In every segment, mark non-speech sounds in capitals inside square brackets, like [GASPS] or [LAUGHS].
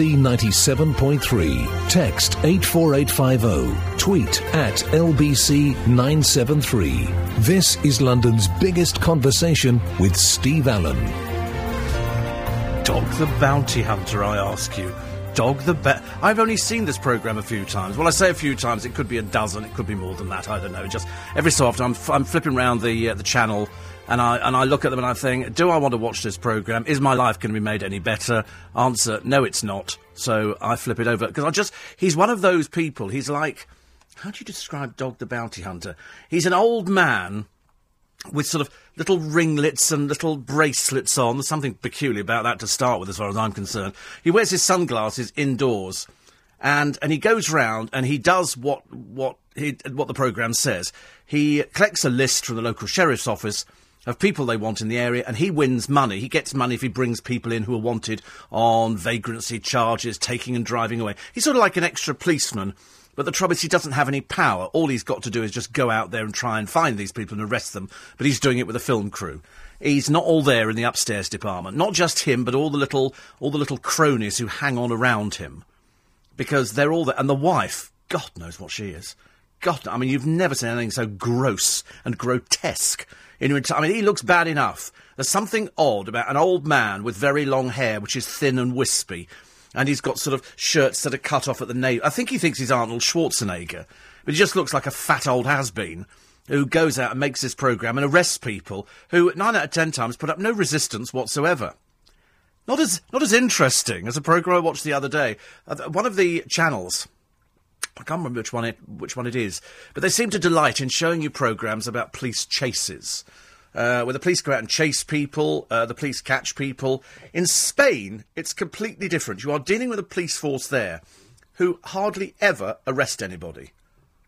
LBC97.3. Text 84850. Tweet at LBC973. This is London's biggest conversation with Steve Allen. Dog the Bounty Hunter, I ask you. Dog the Ba- I've only seen this programme a few times. Well, I say a few times. It could be a dozen. It could be more than that. I don't know. Just every so often, I'm, f- I'm flipping around the uh, the channel, and I and I look at them and I think, do I want to watch this programme? Is my life going to be made any better? Answer: No, it's not. So I flip it over because I just he's one of those people. He's like, how do you describe Dog the Bounty Hunter? He's an old man with sort of little ringlets and little bracelets on. There's something peculiar about that to start with, as far as I'm concerned. He wears his sunglasses indoors, and and he goes round and he does what what he what the program says. He collects a list from the local sheriff's office of people they want in the area, and he wins money. He gets money if he brings people in who are wanted on vagrancy charges, taking and driving away. He's sort of like an extra policeman. But the trouble is, he doesn't have any power. All he's got to do is just go out there and try and find these people and arrest them. But he's doing it with a film crew. He's not all there in the upstairs department. Not just him, but all the little, all the little cronies who hang on around him, because they're all there. And the wife, God knows what she is. God, I mean, you've never seen anything so gross and grotesque. In I mean, he looks bad enough. There's something odd about an old man with very long hair, which is thin and wispy, and he's got sort of shirts that are cut off at the nape. I think he thinks he's Arnold Schwarzenegger, but he just looks like a fat old has-been who goes out and makes this program and arrests people who, nine out of ten times, put up no resistance whatsoever. Not as not as interesting as a program I watched the other day. Uh, one of the channels. I can't remember which one it which one it is, but they seem to delight in showing you programs about police chases, uh, where the police go out and chase people, uh, the police catch people. In Spain, it's completely different. You are dealing with a police force there, who hardly ever arrest anybody.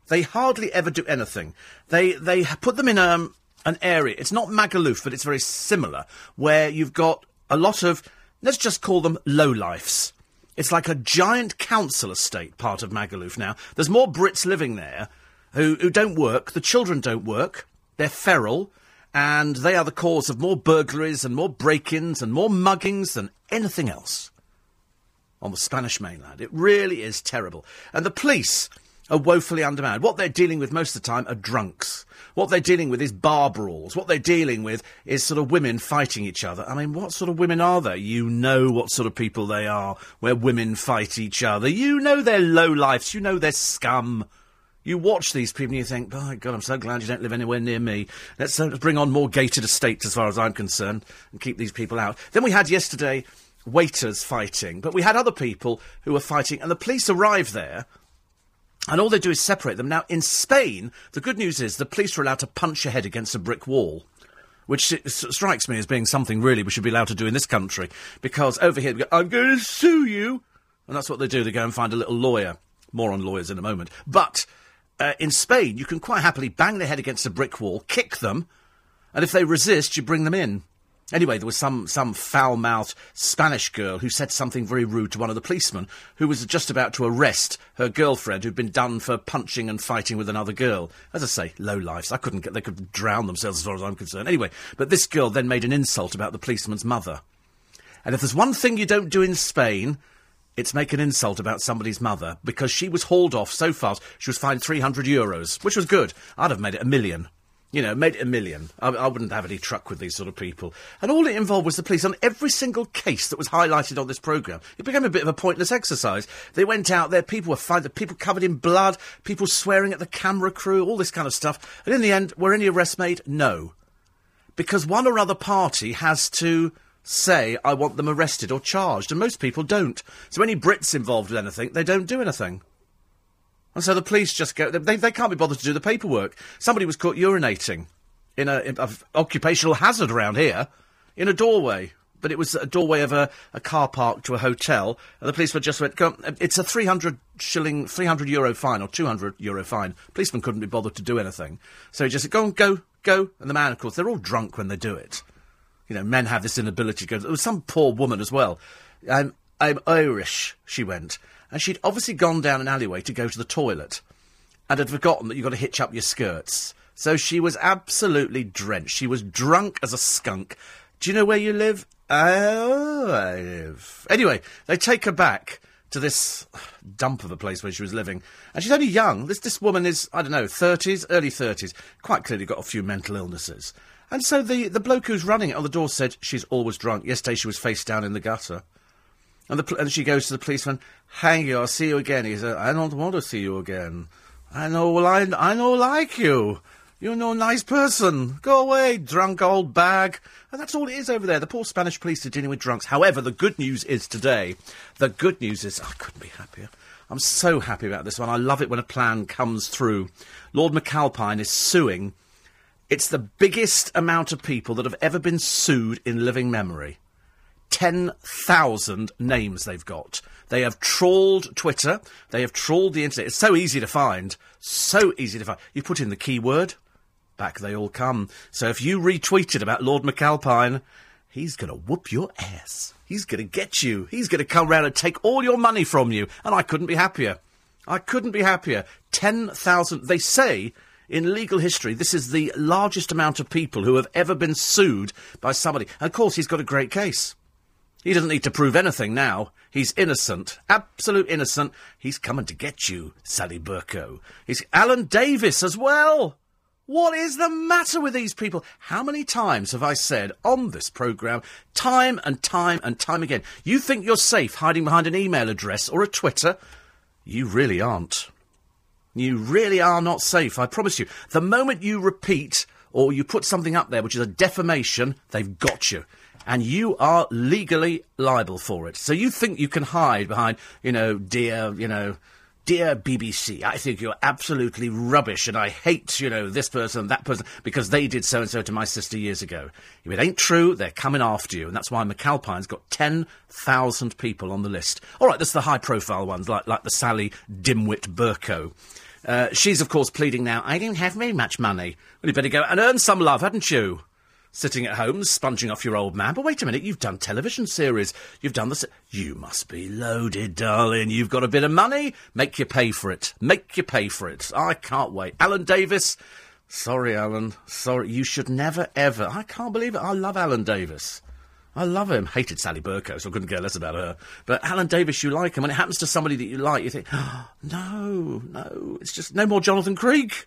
They hardly ever do anything. They they put them in um, an area. It's not Magaluf, but it's very similar, where you've got a lot of let's just call them lowlifes. It's like a giant council estate part of Magaluf now. There's more Brits living there who, who don't work. The children don't work. They're feral. And they are the cause of more burglaries and more break ins and more muggings than anything else on the Spanish mainland. It really is terrible. And the police are woefully undermanned. What they're dealing with most of the time are drunks. What they're dealing with is bar brawls. What they're dealing with is sort of women fighting each other. I mean, what sort of women are they? You know what sort of people they are, where women fight each other. You know they're low lifes. You know they're scum. You watch these people and you think, by God, I'm so glad you don't live anywhere near me. Let's uh, bring on more gated estates as far as I'm concerned and keep these people out. Then we had yesterday waiters fighting, but we had other people who were fighting and the police arrived there and all they do is separate them. Now, in Spain, the good news is the police are allowed to punch your head against a brick wall. Which strikes me as being something really we should be allowed to do in this country. Because over here, go, I'm going to sue you. And that's what they do. They go and find a little lawyer. More on lawyers in a moment. But uh, in Spain, you can quite happily bang their head against a brick wall, kick them, and if they resist, you bring them in. Anyway, there was some, some foul mouthed Spanish girl who said something very rude to one of the policemen who was just about to arrest her girlfriend who'd been done for punching and fighting with another girl. As I say, low lives. I couldn't get, they could drown themselves as far as I'm concerned. Anyway, but this girl then made an insult about the policeman's mother. And if there's one thing you don't do in Spain, it's make an insult about somebody's mother because she was hauled off so fast she was fined 300 euros, which was good. I'd have made it a million. You know, made it a million. I, I wouldn't have any truck with these sort of people. And all it involved was the police on every single case that was highlighted on this programme. It became a bit of a pointless exercise. They went out there, people were find people covered in blood, people swearing at the camera crew, all this kind of stuff. And in the end, were any arrests made? No. Because one or other party has to say, I want them arrested or charged, and most people don't. So any Brits involved with anything, they don't do anything. And so the police just go, they, they can't be bothered to do the paperwork. Somebody was caught urinating in a, in a occupational hazard around here in a doorway. But it was a doorway of a, a car park to a hotel, and the policeman just went, go, um, it's a 300 shilling, 300 euro fine, or 200 euro fine. Policeman couldn't be bothered to do anything. So he just said, go on, go, go. And the man, of course, they're all drunk when they do it. You know, men have this inability to go. There was some poor woman as well. I'm, I'm Irish, she went. And she'd obviously gone down an alleyway to go to the toilet and had forgotten that you've got to hitch up your skirts. So she was absolutely drenched. She was drunk as a skunk. Do you know where you live? Oh, I live. Anyway, they take her back to this dump of a place where she was living. And she's only young. This, this woman is, I don't know, 30s, early 30s. Quite clearly got a few mental illnesses. And so the, the bloke who's running it on the door said she's always drunk. Yesterday she was face down in the gutter. And, the, and she goes to the policeman, hang you, I'll see you again. He said, I don't want to see you again. I know, well, I, I know like you. You're no nice person. Go away, drunk old bag. And that's all it is over there. The poor Spanish police are dealing with drunks. However, the good news is today, the good news is, I couldn't be happier. I'm so happy about this one. I love it when a plan comes through. Lord McAlpine is suing. It's the biggest amount of people that have ever been sued in living memory. 10,000 names they've got. They have trawled Twitter. They have trawled the internet. It's so easy to find. So easy to find. You put in the keyword, back they all come. So if you retweeted about Lord McAlpine, he's going to whoop your ass. He's going to get you. He's going to come round and take all your money from you. And I couldn't be happier. I couldn't be happier. 10,000. They say in legal history, this is the largest amount of people who have ever been sued by somebody. And of course, he's got a great case. He doesn't need to prove anything now. He's innocent. Absolute innocent. He's coming to get you, Sally Bercow. He's Alan Davies as well. What is the matter with these people? How many times have I said on this programme, time and time and time again, you think you're safe hiding behind an email address or a Twitter? You really aren't. You really are not safe, I promise you. The moment you repeat or you put something up there which is a defamation, they've got you. And you are legally liable for it. So you think you can hide behind, you know, dear, you know, Dear BBC, I think you're absolutely rubbish, and I hate, you know, this person that person because they did so and so to my sister years ago. If it ain't true, they're coming after you, and that's why McAlpine's got 10,000 people on the list. All right, that's the high profile ones, like, like the Sally Dimwit Bercow. Uh, she's, of course, pleading now, I don't have very much money. Well, you better go and earn some love, hadn't you? Sitting at home sponging off your old man. But wait a minute, you've done television series. You've done this. You must be loaded, darling. You've got a bit of money. Make you pay for it. Make you pay for it. I can't wait. Alan Davies. Sorry, Alan. Sorry. You should never, ever. I can't believe it. I love Alan Davies. I love him. Hated Sally Bercow, so I couldn't care less about her. But Alan Davies, you like him. When it happens to somebody that you like, you think, oh, [GASPS] no, no, it's just no more Jonathan Creek.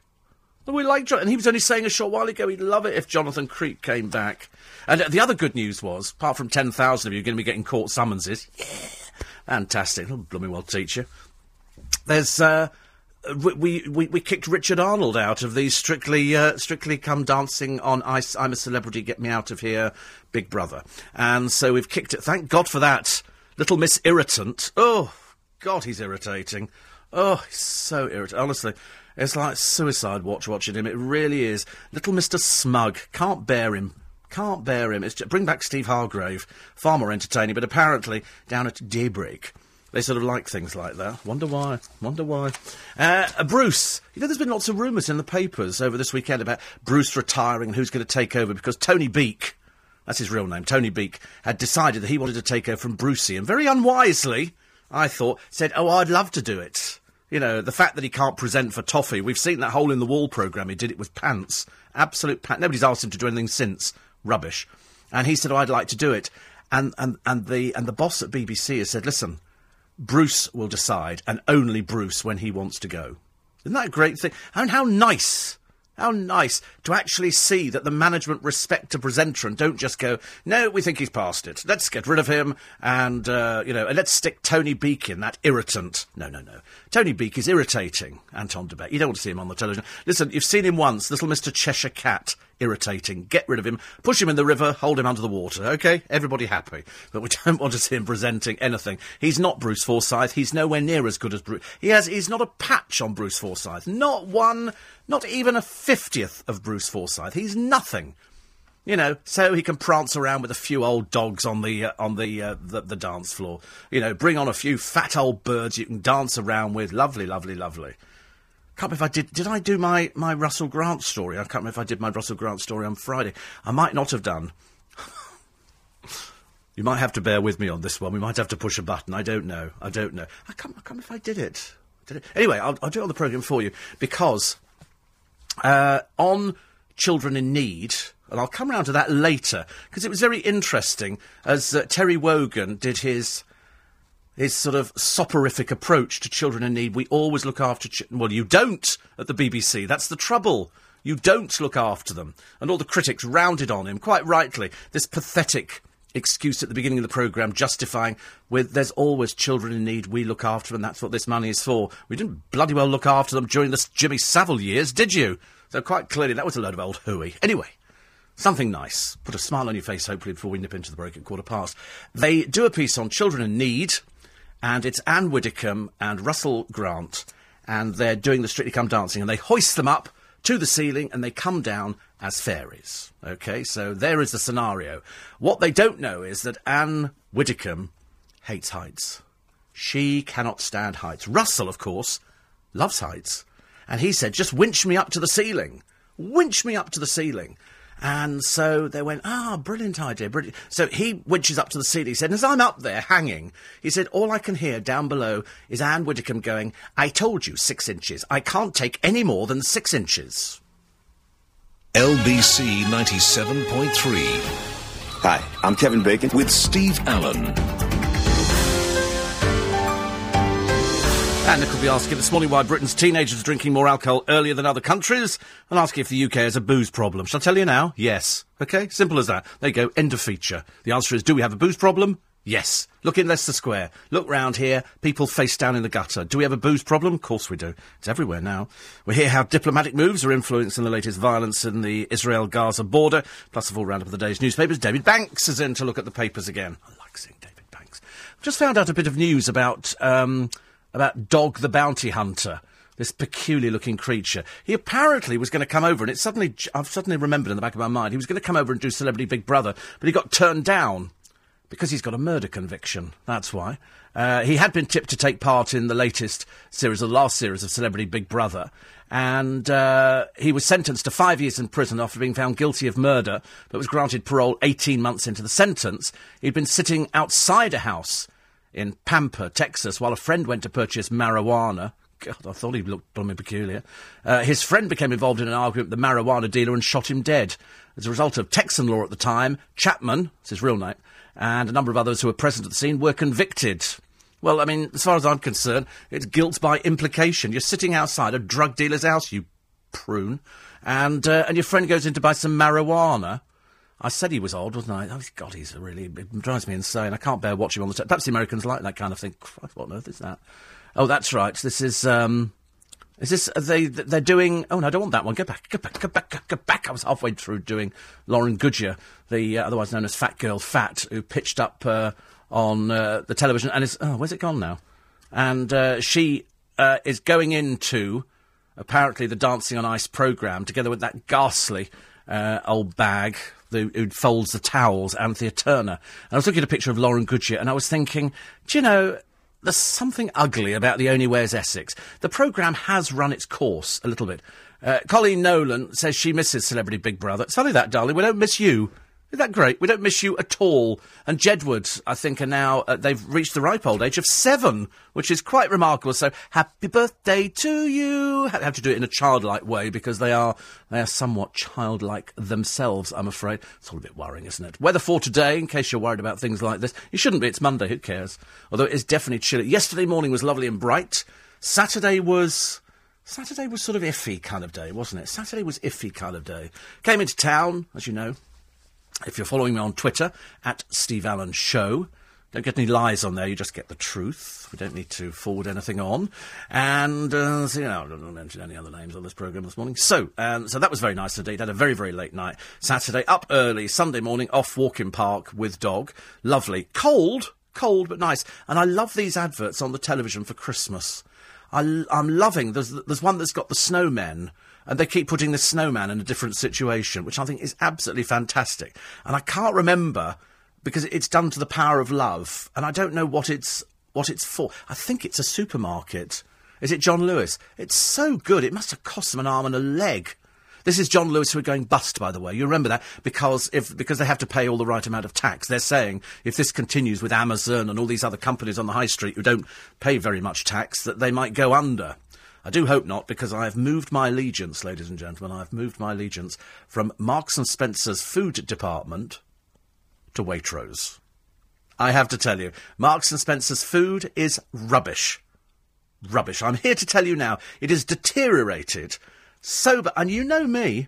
We like John, and he was only saying a short while ago he'd love it if Jonathan Creek came back. And the other good news was, apart from 10,000 of you going to be getting court summonses, yeah, fantastic, oh, blooming well teacher. There's, uh, we, we, we kicked Richard Arnold out of the Strictly, uh, Strictly Come Dancing on Ice, I'm a Celebrity, Get Me Out of Here, Big Brother. And so we've kicked it, thank God for that. Little Miss Irritant. Oh, God, he's irritating. Oh, he's so irritating. Honestly, it's like suicide watch watching him. It really is. Little Mr. Smug. Can't bear him. Can't bear him. It's just, bring back Steve Hargrave. Far more entertaining, but apparently down at Daybreak. They sort of like things like that. Wonder why. Wonder why. Uh, Bruce. You know, there's been lots of rumours in the papers over this weekend about Bruce retiring and who's going to take over because Tony Beak, that's his real name, Tony Beak, had decided that he wanted to take over from Brucey and very unwisely, I thought, said, Oh, I'd love to do it. You know, the fact that he can't present for Toffee, we've seen that hole in the wall programme he did it with pants. Absolute pants. Nobody's asked him to do anything since. Rubbish. And he said, oh, I'd like to do it. And, and, and, the, and the boss at BBC has said, listen, Bruce will decide, and only Bruce when he wants to go. Isn't that a great thing? And how nice how nice to actually see that the management respect a presenter and don't just go, no, we think he's past it. Let's get rid of him and, uh, you know, and let's stick Tony Beak in, that irritant. No, no, no. Tony Beak is irritating, Anton du Beke. You don't want to see him on the television. Listen, you've seen him once, little Mr. Cheshire Cat irritating. Get rid of him, push him in the river, hold him under the water, okay? Everybody happy. [LAUGHS] But we don't want to see him presenting anything. He's not Bruce Forsyth. He's nowhere near as good as Bruce. He has, he's not a patch on Bruce Forsyth. Not one, not even a fiftieth of Bruce Forsyth. He's nothing. You know, so he can prance around with a few old dogs on the uh, on the, uh, the the dance floor. You know, bring on a few fat old birds you can dance around with. Lovely, lovely, lovely. Can't remember if I did. Did I do my, my Russell Grant story? I can't remember if I did my Russell Grant story on Friday. I might not have done. [LAUGHS] you might have to bear with me on this one. We might have to push a button. I don't know. I don't know. I can't, I can't remember if I did it. Did it? Anyway, I'll, I'll do it on the programme for you because uh, on Children in Need, and I'll come round to that later because it was very interesting as uh, Terry Wogan did his his sort of soporific approach to children in need. We always look after. Ch- well, you don't at the BBC. That's the trouble. You don't look after them. And all the critics rounded on him, quite rightly, this pathetic excuse at the beginning of the programme justifying with there's always children in need, we look after them, that's what this money is for. We didn't bloody well look after them during the Jimmy Savile years, did you? So quite clearly that was a load of old hooey. Anyway, something nice. Put a smile on your face, hopefully, before we nip into the break at quarter past. They do a piece on children in need, and it's Anne Widdecombe and Russell Grant, and they're doing the Strictly Come Dancing, and they hoist them up to the ceiling and they come down as fairies. Okay, so there is the scenario. What they don't know is that Anne Widdecombe hates heights. She cannot stand heights. Russell, of course, loves heights. And he said, just winch me up to the ceiling. Winch me up to the ceiling. And so they went, ah, brilliant idea, brilliant. So he winches up to the ceiling. He said, as I'm up there hanging, he said, all I can hear down below is Anne Widdecombe going, I told you six inches. I can't take any more than six inches. LBC 97.3 Hi, I'm Kevin Bacon. with Steve Allen. And Nick will be asking this morning why Britain's teenagers are drinking more alcohol earlier than other countries, and asking if the UK has a booze problem. Shall I tell you now? Yes. Okay, simple as that. There you go, end of feature. The answer is, do we have a booze problem? Yes. Look in Leicester Square. Look round here. People face down in the gutter. Do we have a booze problem? Of course we do. It's everywhere now. We hear how diplomatic moves are influencing the latest violence in the Israel-Gaza border. Plus a full roundup of the day's newspapers. David Banks is in to look at the papers again. I like seeing David Banks. Just found out a bit of news about um, about Dog the Bounty Hunter. This peculiar looking creature. He apparently was going to come over, and it suddenly, I've suddenly remembered in the back of my mind, he was going to come over and do Celebrity Big Brother, but he got turned down because he's got a murder conviction. That's why. Uh, he had been tipped to take part in the latest series, the last series of Celebrity Big Brother, and uh, he was sentenced to five years in prison after being found guilty of murder, but was granted parole 18 months into the sentence. He'd been sitting outside a house in Pampa, Texas, while a friend went to purchase marijuana. God, I thought he looked blooming peculiar. Uh, his friend became involved in an argument with the marijuana dealer and shot him dead. As a result of Texan law at the time, Chapman, that's his real name, and a number of others who were present at the scene were convicted. Well, I mean, as far as I'm concerned, it's guilt by implication. You're sitting outside a drug dealer's house, you prune, and uh, and your friend goes in to buy some marijuana. I said he was old, wasn't I? Oh, God, he's really it drives me insane. I can't bear watching him on the. T- Perhaps the Americans like that kind of thing. Christ, what on earth is that? Oh, that's right. This is. um is this they? They're doing. Oh no, I don't want that one. Go back. Go back. Go back. Go back. I was halfway through doing Lauren Goodger, the uh, otherwise known as Fat Girl Fat, who pitched up uh, on uh, the television and is. Oh, where's it gone now? And uh, she uh, is going into apparently the Dancing on Ice program together with that ghastly uh, old bag the, who folds the towels, Anthea Turner. And I was looking at a picture of Lauren Goodger, and I was thinking, do you know? There's something ugly about the Only Way Is Essex. The programme has run its course a little bit. Uh, Coleen Nolan says she misses Celebrity Big Brother. Only that, darling. We don't miss you. Isn't that great? We don't miss you at all. And Jedward, I think, are now, uh, they've reached the ripe old age of seven, which is quite remarkable. So, happy birthday to you. Ha- have to do it in a childlike way because they are, they are somewhat childlike themselves, I'm afraid. It's all a bit worrying, isn't it? Weather for today, in case you're worried about things like this. You shouldn't be. It's Monday. Who cares? Although it is definitely chilly. Yesterday morning was lovely and bright. Saturday was, Saturday was sort of iffy kind of day, wasn't it? Saturday was iffy kind of day. Came into town, as you know. If you're following me on Twitter, at Steve Allen Show, don't get any lies on there, you just get the truth. We don't need to forward anything on. And, uh, so, you know, I don't want to mention any other names on this programme this morning. So, um, so that was very nice indeed. Had a very, very late night. Saturday, up early. Sunday morning, off walking park with dog. Lovely. Cold, cold, but nice. And I love these adverts on the television for Christmas. I, am loving, there's, there's one that's got the snowmen and they keep putting the snowman in a different situation, which I think is absolutely fantastic. And I can't remember because it's done to the power of love, and I don't know what it's what it's for. I think it's a supermarket. Is it John Lewis? It's so good. It must have cost them an arm and a leg. This is John Lewis who are going bust, by the way. You remember that because if because they have to pay all the right amount of tax. They're saying if this continues with Amazon and all these other companies on the high street who don't pay very much tax, that they might go under. I do hope not, because I have moved my allegiance, ladies and gentlemen. I have moved my allegiance from Marks and Spencer's food department to Waitrose. I have to tell you, Marks and Spencer's food is rubbish. Rubbish. I'm here to tell you now, it is deteriorated Sober. And you know me.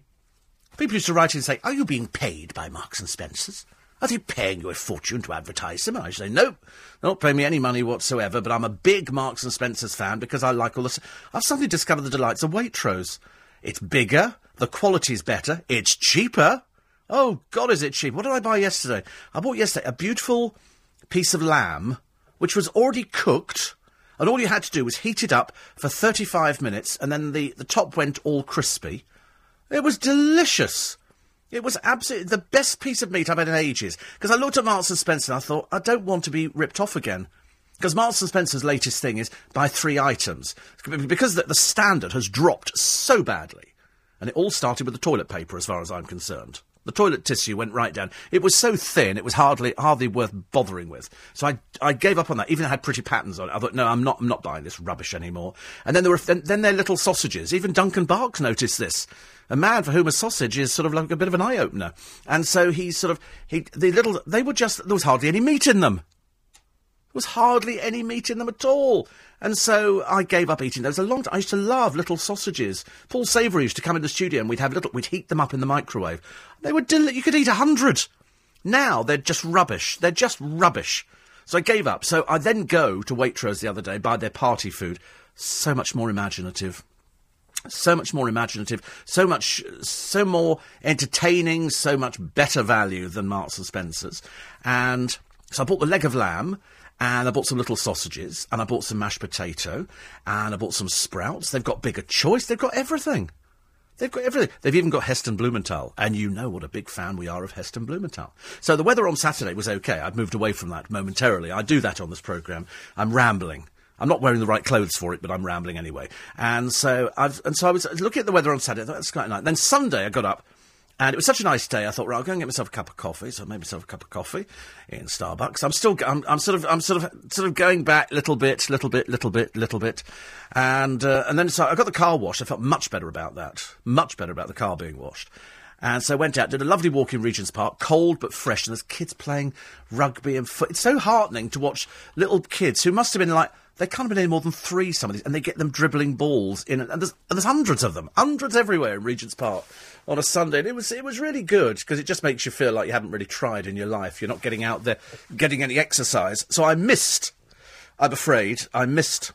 People used to write and say, Are you being paid by Marks and Spencer's? Are they paying you a fortune to advertise them? And I say, Nope, they're not paying me any money whatsoever, but I'm a big Marks and Spencer's fan because I like all this. I've suddenly discovered the delights of Waitrose. It's bigger, the quality's better, it's cheaper. Oh, God, is it cheap? What did I buy yesterday? I bought yesterday a beautiful piece of lamb, which was already cooked, and all you had to do was heat it up for 35 minutes, and then the, the top went all crispy. It was delicious. It was absolutely the best piece of meat I've had in ages. Because I looked at Marks and Spencer and I thought, I don't want to be ripped off again. Because Marks and Spencer's latest thing is buy three items. Because the, the standard has dropped so badly. And it all started with the toilet paper, as far as I'm concerned. The toilet tissue went right down. It was so thin, it was hardly hardly worth bothering with. So I, I gave up on that. Even though it had pretty patterns on it. I thought, no, I'm not, I'm not buying this rubbish anymore. And then there were then, then their little sausages. Even Duncan Barkes noticed this. A man for whom a sausage is sort of like a bit of an eye opener. And so he sort of he the little they were just there was hardly any meat in them. There was hardly any meat in them at all. And so I gave up eating those a long time. I used to love little sausages. Paul Savoury used to come in the studio and we'd have little, we'd heat them up in the microwave. They were deli- you could eat a hundred. Now they're just rubbish. They're just rubbish. So I gave up. So I then go to Waitrose the other day, buy their party food. So much more imaginative. So much more imaginative, so much, so more entertaining, so much better value than Marks and Spencer's. And so I bought the leg of lamb, and I bought some little sausages, and I bought some mashed potato, and I bought some sprouts. They've got bigger choice. They've got everything. They've got everything. They've even got Heston Blumenthal, and you know what a big fan we are of Heston Blumenthal. So the weather on Saturday was okay. I'd moved away from that momentarily. I do that on this programme. I'm rambling. I'm not wearing the right clothes for it, but I'm rambling anyway. And so I've, and so I was looking at the weather on Saturday. I thought, that's quite nice. Then Sunday I got up and it was such a nice day. I thought, right, I'll go and get myself a cup of coffee. So I made myself a cup of coffee in Starbucks. I'm still, I'm, I'm sort of, I'm sort of, sort of going back little bit, little bit, little bit, little bit, and uh, and then so I got the car washed. I felt much better about that. Much better about the car being washed. And so I went out, did a lovely walk in Regent's Park, cold but fresh, and there's kids playing rugby and foot. It's so heartening to watch little kids who must have been like they can't have been any more than three, some of these, and they get them dribbling balls in, and there's, and there's hundreds of them, hundreds everywhere in Regent's Park on a Sunday. And it was, it was really good because it just makes you feel like you haven't really tried in your life. You're not getting out there, getting any exercise. So I missed, I'm afraid, I missed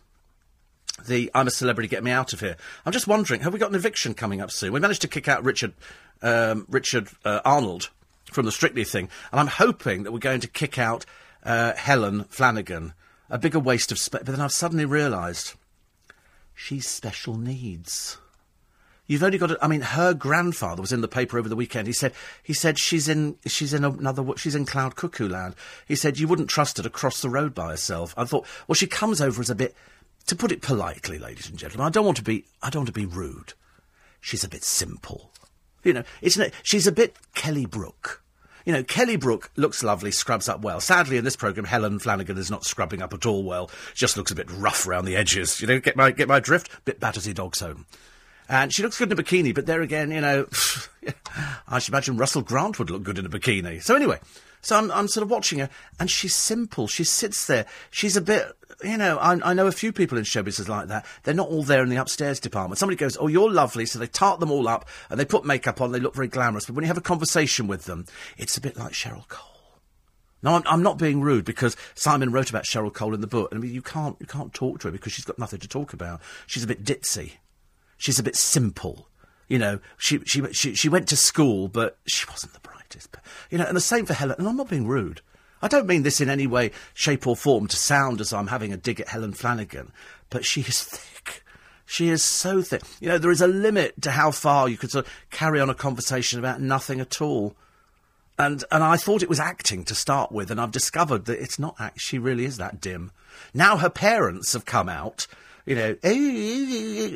the I'm a celebrity, get me out of here. I'm just wondering, have we got an eviction coming up soon? We managed to kick out Richard, um, Richard uh, Arnold from the Strictly thing, and I'm hoping that we're going to kick out uh, Helen Flanagan. A bigger waste of space. But then I've suddenly realised she's special needs. You've only got to, I mean, her grandfather was in the paper over the weekend. He said, he said she's in, she's in another, she's in cloud cuckoo land. He said you wouldn't trust her to cross the road by herself. I thought, well, she comes over as a bit, to put it politely, ladies and gentlemen. I don't want to be, I don't want to be rude. She's a bit simple. You know, it's, she's a bit Kelly Brook. You know, Kelly Brook looks lovely, scrubs up well. Sadly, in this programme, Helen Flanagan is not scrubbing up at all well. Just looks a bit rough around the edges. You know, get my, get my drift? Bit Battersea Dogs Home. And she looks good in a bikini, but there again, you know, [LAUGHS] I should imagine Russell Grant would look good in a bikini. So anyway, so I'm, I'm sort of watching her, and she's simple. She sits there. She's a bit, you know, I, I know a few people in show business like that. They're not all there in the upstairs department. Somebody goes, oh, you're lovely, so they tart them all up, and they put makeup on, they look very glamorous. But when you have a conversation with them, it's a bit like Cheryl Cole. No, I'm, I'm, not being rude because Simon wrote about Cheryl Cole in the book. And I mean, you can't you can't talk to her because she's got nothing to talk about. She's a bit ditzy. She's a bit simple. You know, she, she, she, she went to school, but she wasn't the brightest. You know, and the same for Helen. And I'm not being rude. I don't mean this in any way, shape, or form to sound as I'm having a dig at Helen Flanagan, but she is [LAUGHS] thick. She is so thick. You know, there is a limit to how far you could sort of carry on a conversation about nothing at all. And and I thought it was acting to start with, and I've discovered that it's not act. She really is that dim. Now her parents have come out you know,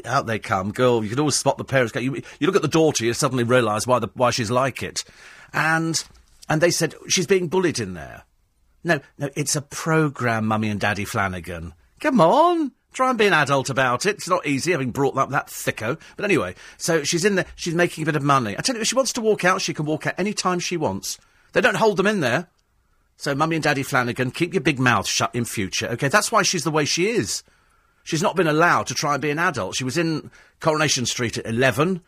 out they come. Girl, you can always spot the parents. You, you look at the daughter, you suddenly realise why, the, why she's like it. And, and they said, she's being bullied in there. No, no, it's a programme, Mummy and Daddy Flanagan. Come on. Try and be an adult about it. It's not easy having brought up that thicko. But anyway, so she's in there, she's making a bit of money. I tell you, if she wants to walk out, she can walk out any time she wants. They don't hold them in there. So, Mummy and Daddy Flanagan, keep your big mouth shut in future. Okay, that's why she's the way she is. She's not been allowed to try and be an adult. She was in Coronation Street at 11,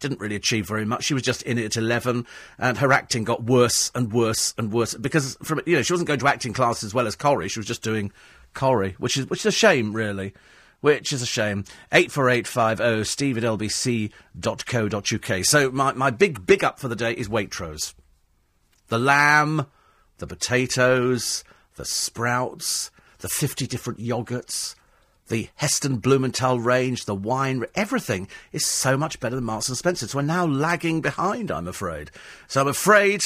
didn't really achieve very much. She was just in it at 11, and her acting got worse and worse and worse because from you know she wasn't going to acting class as well as Corrie. She was just doing Corrie, which is which is a shame, really. Which is a shame. 84850 Steve at lbc.co.uk. So my my big big up for the day is Waitrose. The lamb, the potatoes, the sprouts, the fifty different yogurts the Heston Blumenthal range, the wine, everything is so much better than Marks and Spencer's. We're now lagging behind, I'm afraid. So I'm afraid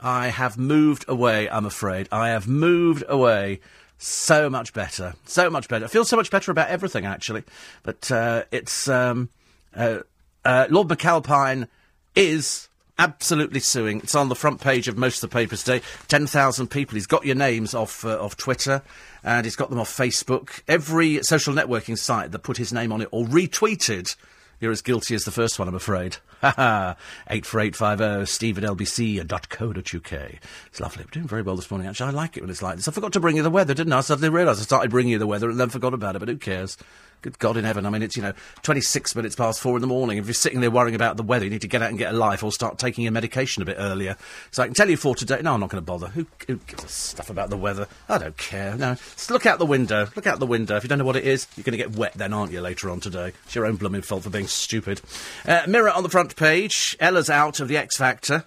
I have moved away, I'm afraid. I have moved away. So much better. So much better. I feel so much better about everything, actually. But uh, it's. Um, uh, uh, Lord McAlpine is absolutely suing. It's on the front page of most of the papers today. 10,000 people. He's got your names off, uh, off Twitter and he's got them off Facebook. Every social networking site that put his name on it or retweeted, you're as guilty as the first one, I'm afraid. [LAUGHS] Ha ha. 84850 steve at lbc.co.uk. It's lovely. We're doing very well this morning, actually. I like it when it's like this. I forgot to bring you the weather, didn't I? I suddenly realised I started bringing you the weather and then forgot about it, but who cares? Good God in heaven. I mean, it's, you know, 26 minutes past four in the morning. If you're sitting there worrying about the weather, you need to get out and get a life or start taking your medication a bit earlier. So I can tell you for today. No, I'm not going to bother. Who, who gives a stuff about the weather? I don't care. No. Just look out the window. Look out the window. If you don't know what it is, you're going to get wet then, aren't you, later on today? It's your own blooming fault for being stupid. Uh, mirror on the front page. Ella's out of the X Factor.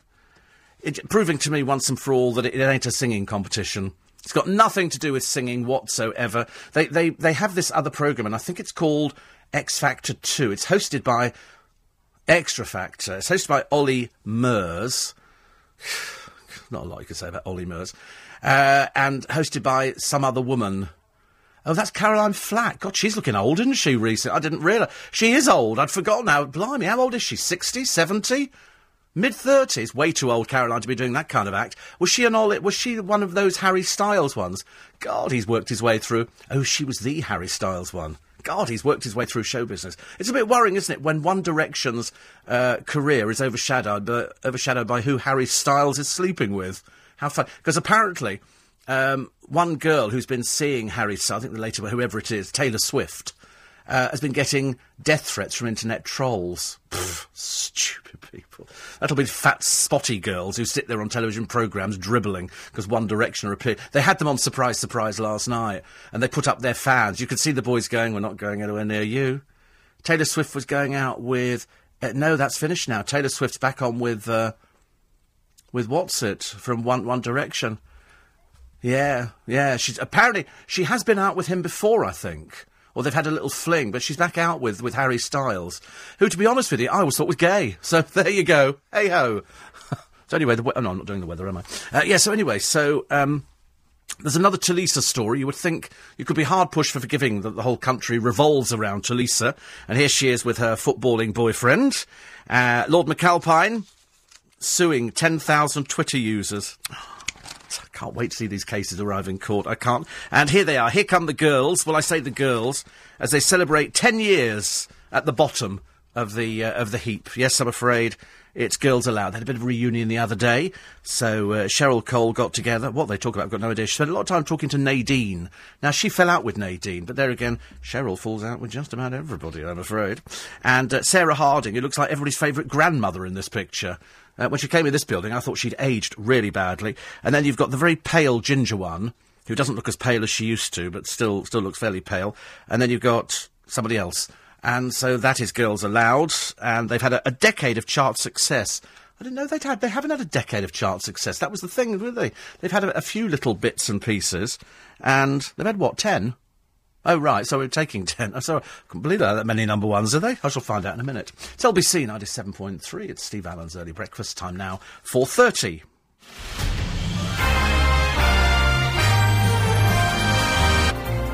It, proving to me once and for all that it, it ain't a singing competition. It's got nothing to do with singing whatsoever. They, they, they have this other program, and I think it's called X Factor 2. It's hosted by Extra Factor. It's hosted by Ollie Murs. [SIGHS] Not a lot you can say about Ollie Murs. Uh, and hosted by some other woman. Oh, that's Caroline Flack. God, she's looking old, isn't she, recently? I didn't realise. She is old. I'd forgotten now. Blimey, how old is she? 60? 70? Mid thirties, way too old Caroline to be doing that kind of act. Was she an all? Was she one of those Harry Styles ones? God, he's worked his way through. Oh, she was the Harry Styles one. God, he's worked his way through show business. It's a bit worrying, isn't it, when One Direction's uh, career is overshadowed, by, overshadowed by who Harry Styles is sleeping with. How fun! Because apparently, um, one girl who's been seeing Harry Styles, I think the later, whoever it is, Taylor Swift, uh, has been getting death threats from internet trolls. Stupid people. That'll be fat, spotty girls who sit there on television programmes dribbling because One Direction appeared. They had them on Surprise Surprise last night, and they put up their fans. You could see the boys going, "We're not going anywhere near you." Taylor Swift was going out with. Uh, no, that's finished now. Taylor Swift's back on with. Uh, with what's it from One One Direction. Yeah, yeah. She's apparently she has been out with him before. I think or they've had a little fling, but she's back out with, with Harry Styles, who, to be honest with you, I always thought was gay. [LAUGHS] So there you go. Hey ho. [LAUGHS] so anyway, the we- oh, no, I'm not doing the weather, am I? Uh, yeah, so anyway, so. Um, there's another Tulisa story. You would think you could be hard pushed for forgiving that the whole country revolves around Tulisa. And here she is with her footballing boyfriend. Uh, Lord McAlpine suing 10,000 Twitter users. Can't wait to see these cases arrive in court. I can't. And here they are. Here come the girls. Well, I say the girls as they celebrate ten years at the bottom of the uh, of the heap. Yes, I'm afraid it's Girls Aloud. They had a bit of a reunion the other day. So uh, Cheryl Cole got together. What they talk about, I've got no idea. She spent a lot of time talking to Nadine. Now, she fell out with Nadine, but there again, Cheryl falls out with just about everybody, I'm afraid. And uh, Sarah Harding, who looks like everybody's favourite grandmother in this picture. Uh, when she came in this building, I thought she'd aged really badly. And then you've got the very pale ginger one, who doesn't look as pale as she used to, but still still looks fairly pale. And then you've got somebody else. And so that is Girls Aloud, and they've had a, a decade of chart success. I didn't know they'd had. They haven't had a decade of chart success. That was the thing, really. they? They've had a, a few little bits and pieces, and they've had what ten? Oh, right, so we're taking [LAUGHS] 10. Oh, sorry, I can't believe that, that many number ones, are they? I shall find out in a minute. It's LBC 97.3. It's Steve Allen's early breakfast time now, 4.30.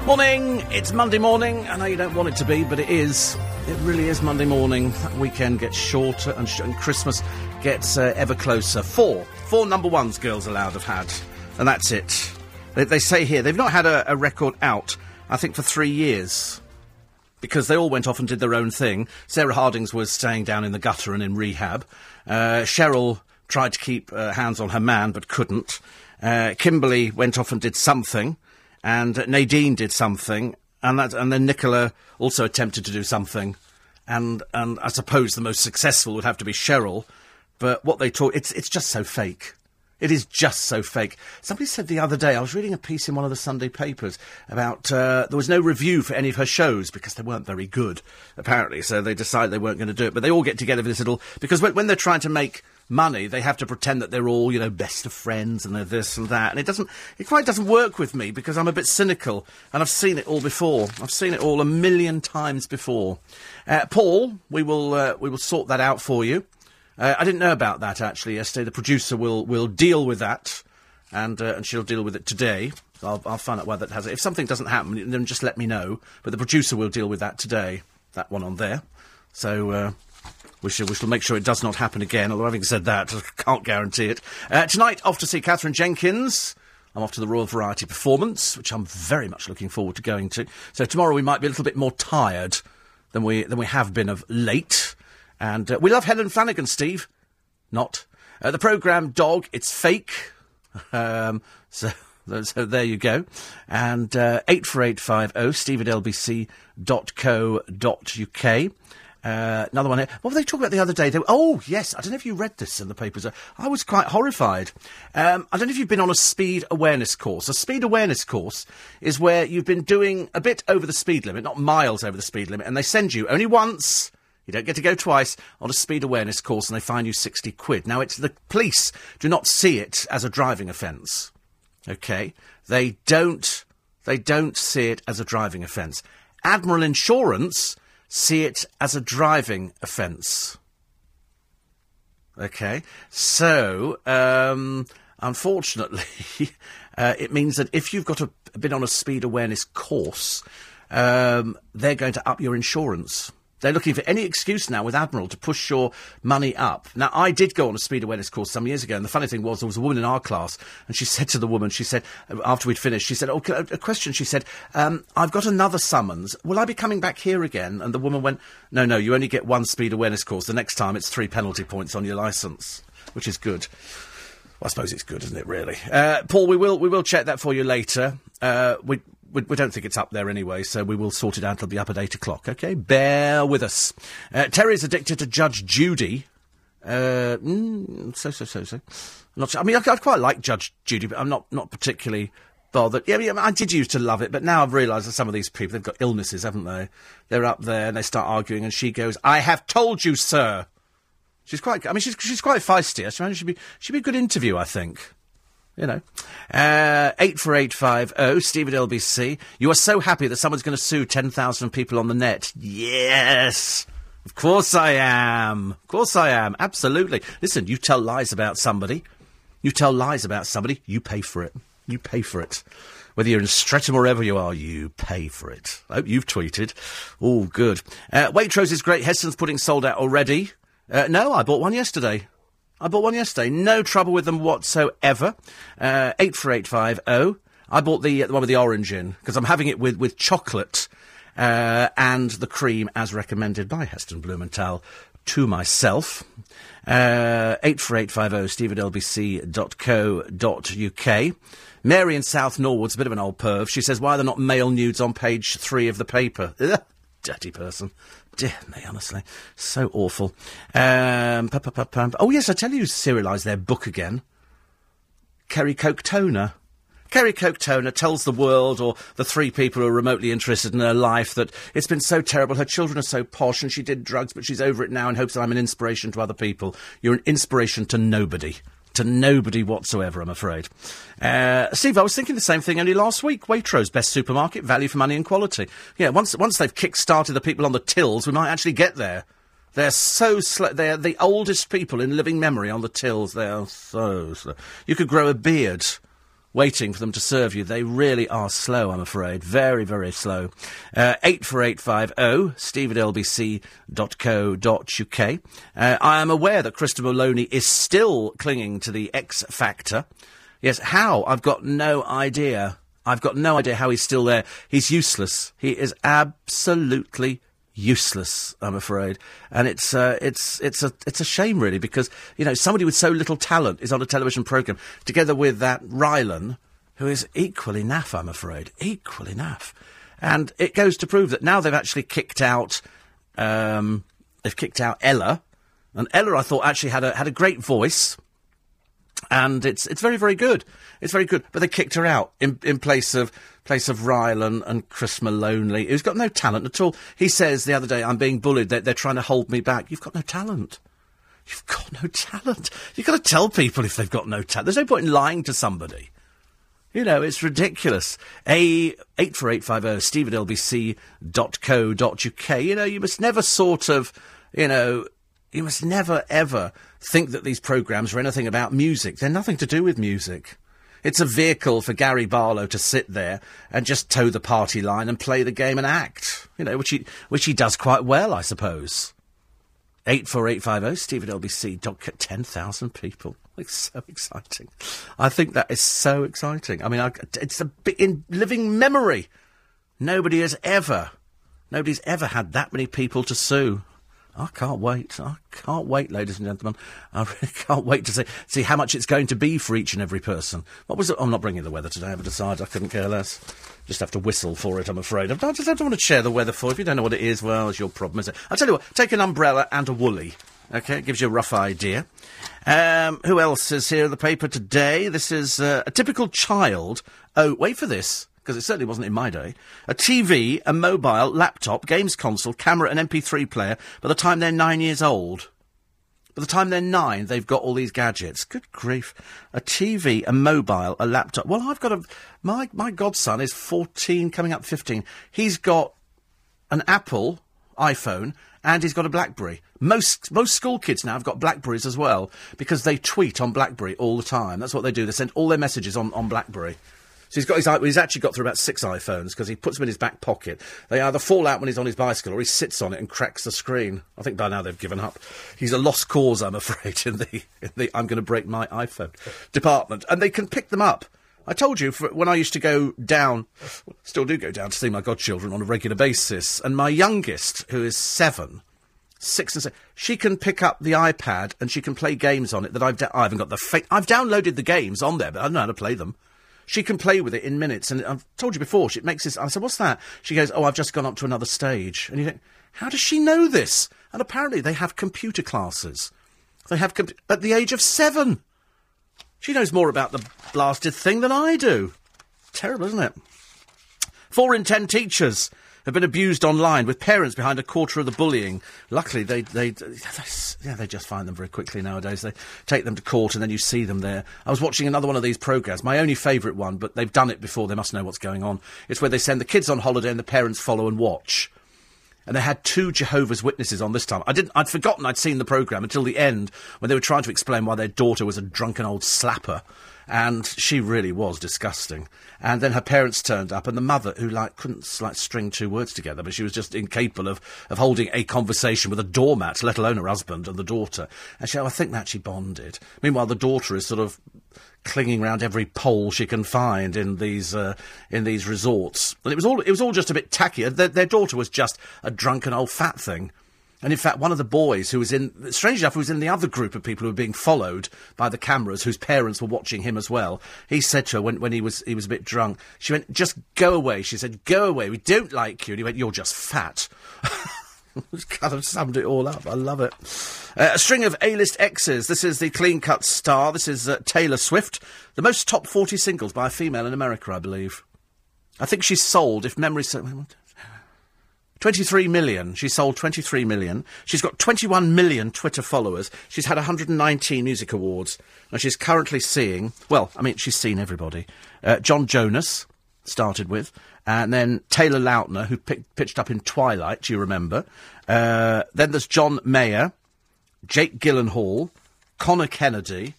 Morning! It's Monday morning. I know you don't want it to be, but it is. It really is Monday morning. That weekend gets shorter and, sh- and Christmas gets uh, ever closer. Four. Four number ones Girls Aloud have had. And that's it. They, they say here they've not had a, a record out I think, for three years. Because they all went off and did their own thing. Sarah Hardings was staying down in the gutter and in rehab. Uh, Cheryl tried to keep uh, hands on her man but couldn't. Uh, Kimberley went off and did something, and Nadine did something, and that, and then Nicola also attempted to do something, and and I suppose the most successful would have to be Cheryl, but what they talk, it's it's just so fake. It is just so fake. Somebody said the other day, I was reading a piece in one of the Sunday papers about uh, there was no review for any of her shows because they weren't very good, apparently. So they decided they weren't going to do it. But they all get together for this little because when, when they're trying to make money, they have to pretend that they're all, you know, best of friends and they're this and that. And it doesn't, it quite doesn't work with me because I'm a bit cynical and I've seen it all before. I've seen it all a million times before. Uh, Paul, we will, uh, we will sort that out for you. Uh, I didn't know about that actually yesterday. The producer will will deal with that, and uh, and she'll deal with it today. I'll, I'll find out why that has it. If something doesn't happen, then just let me know. But the producer will deal with that today. That one on there. So. Uh, we shall, we shall make sure it does not happen again, although having said that, [LAUGHS] I can't guarantee it. Uh, tonight, off to see Katherine Jenkins. I'm off to the Royal Variety Performance, which I'm very much looking forward to going to. So tomorrow we might be a little bit more tired than we, than we have been of late. And uh, we love Helen Flanagan, Steve. Not. Uh, the programme Dog, it's fake. [LAUGHS] Um, [LAUGHS] so, so there you go. And uh, 84850 steve at lbc.co.uk. Uh, another one here. What were they talking about the other day? They, oh, yes. I don't know if you read this in the papers. I was quite horrified. Um, I don't know if you've been on a speed awareness course. A speed awareness course is where you've been doing a bit over the speed limit, not miles over the speed limit, and they send you only once. You don't get to go twice on a speed awareness course and they fine you 60 quid. Now, it's the police do not see it as a driving offence. Okay? They don't, they don't see it as a driving offence. Admiral Insurance see it as a driving offence. Okay, so um, unfortunately, [LAUGHS] uh, it means that if you've got a, been on a speed awareness course, um, they're going to up your insurance. They're looking for any excuse now with Admiral to push your money up. Now, I did go on a speed awareness course some years ago, and the funny thing was, there was a woman in our class, and she [LAUGHS] said to the woman, she said, after we'd finished, she said, Oh, a question. She said, um, I've got another summons. Will I be coming back here again? And the woman went, No, no, you only get one speed awareness course. The next time it's three penalty points on your licence, which is good. Well, I suppose it's good, isn't it? Really, uh, Paul. We will we will check that for you later. Uh, we we, we, don't think it's up there anyway, so we will sort it out. It'll be up at eight o'clock. Okay, bear with us. Uh, Terry's addicted to Judge Judy. Uh, mm, so so so so. not. I mean, I, I, quite like Judge Judy, but I'm not not particularly bothered. Yeah, yeah, I did used to love it, but now I've realised that some of these people they've got illnesses, haven't they? They're up there and they start arguing, and she goes, "I have told you, sir." She's quite. I mean, she's she's quite feisty. I she'd be she'd be a good interview, I think you know. Uh, 84850, Steve at LBC. You are so happy that someone's going to sue 10,000 people on the net. Yes! Of course I am. Of course I am. Absolutely. Listen, you tell lies about somebody. You tell lies about somebody, you pay for it. You pay for it. Whether you're in Streatham or wherever you are, you pay for it. I hope you've tweeted. All good. Uh, Waitrose is great. Heston's pudding sold out already. Uh, no, I bought one yesterday. I bought one yesterday. No trouble with them whatsoever. Uh, 84850. I bought the, the one with the orange in because I'm having it with, with chocolate uh, and the cream as recommended by Heston Blumenthal to myself. Uh, 84850 steve lbc.co.uk. Mary in South Norwood's a bit of an old perv. She says, why are there not male nudes on page three of the paper? Ugh, [LAUGHS] dirty person. Dear me, honestly. So awful. Um, oh, yes, I tell you, serialised their book again. Kerry Katona. Kerry Katona tells the world, or the three people who are remotely interested in her life, that it's been so terrible. Her children are so posh, and she did drugs, but she's over it now and hopes that I'm an inspiration to other people. You're an inspiration to nobody to nobody whatsoever, I'm afraid. Uh, Steve, I was thinking the same thing only last week. Waitrose, best supermarket, value for money and quality. Yeah, once once they've kick-started the people on the tills, we might actually get there. They're so slow. They're the oldest people in living memory on the tills. They are so slow. You could grow a beard waiting for them to serve you. They really are slow, I'm afraid. Very, very slow. Uh, 84850, steve at lbc.co.uk. Uh, I am aware that Christopher Maloney is still clinging to the X Factor. Yes, how? I've got no idea. I've got no idea how he's still there. He's useless. He is absolutely useless, I'm afraid. And it's uh, it's it's a it's a shame really because you know somebody with so little talent is on a television program together with that Rylan, who is equally naff, I'm afraid, equally naff. And it goes to prove that now they've actually kicked out um, they've kicked out Ella, and Ella I thought actually had a had a great voice. And it's it's very very good. It's very good. But they kicked her out in in place of place of Rylan and Chris Maloney, who's got no talent at all. He says the other day, I'm being bullied, they're, they're trying to hold me back. You've got no talent. You've got no talent. You've got to tell people if they've got no talent. There's no point in lying to somebody. You know, it's ridiculous. A 84850 steve at lbc.co.uk. You know, you must never sort of, you know, you must never ever think that these programmes are anything about music. They're nothing to do with music. It's a vehicle for Gary Barlow to sit there and just toe the party line and play the game and act. You know, which he which he does quite well, I suppose. Eight four eight five oh, zero Steve at LBC. Ten thousand people. [LAUGHS] It's so exciting. I think that is so exciting. I mean, I, it's a in living memory. Nobody has ever, nobody's ever had that many people to sue. I can't wait. I can't wait, ladies and gentlemen. I [LAUGHS] really can't wait to see see how much it's going to be for each and every person. What was it? I'm not bringing the weather today. I've decided I couldn't care less. Just have to whistle for it, I'm afraid. I just don't want to share the weather for you. If you don't know what it is, well, it's your problem, is it? I'll tell you what, take an umbrella and a woolly. Okay, it gives you a rough idea. Um, who else is here in the paper today? This is uh, a typical child. Oh, wait for this because it certainly wasn't in my day, a TV, a mobile, laptop, games console, camera, and MP3 player by the time they're nine years old. By the time they're nine, they've got all these gadgets. Good grief. A TV, a mobile, a laptop. Well, I've got a. My, my godson is 14, coming up 15. He's got an Apple iPhone and he's got a BlackBerry. Most most school kids now have got Blackberries as well because they tweet on BlackBerry all the time. That's what they do. They send all their messages on, on BlackBerry. So he's got his, he's actually got through about six iPhones because he puts them in his back pocket. They either fall out when he's on his bicycle or he sits on it and cracks the screen. I think by now they've given up. He's a lost cause, I'm afraid, [LAUGHS] in the, in the I'm going to break my iPhone [LAUGHS] department. And they can pick them up. I told you for, when I used to go down, still do go down to see my godchildren on a regular basis, and my youngest, who is seven, six and seven, she can pick up the iPad and she can play games on it that I've da- I haven't got the fa- I've downloaded the games on there, but I don't know how to play them. She can play with it in minutes. And I've told you before, she makes this. I said, What's that? She goes, Oh, I've just gone up to another stage. And you think, How does she know this? And apparently they have computer classes. They have comp- at the age of seven. She knows more about the blasted thing than I do. Terrible, isn't it? Four in ten teachers have been abused online, with parents behind a quarter of the bullying. Luckily, they, they, they, yeah, they just find them very quickly nowadays. They take them to court and then you see them there. I was watching another one of these programmes, my only favourite one, but they've done it before, they must know what's going on. It's where they send the kids on holiday and the parents follow and watch. And they had two Jehovah's Witnesses on this time. I didn't, I'd forgotten I'd seen the programme until the end when they were trying to explain why their daughter was a drunken old slapper and she really was disgusting. And then her parents turned up, and the mother, who like couldn't like string two words together, but she was just incapable of, of holding a conversation with a doormat, let alone her husband and the daughter. And she, oh, I think that she bonded. Meanwhile, the daughter is sort of clinging round every pole she can find in these uh, in these resorts. And it was all it was all just a bit tacky. Their, their daughter was just a drunken old fat thing. And in fact, one of the boys who was in, strange enough, who was in the other group of people who were being followed by the cameras, whose parents were watching him as well, he said to her when, when he was he was a bit drunk, she went, "Just go away." She said, "Go away. We don't like you." And he went, "You're just fat." [LAUGHS] kind of summed it all up. I love it. Uh, a string of A-list exes. This is the clean-cut star. This is uh, Taylor Swift, the most top forty singles by a female in America, I believe. I think she's sold, if memory serves. 23 million. She sold 23 million. She's got 21 million Twitter followers. She's had 119 music awards. And she's currently seeing, well, I mean, she's seen everybody. Uh, Joe Jonas started with, and then Taylor Lautner, who pitched up in Twilight, do you remember? Uh, then there's John Mayer, Jake Gyllenhaal, Conor Kennedy,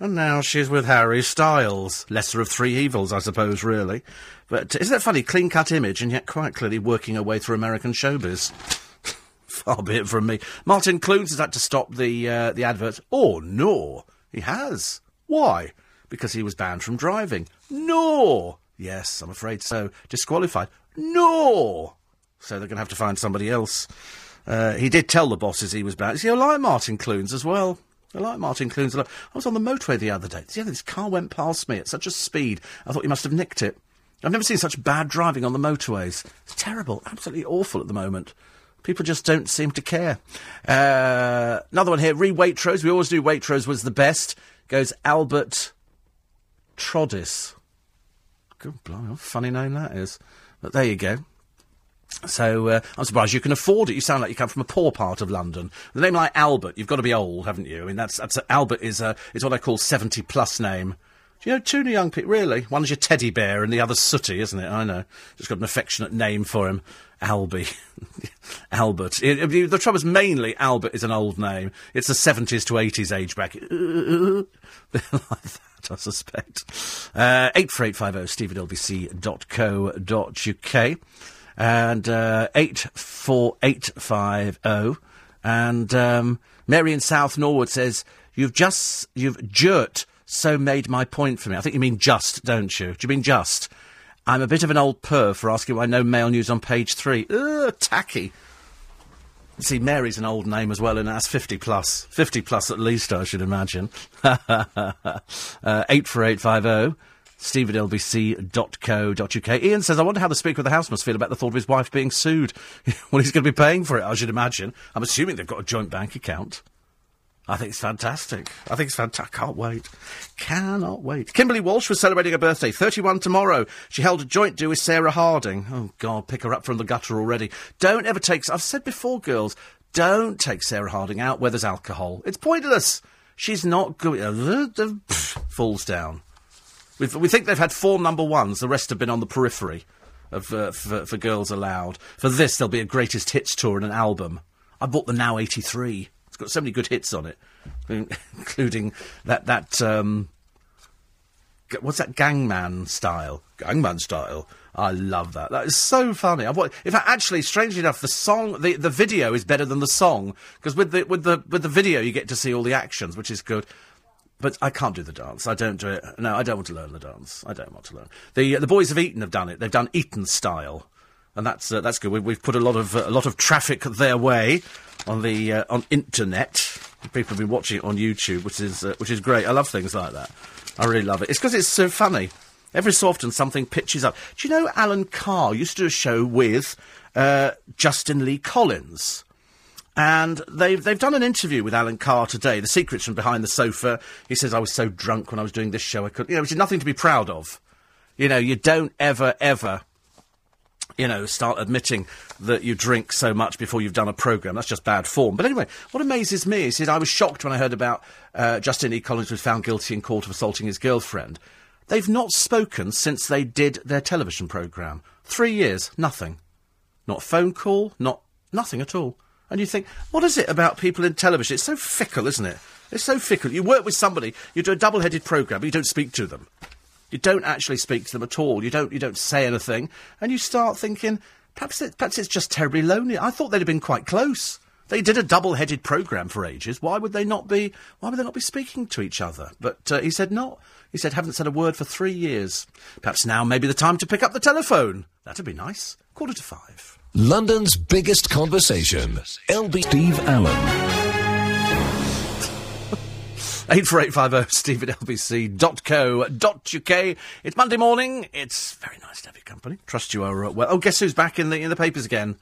and now she's with Harry Styles. Lesser of three evils, I suppose, really. But isn't that funny? Clean cut image, and yet quite clearly working her way through American showbiz. [LAUGHS] Far be it from me. Martin Clunes has had to stop the uh, the advert. Oh no, he has. Why? Because he was banned from driving. No. Yes, I'm afraid so. Disqualified. No. so they're going to have to find somebody else. Uh, he did tell the bosses he was banned. See, I like Martin Clunes as well. I like Martin Clunes a lot. I was on the motorway the other day. This car went past me at such a speed. I thought he must have nicked it. I've never seen such bad driving on the motorways. It's terrible, absolutely awful at the moment. People just don't seem to care. Uh, another one here, re Waitrose. We always do Waitrose was the best. Goes Albert Troddis. Good blimey, what a funny name that is. But there you go. So uh, I'm surprised you can afford it. You sound like you come from a poor part of London. The name like Albert, you've got to be old, haven't you? I mean, that's, that's Albert is uh, is what I call seventy plus name. Do you know two new young people? Really, one's your teddy bear and the other's Sooty, isn't it? I know. Just got an affectionate name for him, Albie, [LAUGHS] Albert. It, it, the trouble is, mainly Albert is an old name. It's the seventies to eighties age bracket. [LAUGHS] like that. I suspect. Uh, 84850 steve at lbc.co.uk and uh, 84850. And um, Mary in South Norwood says, You've just, you've jurt so made my point for me. I think you mean just, don't you? Do you mean just? I'm a bit of an old purr for asking why no mail news on page three. Ugh, tacky. See, Mary's an old name as well, and that's 50 plus. 50 plus at least, I should imagine. [LAUGHS] uh, 84850 steve at lbc.co.uk. Ian says, I wonder how the Speaker of the House must feel about the thought of his wife being sued. [LAUGHS] well, he's going to be paying for it, I should imagine. I'm assuming they've got a joint bank account. I think it's fantastic. I think it's fantastic. Can't wait. Cannot wait. Kimberley Walsh was celebrating her birthday, 31 tomorrow. She held a joint do with Sarah Harding. Oh, God, pick her up from the gutter already. Don't ever take... I've said before, girls, don't take Sarah Harding out where there's alcohol. It's pointless. She's not good. Falls down. We've, we think they've had four number ones. The rest have been on the periphery of uh, for, for Girls Aloud. For this, there'll be a greatest hits tour and an album. I bought the Now 83. It's got so many good hits on it, including [LAUGHS] that that um, what's that Gangman style? Gangman style. I love that. That is so funny. I've, in fact, actually, strangely enough, the song, the, the video is better than the song because with the with the with the video you get to see all the actions, which is good. But I can't do the dance. I don't do it. No, I don't want to learn the dance. I don't want to learn. The uh, the boys of Eton have done it. They've done Eton style, and that's uh, that's good. We, have put a lot of uh, a lot of traffic their way on the uh, on internet. People have been watching it on YouTube, which is uh, which is great. I love things like that. I really love it. It's because it's so funny. Every so often something pitches up. Do you know Alan Carr used to do a show with uh, Justin Lee Collins? And they've, they've done an interview with Alan Carr today. The secret's from behind the sofa. He says, I was so drunk when I was doing this show, I could, you know, which is nothing to be proud of. You know, you don't ever, ever you know, start admitting that you drink so much before you've done a programme. That's just bad form. But anyway, what amazes me is that I was shocked when I heard about uh, Justin E. Collins was found guilty in court of assaulting his girlfriend. They've not spoken since they did their television programme. Three years, nothing. Not phone call, not nothing at all. And you think, what is it about people in television? It's so fickle, isn't it? It's so fickle. You work with somebody, you do a double-headed programme, but you don't speak to them. You don't actually speak to them at all. You don't. You don't say anything, and you start thinking perhaps it, perhaps it's just terribly lonely. I thought they'd have been quite close. They did a double-headed program for ages. Why would they not be? Why would they not be speaking to each other? But uh, he said not. He said haven't said a word for three years. Perhaps now may be the time to pick up the telephone. That'd be nice. Quarter to five. London's biggest conversation. LB Steve Allen. 84850 steve at lbc.co.uk. It's Monday morning. It's very nice to have your company. Trust you are uh, well. Oh, guess who's back in the, in the papers again?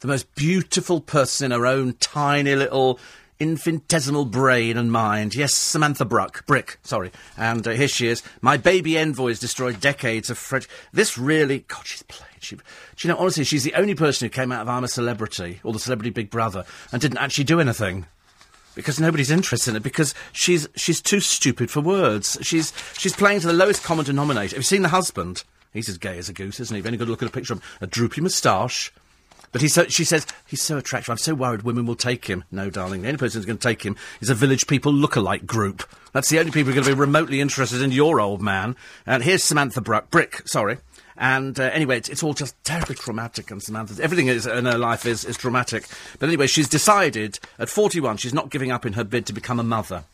The most beautiful person in her own tiny little infinitesimal brain and mind. Yes, Samantha Bruck. Brick, sorry. And uh, here she is. My baby envoy has destroyed decades of French. This really... God, she's played. She, do you know, honestly, she's the only person who came out of I'm a Celebrity, or the Celebrity Big Brother, and didn't actually do anything because nobody's interested in it because she's she's too stupid for words. She's she's playing to the lowest common denominator. Have you seen the husband? He's as gay as a goose, isn't he? You've only got to look at a picture of him, a droopy moustache. But he's so, she says, he's so attractive. I'm so worried women will take him. No, darling. The only person who's going to take him is a village people look-alike group. That's the only people who are going to be remotely interested in your old man. And here's Samantha Bruck. Brick, sorry. And uh, anyway, it's, it's, all just terribly traumatic. And Samantha's everything is, in her life is, is traumatic. But anyway, she's decided at 41 she's not giving up in her bid to become a mother.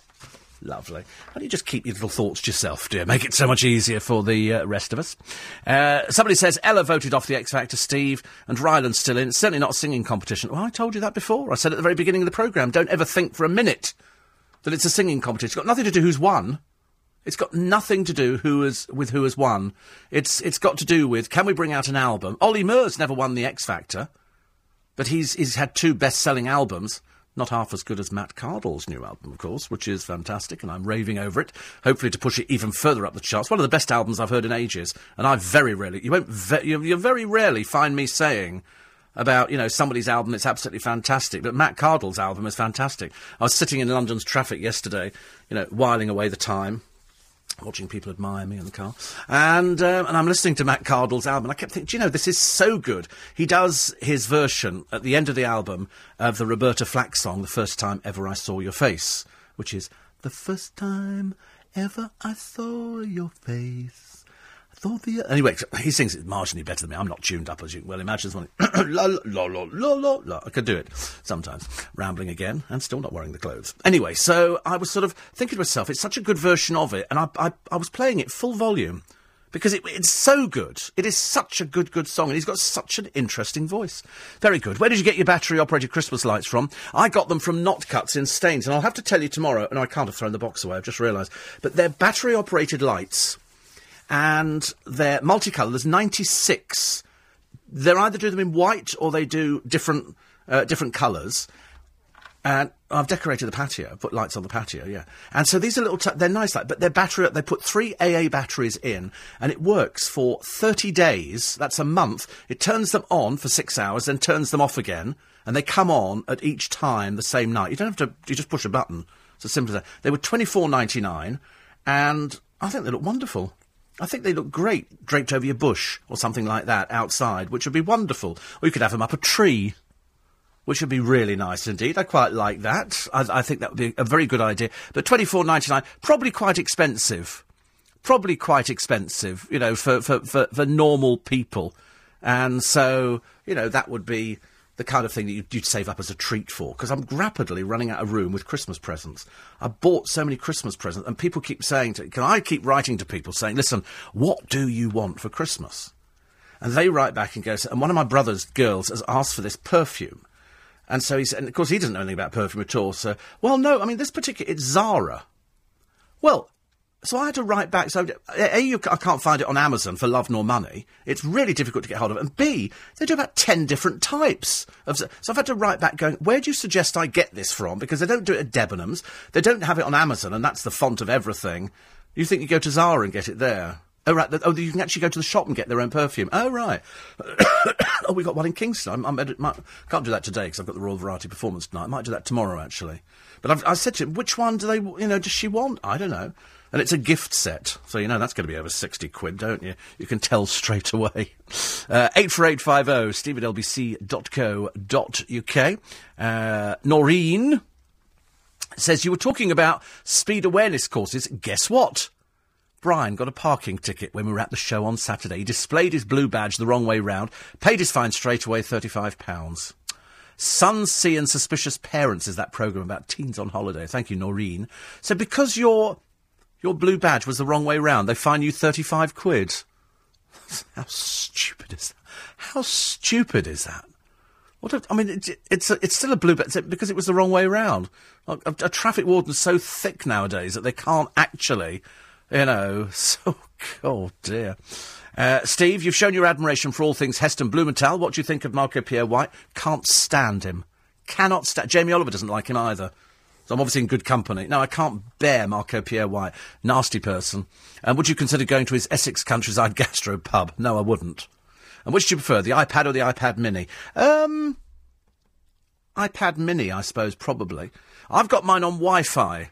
Lovely. How do you just keep your little thoughts to yourself, dear? Make it so much easier for the uh, rest of us. Uh, somebody says Ella voted off the X Factor, Steve, and Rylan's still in. It's certainly not a singing competition. Well, I told you that before. I said at the very beginning of the programme, don't ever think for a minute that it's a singing competition. It's got nothing to do who's won. It's got nothing to do who has, with who has won. It's, it's got to do with can we bring out an album? Ollie Murs never won the X Factor, but he's, he's had two best selling albums. Not half as good as Matt Cardle's new album, of course, which is fantastic, and I'm raving over it. Hopefully, to push it even further up the charts. One of the best albums I've heard in ages, and I very rarely, you won't, ve- you, you very rarely find me saying about, you know, somebody's album that's absolutely fantastic. But Matt Cardle's album is fantastic. I was sitting in London's traffic yesterday, you know, whiling away the time. Watching people admire me in the car, and um, and I'm listening to Matt Cardle's album. And I kept thinking, do you know, this is so good. He does his version at the end of the album of the Roberta Flack song, "The First Time Ever I Saw Your Face," which is the first time ever I saw your face. The anyway, he sings it marginally better than me. I'm not tuned up as you well imagine. [COUGHS] la, la, la, la, la, la. I could do it sometimes, rambling again and still not wearing the clothes. Anyway, so I was sort of thinking to myself, it's such a good version of it, and I, I, I was playing it full volume because it, it's so good. It is such a good, good song, and he's got such an interesting voice. Very good. Where did you get your battery-operated Christmas lights from? I got them from Notcutts in Staines, and I'll have to tell you tomorrow. And I can't have thrown the box away. I've just realised, but they're battery-operated lights and they're multicolour. There's 96. They either do them in white or they do different uh, different colours. And I've decorated the patio, I put lights on the patio, yeah. And so these are little, t- they're nice, like, but they're battery, they put three AA batteries in, and it works for 30 days, that's a month. It turns them on for six hours, then turns them off again, and they come on at each time the same night. You don't have to, you just push a button. It's as simple as that. They were 24.99, and I think they look wonderful. I think they look great draped over your bush or something like that outside, which would be wonderful. Or you could have them up a tree, which would be really nice indeed. I quite like that. I, I think that would be a very good idea. But twenty four ninety nine, probably quite expensive. Probably quite expensive, you know, for, for, for, for normal people. And so, you know, that would be the kind of thing that you'd, you'd save up as a treat for. Because I'm rapidly running out of room with Christmas presents. I bought so many Christmas presents, and people keep saying to, can I keep writing to people saying, listen, what do you want for Christmas? And they write back and go, and one of my brother's girls has asked for this perfume. And so he's, and of course he doesn't know anything about perfume at all. So, well, no, I mean this particular, it's Zara. Well, so I had to write back. So A, you, I can't find it on Amazon for love nor money. It's really difficult to get hold of. And B, they do about ten different types of. So I've had to write back going, where do you suggest I get this from? Because they don't do it at Debenhams. They don't have it on Amazon, and that's the font of everything. You think you go to Zara and get it there? Oh right. Oh, you can actually go to the shop and get their own perfume. Oh right. [COUGHS] oh, we got one in Kingston. I'm, I'm can't do that today because I've got the Royal Variety Performance tonight. I might do that tomorrow actually. But I've, I said to him, which one do they? You know, does she want? I don't know. And it's a gift set, so you know that's going to be over 60 quid, don't you? You can tell straight away. Uh, 84850 steve at lbc.co.uk. Uh, Noreen says, You were talking about speed awareness courses. Guess what? Brian got a parking ticket when we were at the show on Saturday. He displayed his blue badge the wrong way round, paid his fine straight away, £35. Sun, Sea and Suspicious Parents is that programme about teens on holiday. Thank you, Noreen. So because you're your blue badge was the wrong way round. They fine you 35 quid. [LAUGHS] How stupid is that? How stupid is that? What a, I mean, it, it's a, it's still a blue badge because it was the wrong way round. A, a, a traffic warden's so thick nowadays that they can't actually, you know. [LAUGHS] So, oh dear. Uh, Steve, you've shown your admiration for all things Heston Blumenthal. What do you think of Marco Pierre White? Can't stand him. Cannot stand. Jamie Oliver doesn't like him either. So I'm obviously in good company. No, I can't bear Marco Pierre White. Nasty person. And would you consider going to his Essex countryside [LAUGHS] gastro pub? No, I wouldn't. And which do you prefer, the iPad or the iPad mini? Um, iPad mini, I suppose, probably. I've got mine on Wi-Fi,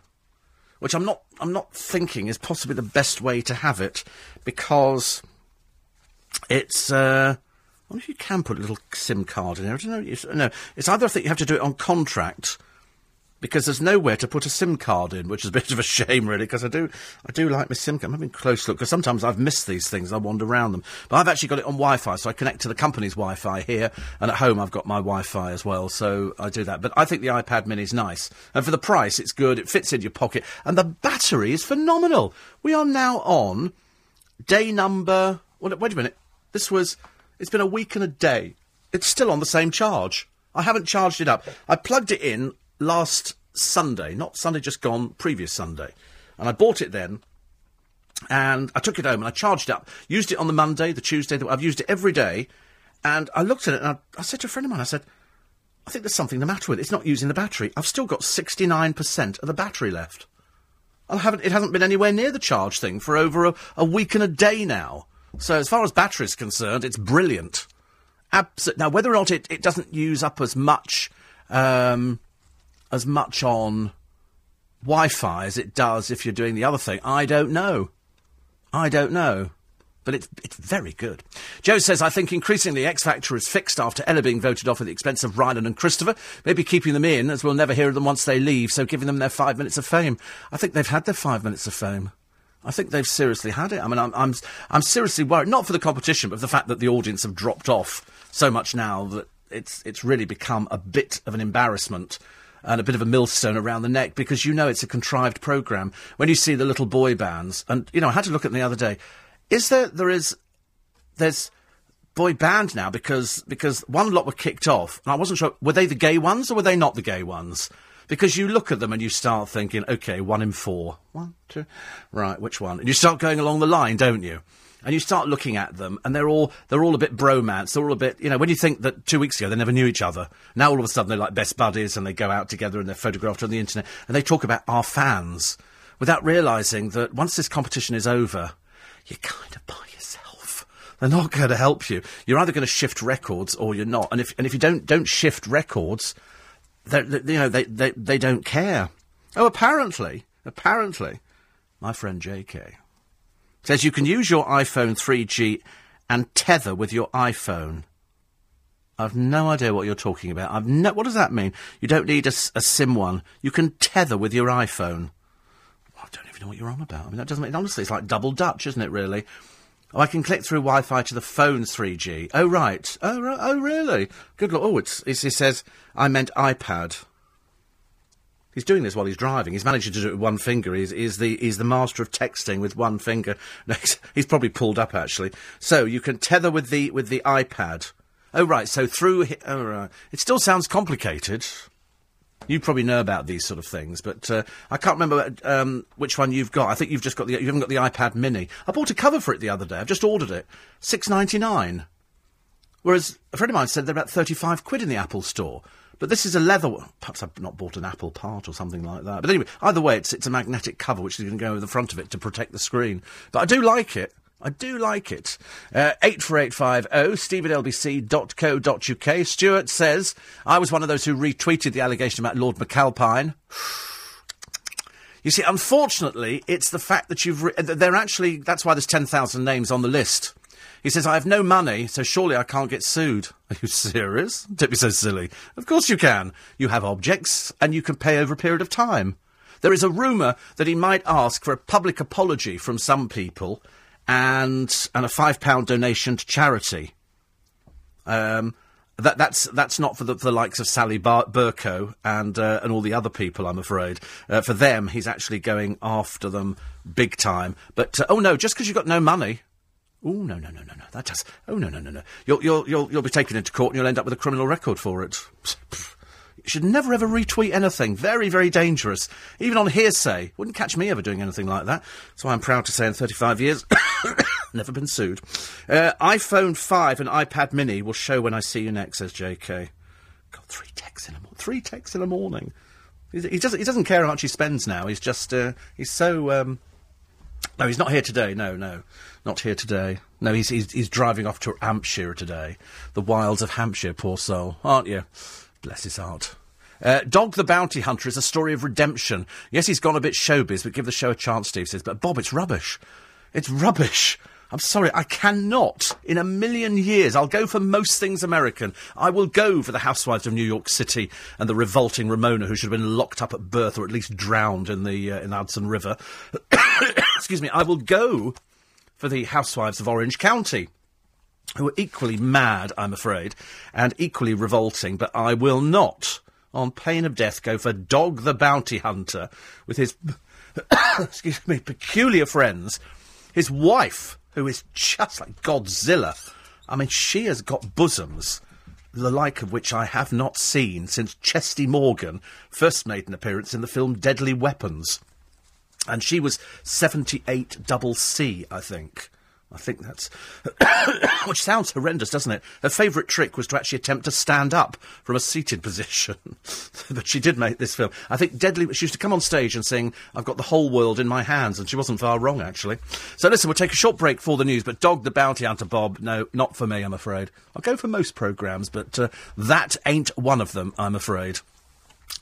which I'm not, I'm not thinking is possibly the best way to have it, because it's, uh, I wonder if you can put a little SIM card in there. I don't know. no, it's either I think you have to do it on contract, because there's nowhere to put a SIM card in, which is a bit of a shame, really, because I do, I do like my SIM card. I'm having a close look, because sometimes I've missed these things, I wander around them. But I've actually got it on Wi-Fi, so I connect to the company's Wi-Fi here, and at home I've got my Wi-Fi as well, so I do that. But I think the iPad mini is nice. And for the price, it's good, it fits in your pocket, and the battery is phenomenal. We are now on day number, wait, wait a minute, this was, it's been a week and a day. It's still on the same charge. I haven't charged it up. I plugged it in last Sunday, not Sunday just gone, previous Sunday. And I bought it then, and I took it home and I charged it up. Used it on the Monday, the Tuesday, the, I've used it every day. And I looked at it and I, I said to a friend of mine, I said, I think there's something the matter with it. It's not using the battery. I've still got 69% of the battery left. I haven't, it hasn't been anywhere near the charge thing for over a, a week and a day now. So as far as battery's concerned, it's brilliant. Now, whether or not it, it doesn't use up as much um, as much on Wi-Fi as it does if you're doing the other thing, I don't know. I don't know. But it's, it's very good. Joe says, I think increasingly X Factor is fixed after Ella being voted off at the expense of Rylan and Christopher. Maybe keeping them in, as we'll never hear of them once they leave, so giving them their five minutes of fame. I think they've had their five minutes of fame. I think they've seriously had it. I mean, I'm, I'm, I'm seriously worried, not for the competition, but for the fact that the audience have dropped off so much now that it's, it's really become a bit of an embarrassment and a bit of a millstone around the neck because you know it's a contrived programme. When you see the little boy bands, and, you know, I had to look at them the other day. Is there, there is, there's boy band now because, because one lot were kicked off, and I wasn't sure, were they the gay ones or were they not the gay ones? Because you look at them and you start thinking, okay, one in four. One, two, right, which one? And you start going along the line, don't you? And you start looking at them, and they're all they're all a bit bromance. They're all a bit, you know, when you think that two weeks ago they never knew each other, now all of a sudden they're like best buddies, and they go out together and they're photographed on the internet, and they talk about our fans, without realising that once this competition is over, you're kind of by yourself. They're not going to help you. You're either going to shift records or you're not. And if and if you don't don't shift records, you know they, they they don't care. Oh, apparently, apparently, my friend J.K. says you can use your iPhone 3G and tether with your iPhone. I've no idea what you're talking about. I've no. What does that mean? You don't need a SIM one. You can tether with your iPhone. I don't even know what you're on about. I mean, that doesn't make. Honestly, it's like double Dutch, isn't it? Really. Oh, I can click through Wi-Fi to the phone's 3G. Oh, right. Oh, oh, really? Good luck. Oh, it's, it's, it says I meant iPad. He's doing this while he's driving. He's managed to do it with one finger. He's, he's the he's the master of texting with one finger. [LAUGHS] He's, he's probably pulled up actually. So you can tether with the with the iPad. Oh right. So through. Oh right. It still sounds complicated. You probably know about these sort of things, but uh, I can't remember um, which one you've got. I think you've just got the you haven't got the iPad Mini. I bought a cover for it the other day. I've just ordered it, six ninety nine. Whereas a friend of mine said they're about thirty five quid in the Apple store. But this is a leather one. Perhaps I've not bought an Apple part or something like that. But anyway, either way, it's it's a magnetic cover which is going to go over the front of it to protect the screen. But I do like it. I do like it. Uh, 84850 steve at lbc.co.uk. Stuart says, I was one of those who retweeted the allegation about Lord McAlpine. You see, unfortunately, it's the fact that you've. Re- they're actually. That's why there's 10,000 names on the list. He says, I have no money, so surely I can't get sued. [LAUGHS] Are you serious? Don't be so silly. Of course you can. You have objects, and you can pay over a period of time. There is a rumour that he might ask for a public apology from some people and, and a £5 donation to charity. Um, that, that's that's not for the, for the likes of Sally Bar- Bercow and uh, and all the other people. I'm afraid uh, for them, he's actually going after them big time. But uh, oh no, just because you've got no money. Oh no no no no no! That does. Oh no no no no! You'll you'll you'll you'll be taken into court and you'll end up with a criminal record for it. You should never ever retweet anything. Very very dangerous. Even on hearsay, wouldn't catch me ever doing anything like that. That's why I'm proud to say in 35 years, [COUGHS] never been sued. Uh, iPhone 5 and iPad Mini will show when I see you next. Says J.K. God, three texts in a morning. Three texts in a morning. He doesn't. He doesn't care how much he spends now. He's just. Uh, he's so. Um, no, he's not here today. No, no, not here today. No, he's, he's he's driving off to Hampshire today. The wilds of Hampshire, poor soul, aren't you? Bless his heart. Uh, Dog the Bounty Hunter is a story of redemption. Yes, he's gone a bit showbiz, but give the show a chance, Steve says. But Bob, it's rubbish. It's rubbish. I'm sorry, I cannot. In a million years, I'll go for most things American. I will go for the Housewives of New York City and the revolting Ramona, who should have been locked up at birth or at least drowned in the uh, in Hudson River. [COUGHS] Excuse me. I will go for the Housewives of Orange County who are equally mad, I'm afraid, and equally revolting, but I will not, on pain of death, go for Dog the Bounty Hunter with his, [COUGHS] excuse me, peculiar friends, his wife, who is just like Godzilla. I mean, she has got bosoms, the like of which I have not seen since Chesty Morgan first made an appearance in the film Deadly Weapons. And she was 78 double C, I think. I think that's. [COUGHS] which sounds horrendous, doesn't it? Her favourite trick was to actually attempt to stand up from a seated [LAUGHS] position. but she did make this film. I think Deadly. She used to come on stage and sing, I've got the whole world in my hands, and she wasn't far wrong, actually. So listen, we'll take a short break for the news, but Dog the Bounty Hunter, Bob, no, not for me, I'm afraid. I'll go for most programmes, but uh, that ain't one of them, I'm afraid.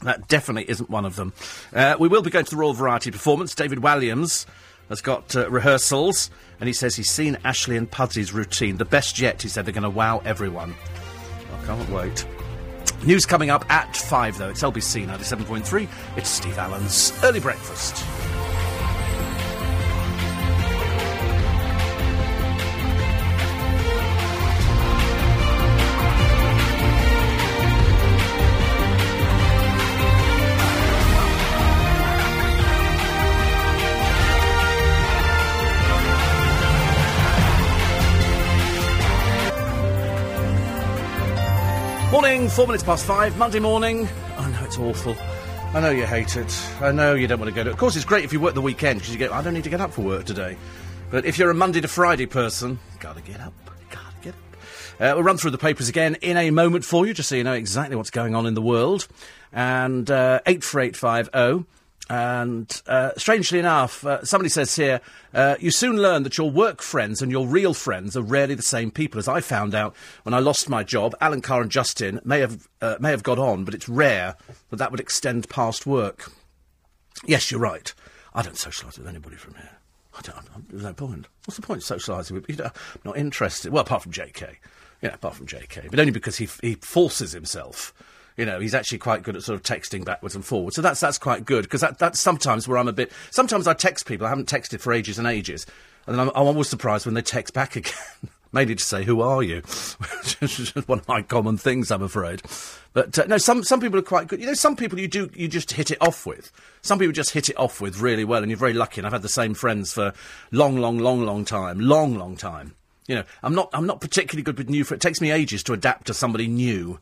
That definitely isn't one of them. Uh, we will be going to the Royal Variety performance. David Walliams has got uh, rehearsals, and he says he's seen Ashleigh and Pudsey's routine. The best yet, he said, they're going to wow everyone. I can't wait. News coming up at 5, though. It's LBC 97.3. It's Steve Allen's Early Breakfast. Morning, four minutes past five, Monday morning. I know it's awful. I know you hate it. I know you don't want to go to. Of course, it's great if you work the weekend because you get. I don't need to get up for work today. But if you're a Monday to Friday person, gotta get up. Gotta get up. Uh, we'll run through the papers again in a moment for you, just so you know exactly what's going on in the world. And uh, eight four eight five zero. And uh, strangely enough, uh, somebody says here, uh, you soon learn that your work friends and your real friends are rarely the same people. As I found out when I lost my job, Alan Carr and Justin may have uh, may have got on, but it's rare that that would extend past work. Yes, you're right. I don't socialise with anybody from here. I don't. There's no point. What's the point of socialising with? You know, I'm not interested. Well, apart from J.K. Yeah, apart from J.K. But only because he he forces himself you know, he's actually quite good at sort of texting backwards and forwards. So that's that's quite good because that, that's sometimes where I'm a bit. Sometimes I text people I haven't texted for ages and ages, and then I'm, I'm always surprised when they text back [LAUGHS] again. Mainly to say, "Who are you?" [LAUGHS] Which is one of my common things, I'm afraid. But uh, no, some some people are quite good. You know, some people you do you just hit it off with. Some people just hit it off with really well, and you're very lucky. And I've had the same friends for long, long, long, long time, long, long time. You know, I'm not I'm not particularly good with new. It takes me ages to adapt to somebody new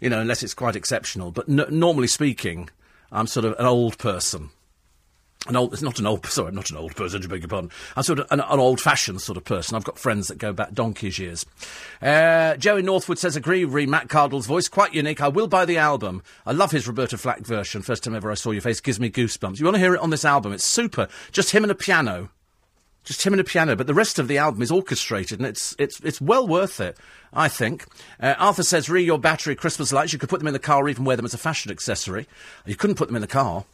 you know, unless it's quite exceptional. But n- normally speaking, I'm sort of an old person. An old, it's not an old, [LAUGHS] sorry, not an old person, I beg your pardon. I'm sort of an, an old-fashioned sort of person. I've got friends that go back donkey's years. Uh, Joe in Northwood says, agree, re Matt Cardle's voice, quite unique. I will buy the album. I love his Roberta Flack version. First time ever I saw your face gives me goosebumps. You want to hear it on this album? It's super. Just him and a piano. Just him and a piano, but the rest of the album is orchestrated, and it's it's it's well worth it, I think. Uh, Arthur says, "Re your battery Christmas lights. You could put them in the car, or even wear them as a fashion accessory. You couldn't put them in the car.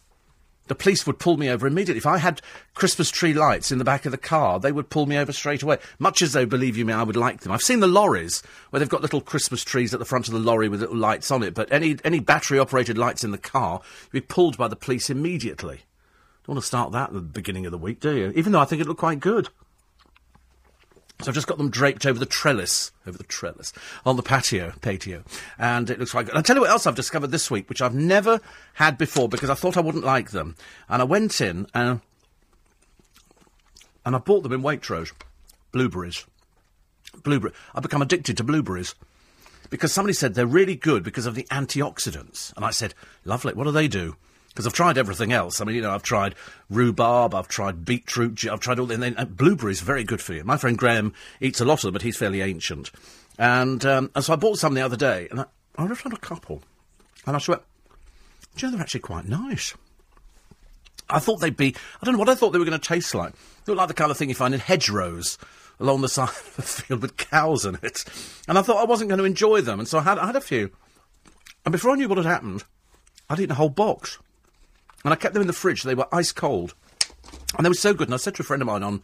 The police would pull me over immediately if I had Christmas tree lights in the back of the car. They would pull me over straight away. Much as though, believe you me, I would like them. I've seen the lorries where they've got little Christmas trees at the front of the lorry with little lights on it, but any any battery operated lights in the car, you'd be pulled by the police immediately." Don't want to start that at the beginning of the week, do you? Even though I think it looked quite good. So I've just got them draped over the trellis, over the trellis, on the patio, patio, and it looks quite good. I'll tell you what else I've discovered this week, which I've never had before because I thought I wouldn't like them. And I went in and, and I bought them in Waitrose. Blueberries. Blueberry. I've become addicted to blueberries because somebody said they're really good because of the antioxidants. And I said, lovely, what do they do? Because I've tried everything else. I mean, you know, I've tried rhubarb, I've tried beetroot, I've tried all the. And then, uh, blueberries very good for you. My friend Graham eats a lot of them, but he's fairly ancient. And, um, and so I bought some the other day, and I, I just had a couple. And I swear, do you know, they're actually quite nice. I thought they'd be. I don't know what I thought they were going to taste like. They look like the kind of thing you find in hedgerows along the [LAUGHS] side of the field with cows in it. And I thought I wasn't going to enjoy them, and so I had, I had a few. And before I knew what had happened, I'd eaten a whole box. And I kept them in the fridge. They were ice cold. And they were so good. And I said to a friend of mine on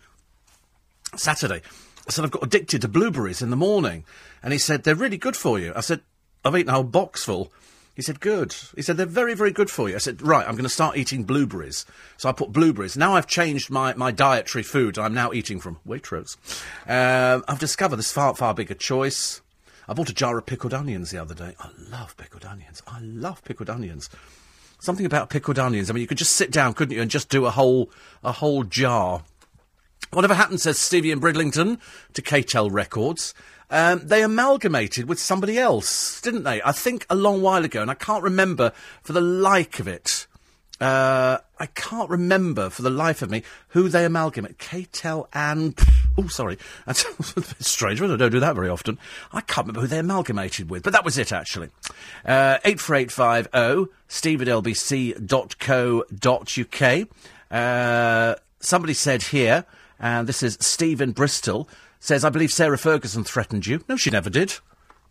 Saturday, I said, I've got addicted to blueberries in the morning. And he said, they're really good for you. I said, I've eaten a whole box full. He said, good. He said, they're very, very good for you. I said, right, I'm going to start eating blueberries. So I put blueberries. Now I've changed my, my dietary food. I'm now eating from Waitrose. Um, I've discovered this far, far bigger choice. I bought a jar of pickled onions the other day. I love pickled onions. I love pickled onions. Something about pickled onions. I mean, you could just sit down, couldn't you, and just do a whole, a whole jar. Whatever happened, says Stevie and Bridlington to KTEL Records. Um, they amalgamated with somebody else, didn't they? I think a long while ago, and I can't remember for the like of it. Uh, I can't remember for the life of me who they amalgamate. KTEL and oh, sorry, [LAUGHS] that's a bit strange. I don't do that very often. I can't remember who they amalgamated with, but that was it actually. Uh, eight four eight five zero. Steve at lbc.co.uk. Uh, somebody said here, and this is Steve in Bristol says, I believe Sarah Ferguson threatened you. No, she never did.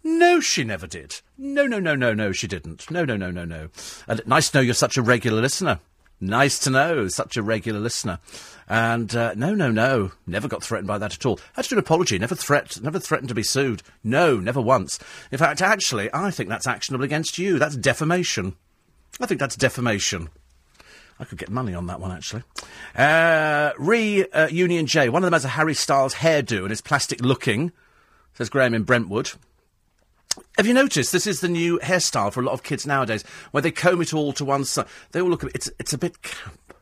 No, she never did. No, no, no, no, no, she didn't. No, no, no, no, no. And nice to know you're such a regular listener. Nice to know, such a regular listener. And uh, no, no, no, never got threatened by that at all. Had to do an apology. Never threat, never threatened to be sued. No, never once. In fact, actually, I think that's actionable against you. That's defamation. I think that's defamation. I could get money on that one, actually. Uh, Re uh, Union J. One of them has a Harry Styles hairdo and is plastic looking, says Graham in Brentwood. Have you noticed this is the new hairstyle for a lot of kids nowadays, where they comb it all to one side? They all look a bit, it's it's a bit camp,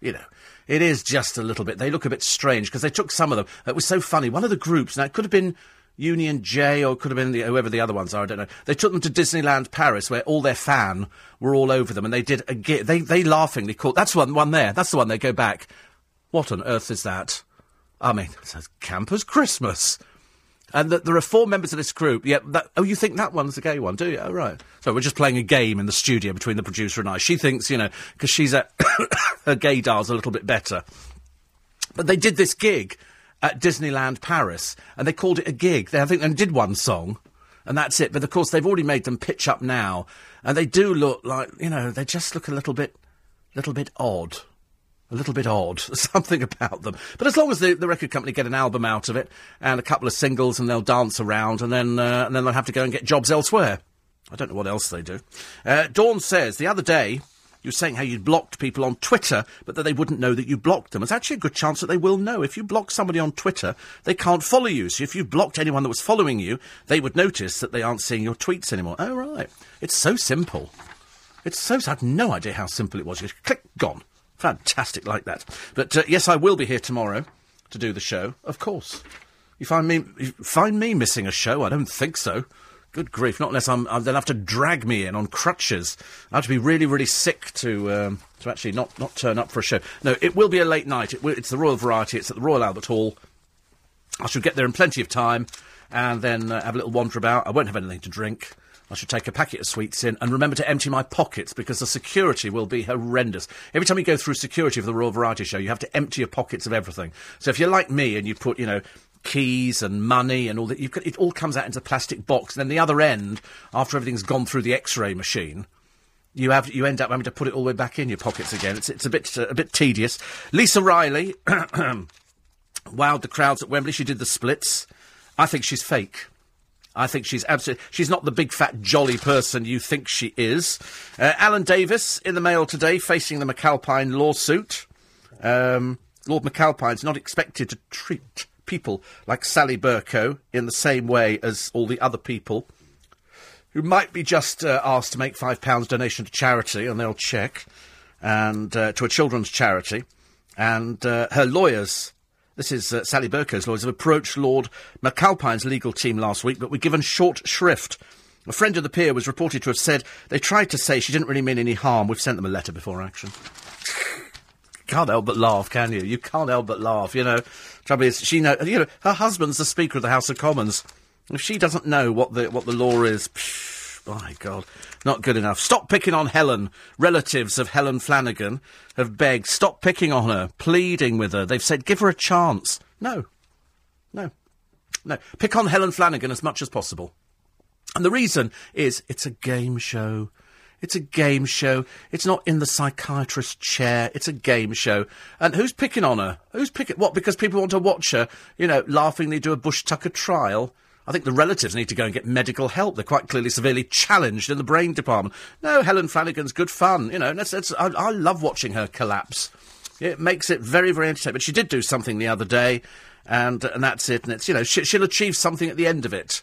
you know. It is just a little bit. They look a bit strange because they took some of them. It was so funny. One of the groups now it could have been Union J, or it could have been the, whoever the other ones are, I don't know. They took them to Disneyland Paris, where all their fan were all over them, and they did a gig. They, they laughingly called, that's one, one there, that's the one they go back. What on earth is that? I mean, it says Campers Christmas. And there are four members of this group. Yeah, that, oh, you think that one's the gay one, do you? Oh, right. So we're just playing a game in the studio between the producer and I. She thinks, you know, because she's a, [COUGHS] her gaydar's a little bit better. But they did this gig at Disneyland Paris, and they called it a gig. They, I think, and did one song, and that's it. But of course, they've already made them pitch up now, and they do look like you know they just look a little bit, little bit odd. A little bit odd, [LAUGHS] something about them. But as long as the, the record company get an album out of it and a couple of singles, and they'll dance around, and then uh, and then they'll have to go and get jobs elsewhere. I don't know what else they do. Uh, Dawn says the other day you were saying how you'd blocked people on Twitter, but that they wouldn't know that you blocked them. There's actually a good chance that they will know. If you block somebody on Twitter, they can't follow you. So if you blocked anyone that was following you, they would notice that they aren't seeing your tweets anymore. Oh, right. It's so simple. It's so. I had no idea how simple it was. You click, gone. Fantastic like that. But uh, yes, I will be here tomorrow to do the show, of course. You find me, you find me missing a show? I don't think so. Good grief! Not unless I'm, I'm, they'll have to drag me in on crutches. I have to be really, really sick to um, to actually not, not turn up for a show. No, it will be a late night. It it's the Royal Variety. It's at the Royal Albert Hall. I shall get there in plenty of time, and then uh, have a little wander about. I won't have anything to drink. I should take a packet of sweets in and remember to empty my pockets because the security will be horrendous. Every time you go through security for the Royal Variety Show, you have to empty your pockets of everything. So if you're like me and you put, you know, keys and money and all that. Got, it all comes out into a plastic box. And then the other end, after everything's gone through the X-ray machine, you have you end up having to put it all the way back in your pockets again. It's it's a bit uh, a bit tedious. Lisa Riley [COUGHS] wowed the crowds at Wembley. She did the splits. I think she's fake. I think she's absolutely. She's not the big fat jolly person you think she is. Uh, Alan Davies in the Mail today, facing the McAlpine lawsuit. Um, Lord McAlpine's not expected to treat people like Sally Bercow in the same way as all the other people who might be just uh, asked to make £5 donation to charity and they'll check, and uh, to a children's charity. And uh, her lawyers, this is uh, Sally Bercow's lawyers, have approached Lord McAlpine's legal team last week, but were given short shrift. A friend of the peer was reported to have said they tried to say she didn't really mean any harm. We've sent them a letter before action. can't help but laugh, can you? You can't help but laugh, you know. Trouble is, she know, you know, her husband's the Speaker of the House of Commons. If she doesn't know what the what the law is, psh, my God, not good enough. Stop picking on Helen. Relatives of Helen Flanagan have begged, stop picking on her, pleading with her. They've said, give her a chance. No, no, no. Pick on Helen Flanagan as much as possible. And the reason is it's a game show. It's a game show. It's not in the psychiatrist's chair. It's a game show. And who's picking on her? Who's picking what? Because people want to watch her, you know, laughingly do a Bush Tucker trial. I think the relatives need to go and get medical help. They're quite clearly severely challenged in the brain department. No, Helen Flanagan's good fun. You know, I, I love watching her collapse. It makes it very, very entertaining. But she did do something the other day, and and that's it. And it's you know she, she'll achieve something at the end of it.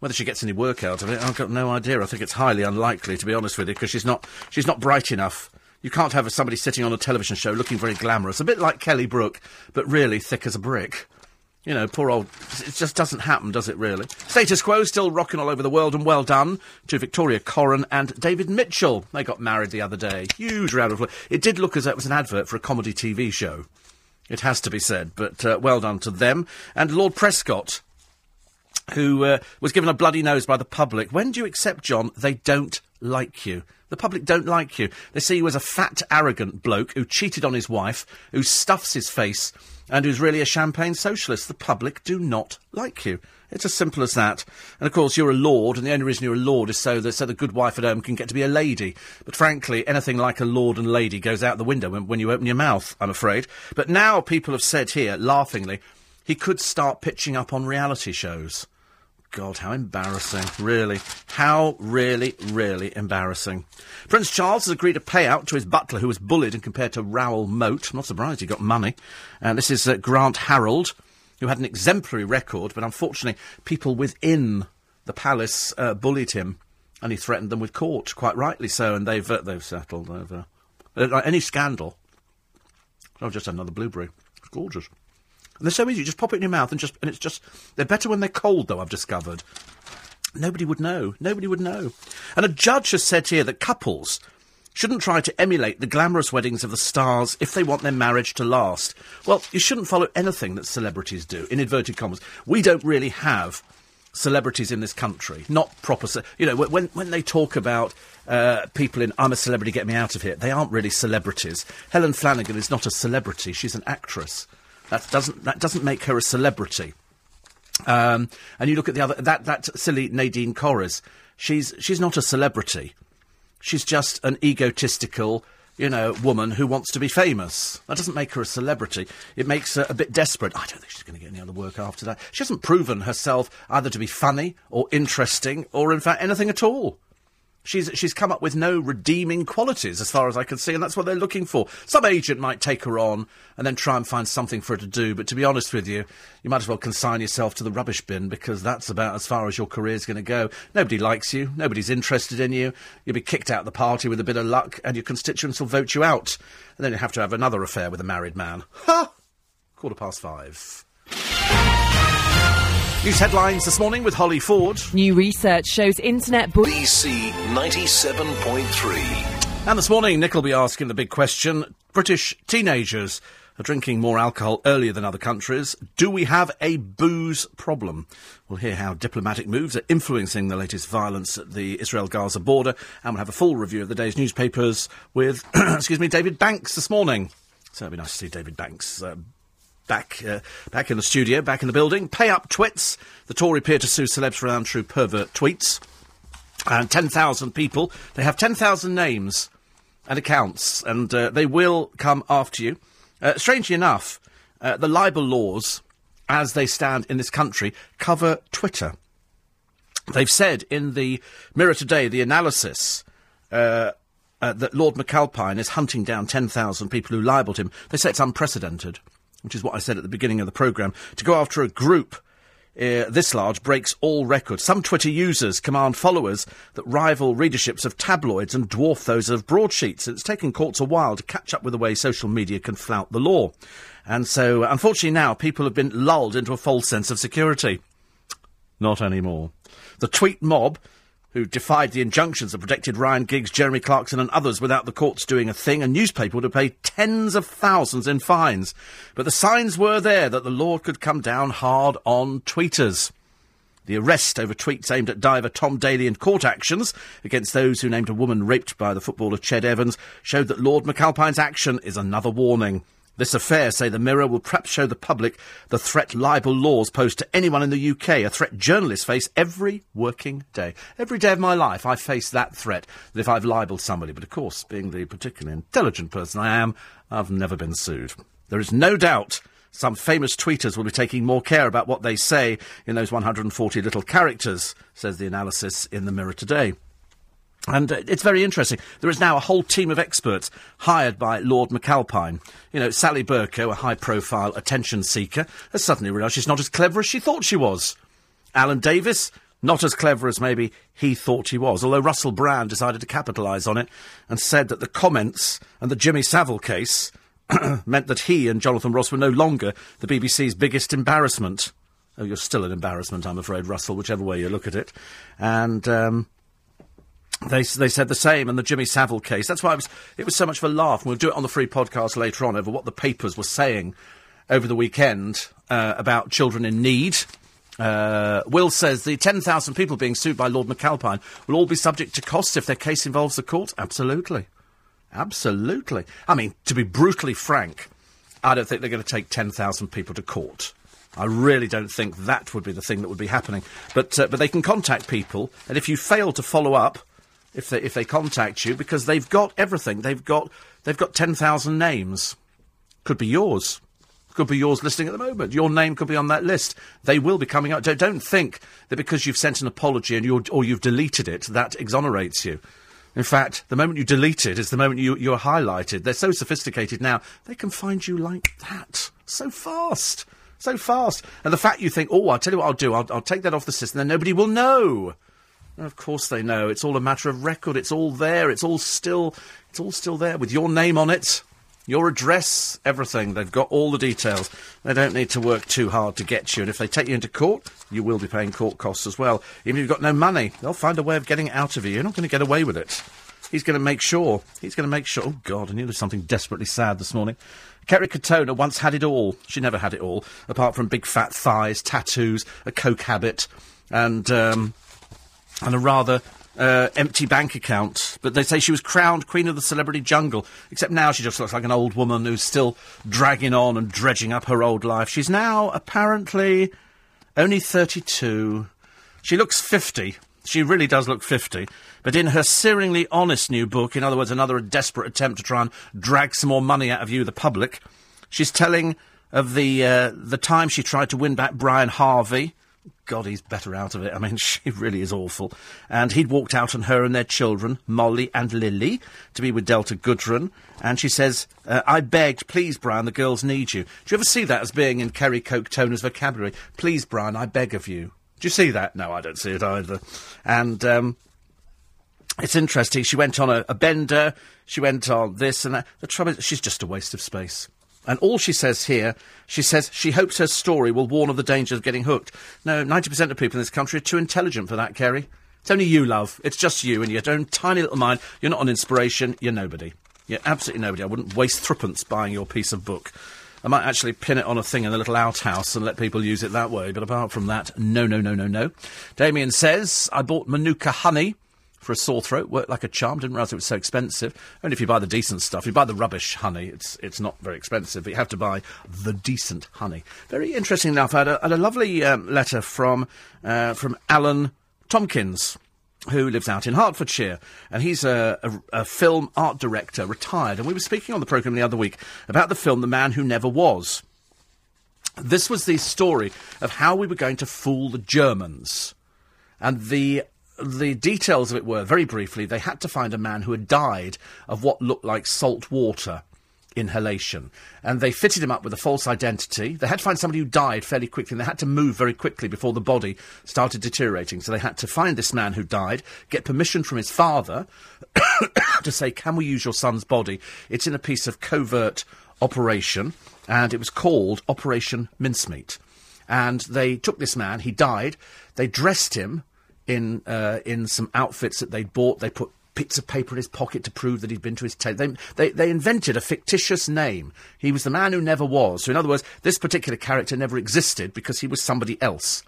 Whether she gets any work out of it, I've got no idea. I think it's highly unlikely, to be honest with you, because she's not she's not bright enough. You can't have somebody sitting on a television show looking very glamorous, a bit like Kelly Brook, but really thick as a brick. You know, poor old. It just doesn't happen, does it really? Status quo still rocking all over the world, and well done to Victoria Coren and David Mitchell. They got married the other day. Huge round of applause. It did look as though it was an advert for a comedy TV show. It has to be said, but uh, well done to them. And Lord Prescott, who uh, was given a bloody nose by the public. When do you accept, John? They don't like you. The public don't like you. They see you as a fat, arrogant bloke who cheated on his wife, who stuffs his face, and who's really a champagne socialist. The public do not like you. It's as simple as that. And of course, you're a lord, and the only reason you're a lord is so that so the good wife at home can get to be a lady. But frankly, anything like a lord and lady goes out the window when, when you open your mouth, I'm afraid. But now people have said here, laughingly, he could start pitching up on reality shows. God, how embarrassing. Really. How really, really embarrassing. Prince Charles has agreed to pay out to his butler who was bullied and compared to Raoul Moat. I'm not surprised he got money. And this is uh, Grant Harold, who had an exemplary record, but unfortunately, people within the palace uh, bullied him and he threatened them with court, quite rightly so, and they've, uh, they've settled over. Uh, any scandal. I've just another blueberry. It's gorgeous. And they're so easy. You just pop it in your mouth and just, and it's just, they're better when they're cold, though, I've discovered. Nobody would know. Nobody would know. And a judge has said here that couples shouldn't try to emulate the glamorous weddings of the stars if they want their marriage to last. Well, you shouldn't follow anything that celebrities do, in inverted commas. We don't really have celebrities in this country, not proper. Ce- you know, when when they talk about uh, people in "I'm a celebrity, get me out of here," they aren't really celebrities. Helen Flanagan is not a celebrity; she's an actress. That doesn't that doesn't make her a celebrity. Um, and you look at the other that that silly Nadine Dorries. She's she's not a celebrity. She's just an egotistical, you know, woman who wants to be famous. That doesn't make her a celebrity. It makes her a bit desperate. I don't think she's going to get any other work after that. She hasn't proven herself either to be funny or interesting or, in fact, anything at all. She's, she's come up with no redeeming qualities, as far as I can see, and that's what they're looking for. Some agent might take her on and then try and find something for her to do, but to be honest with you, you might as well consign yourself to the rubbish bin because that's about as far as your career's going to go. Nobody likes you, nobody's interested in you, you'll be kicked out of the party with a bit of luck, and your constituents will vote you out. And then you have to have another affair with a married man. Ha! Quarter past five. News headlines this morning with Holly Ford. New research shows internet bullying. BC 97.3. And this morning, Nick will be asking the big question British teenagers are drinking more alcohol earlier than other countries. Do we have a booze problem? We'll hear how diplomatic moves are influencing the latest violence at the Israel Gaza border. And we'll have a full review of the day's newspapers with, [CLEARS THROAT] excuse me, David Banks this morning. So it'd be nice to see David Banks. Uh, back uh, back in the studio, back in the building. Pay up twits. The Tory peer to sue celebs for untrue pervert tweets. And 10,000 people. They have 10,000 names and accounts, and uh, they will come after you. Uh, strangely enough, uh, the libel laws, as they stand in this country, cover Twitter. They've said in the Mirror today, the analysis uh, uh, that Lord McAlpine is hunting down 10,000 people who libelled him. They say it's unprecedented which is what I said at the beginning of the programme, to go after a group uh, this large breaks all records. Some Twitter users command followers that rival readerships of tabloids and dwarf those of broadsheets. It's taken courts a while to catch up with the way social media can flout the law. And so, unfortunately, now people have been lulled into a false sense of security. Not anymore. The tweet mob who defied the injunctions that protected Ryan Giggs, Jeremy Clarkson, and others without the courts doing a thing, a newspaper would have paid tens of thousands in fines. But the signs were there that the law could come down hard on tweeters. The arrest over tweets aimed at diver Tom Daley and court actions against those who named a woman raped by the footballer Ched Evans showed that Lord McAlpine's action is another warning. This affair, say the Mirror, will perhaps show the public the threat libel laws pose to anyone in the UK, a threat journalists face every working day. Every day of my life, I face that threat that if I've libelled somebody. But of course, being the particularly intelligent person I am, I've never been sued. There is no doubt some famous tweeters will be taking more care about what they say in those 140 little characters, says the analysis in the Mirror today. And uh, it's very interesting. There is now a whole team of experts hired by Lord McAlpine. You know, Sally Bercow, a high profile attention seeker, has suddenly realised she's not as clever as she thought she was. Alan Davies, not as clever as maybe he thought he was, although Russell Brand decided to capitalise on it and said that the comments and the Jimmy Savile case [COUGHS] meant that he and Jonathan Ross were no longer the BBC's biggest embarrassment. Oh, you're still an embarrassment, I'm afraid, Russell, whichever way you look at it. And, um, they, they said the same in the Jimmy Savile case. That's why it was, it was so much of a laugh. We'll do it on the free podcast later on over what the papers were saying over the weekend uh, about children in need. Uh, Will says the 10,000 people being sued by Lord McAlpine will all be subject to costs if their case involves the court. Absolutely. Absolutely. I mean, to be brutally frank, I don't think they're going to take 10,000 people to court. I really don't think that would be the thing that would be happening. But, uh, but they can contact people, and if you fail to follow up, if they, if they contact you, because they've got everything. They've got, they've got 10,000 names. Could be yours. Could be yours listening at the moment. Your name could be on that list. They will be coming up. Don't, don't think that because you've sent an apology and you're, or you've deleted it, that exonerates you. In fact, the moment you delete it is the moment you, you're highlighted. They're so sophisticated now, they can find you like that. So fast. So fast. And the fact you think, oh, I'll tell you what I'll do, I'll, I'll take that off the system, then nobody will know. Of course they know. It's all a matter of record. It's all there. It's all still, it's all still there with your name on it, your address, everything. They've got all the details. They don't need to work too hard to get you. And if they take you into court, you will be paying court costs as well. Even if you've got no money, they'll find a way of getting out of you. You're not going to get away with it. He's going to make sure. He's going to make sure. Oh God! I knew there was something desperately sad this morning. Kerry Katona once had it all. She never had it all, apart from big fat thighs, tattoos, a coke habit, and um, and a rather uh, empty bank account. But they say she was crowned Queen of the Celebrity Jungle, except now she just looks like an old woman who's still dragging on and dredging up her old life. She's now apparently only 32. She looks 50. She really does look 50. But in her searingly honest new book, in other words, another desperate attempt to try and drag some more money out of you, the public, she's telling of the, uh, the time she tried to win back Brian Harvey. God, he's better out of it. I mean, [LAUGHS] she really is awful. And he'd walked out on her and their children, Molly and Lily, to be with Delta Goodrem. And she says, uh, I begged, please, Brian, the girls need you. Do you ever see that as being in Kerry Coke Toner's vocabulary? Please, Brian, I beg of you. Do you see that? No, I don't see it either. And um, it's interesting. She went on a, a, bender. She went on this and that. The trouble is, she's just a waste of space. And all she says here, she says she hopes her story will warn of the dangers of getting hooked. No, 90% of people in this country are too intelligent for that, Kerry. It's only you, love. It's just you and your own tiny little mind. You're not an inspiration. You're nobody. You're absolutely nobody. I wouldn't waste threepence buying your piece of book. I might actually pin it on a thing in a little outhouse and let people use it that way. But apart from that, no, no, no, no, no. Damien says, I bought Manuka honey for a sore throat. Worked like a charm. Didn't realise it was so expensive. Only if you buy the decent stuff. If you buy the rubbish honey, it's it's not very expensive. But you have to buy the decent honey. Very interesting enough. I had a, had a lovely um, letter from uh, from Alan Tompkins who lives out in Hertfordshire, and he's a, a, a, film art director, retired. And we were speaking on the programme the other week about the film The Man Who Never Was. This was the story of how we were going to fool the Germans. And the the details of it were, very briefly, they had to find a man who had died of what looked like salt water inhalation. And they fitted him up with a false identity. They had to find somebody who died fairly quickly, and they had to move very quickly before the body started deteriorating. So they had to find this man who died, get permission from his father [COUGHS] to say, Can we use your son's body? It's in a piece of covert operation, and it was called Operation Mincemeat. And they took this man, he died, they dressed him in uh, in some outfits that they'd bought. They put bits of paper in his pocket to prove that he'd been to his tent. They, they, they invented a fictitious name. He was the man who never was. So, in other words, this particular character never existed because he was somebody else.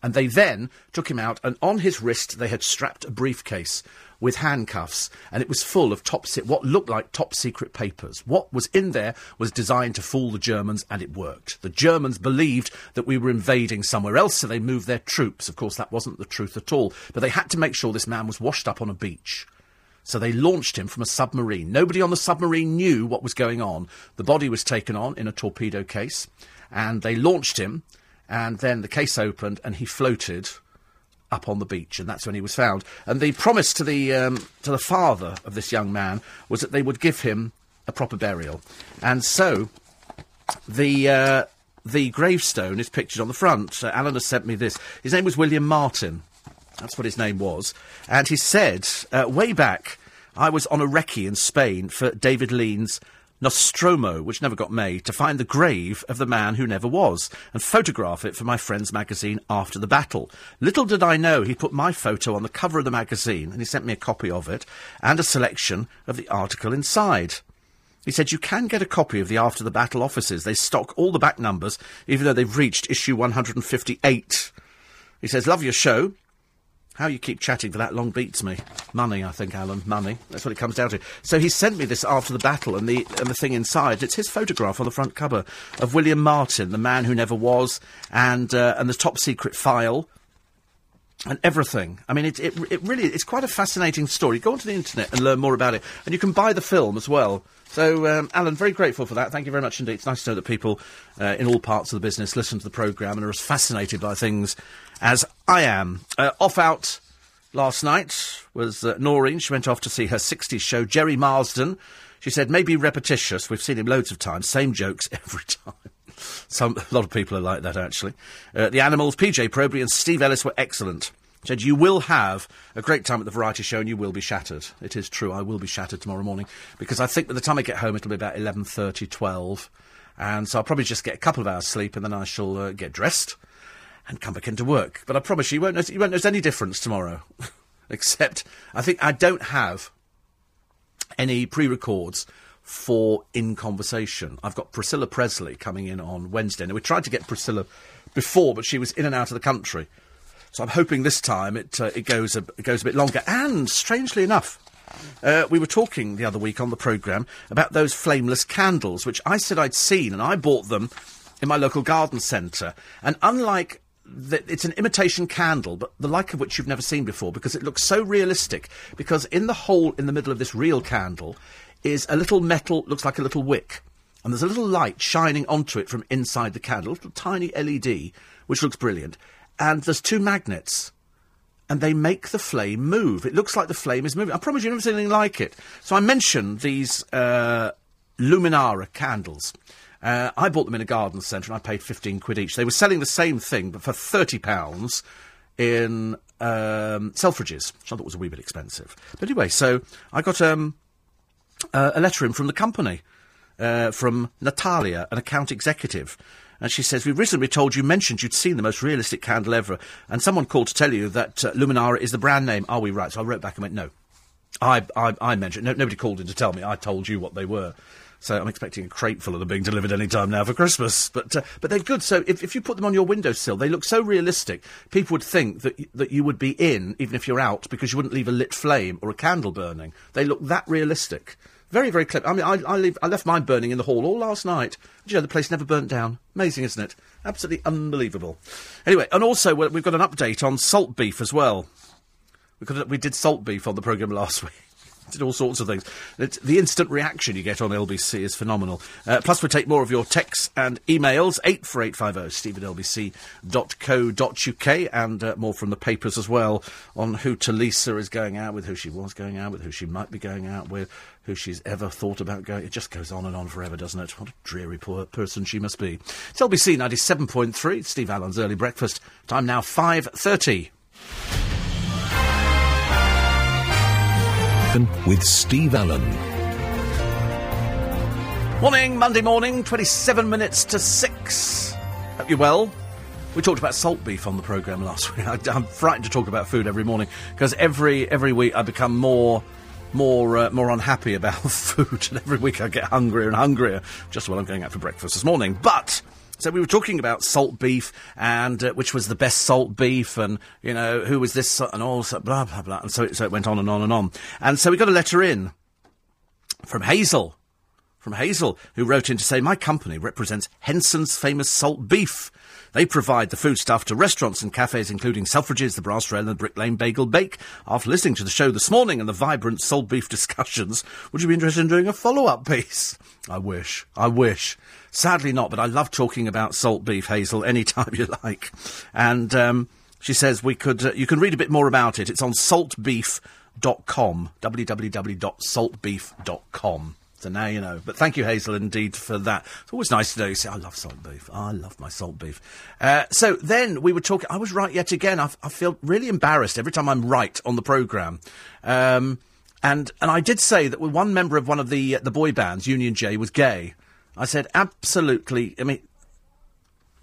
And they then took him out, and on his wrist they had strapped a briefcase with handcuffs, and it was full of top se- what looked like top secret papers. What was in there was designed to fool the Germans, and it worked. The Germans believed that we were invading somewhere else, so they moved their troops. Of course, that wasn't the truth at all. But they had to make sure this man was washed up on a beach. So they launched him from a submarine. Nobody on the submarine knew what was going on. The body was taken on in a torpedo case, and they launched him, and then the case opened, and he floated up on the beach, and that's when he was found. And the promise to the um, to the father of this young man was that they would give him a proper burial, and so the. Uh, the gravestone is pictured on the front. Uh, Alan has sent me this. His name was William Martin. That's what his name was. And he said, uh, way back, I was on a recce in Spain for David Lean's Nostromo, which never got made, to find the grave of the man who never was, and photograph it for my friend's magazine after the battle. Little did I know he put my photo on the cover of the magazine, and he sent me a copy of it, and a selection of the article inside. He said, You can get a copy of the After the Battle offices. They stock all the back numbers, even though they've reached issue 158. He says, Love your show. How you keep chatting for that long beats me. Money, I think, Alan. Money. That's what it comes down to. So he sent me this after the battle, and the and the thing inside. It's his photograph on the front cover of William Martin, the man who never was, and uh, and the top secret file. And everything. I mean, it, it, it really, it's quite a fascinating story. Go onto the internet and learn more about it. And you can buy the film as well. So, um, Alan, very grateful for that. Thank you very much indeed. It's nice to know that people uh, in all parts of the business listen to the programme and are as fascinated by things as I am. Uh, off out last night was uh, Noreen. She went off to see her 60s show, Gerry Marsden. She said, maybe repetitious. We've seen him loads of times. Same jokes [LAUGHS] every time. Some, a lot of people are like that, actually. Uh, the Animals, PJ Proby and Steve Ellis were excellent. Said, you will have a great time at the variety show and you will be shattered. It is true, I will be shattered tomorrow morning. Because I think by the time I get home, it'll be about 11.30, 12. And so I'll probably just get a couple of hours sleep and then I shall uh, get dressed and come back into work. But I promise you, you won't notice, you won't notice any difference tomorrow. [LAUGHS] Except, I think I don't have any pre-records for In Conversation. I've got Priscilla Presley coming in on Wednesday. Now, we tried to get Priscilla before, but she was in and out of the country. So I'm hoping this time it, uh, it, goes a, it goes a bit longer. And, strangely enough, uh, we were talking the other week on the programme about those flameless candles, which I said I'd seen, and I bought them in my local garden centre. And unlike it's an imitation candle, but the like of which you've never seen before, because it looks so realistic. Because in the hole in the middle of this real candle is a little metal, looks like a little wick, and there's a little light shining onto it from inside the candle, a little tiny LED, which looks brilliant. And there's two magnets and they make the flame move. It looks like the flame is moving. I promise you, you've never seen anything like it. So I mentioned these uh, Luminara candles. Uh, I bought them in a garden centre and I paid 15 quid each. They were selling the same thing, but for £30 in um, Selfridges, which I thought was a wee bit expensive. But anyway, so I got um, uh, a letter in from the company, uh, from Natalia, an account executive. And she says, We've recently told you, mentioned you'd seen the most realistic candle ever, and someone called to tell you that uh, Luminara is the brand name. Are we right? So I wrote back and went, No. I, I, I mentioned, no, nobody called in to tell me. I told you what they were. So I'm expecting a crate full of them being delivered any time now for Christmas. But uh, but they're good. So if, if you put them on your windowsill, they look so realistic. People would think that that you would be in even if you're out because you wouldn't leave a lit flame or a candle burning. They look that realistic. Very very clever. I mean, I I, leave, I left mine burning in the hall all last night. Did you know the place never burnt down? Amazing, isn't it? Absolutely unbelievable. Anyway, and also we- we've got an update on salt beef as well. We, could, we did salt beef on the programme last [LAUGHS] week. Did all sorts of things. It's, the instant reaction you get on LBC is phenomenal. Uh, plus, we'll take more of your texts and emails. 84850 steve at lbc.co.uk and uh, more from the papers as well on who Tulisa is going out with, who she was going out with, who she might be going out with, who she's ever thought about going. It just goes on and on forever, doesn't it? What a dreary poor person she must be. It's LBC 97.3, Steve Allen's Early Breakfast. Time now 5.30. with Steve Allen. Morning, Monday morning, 27 minutes to 6. Hope you're well. We talked about salt beef on the programme last [LAUGHS] week. I, am frightened to talk about food every morning because every every week I become more more uh, more unhappy [LAUGHS] about food, and every week I get hungrier and hungrier. Just while I'm going out for breakfast this morning, but So we were talking about salt beef and uh, which was the best salt beef and, you know, who was this and all, so blah, blah, blah. And so it, so it went on and on and on. And so we got a letter in from Hazel. From Hazel, who wrote in to say, My company represents Henson's famous salt beef. They provide the foodstuff to restaurants and cafes, including Selfridges, the Brass Rail, and the Brick Lane Bagel Bake. After listening to the show this morning and the vibrant salt beef [LAUGHS] discussions, would you be interested in doing a follow up piece? [LAUGHS] I wish. I wish. Sadly not, but I love talking about salt beef, Hazel, any [LAUGHS] time you like. And um, she says we could. Uh, you can read a bit more about it. It's on saltbeef.com. www.saltbeef.com. So now you know. But thank you, Hazel, indeed, for that. It's always nice to know. You say, I love salt beef. I love my salt beef. Uh, so then we were talking. I was right yet again. I, I feel really embarrassed every time I'm right on the programme. Um, and and I did say that one member of one of the uh, the boy bands, Union J, was gay. I said absolutely. I mean,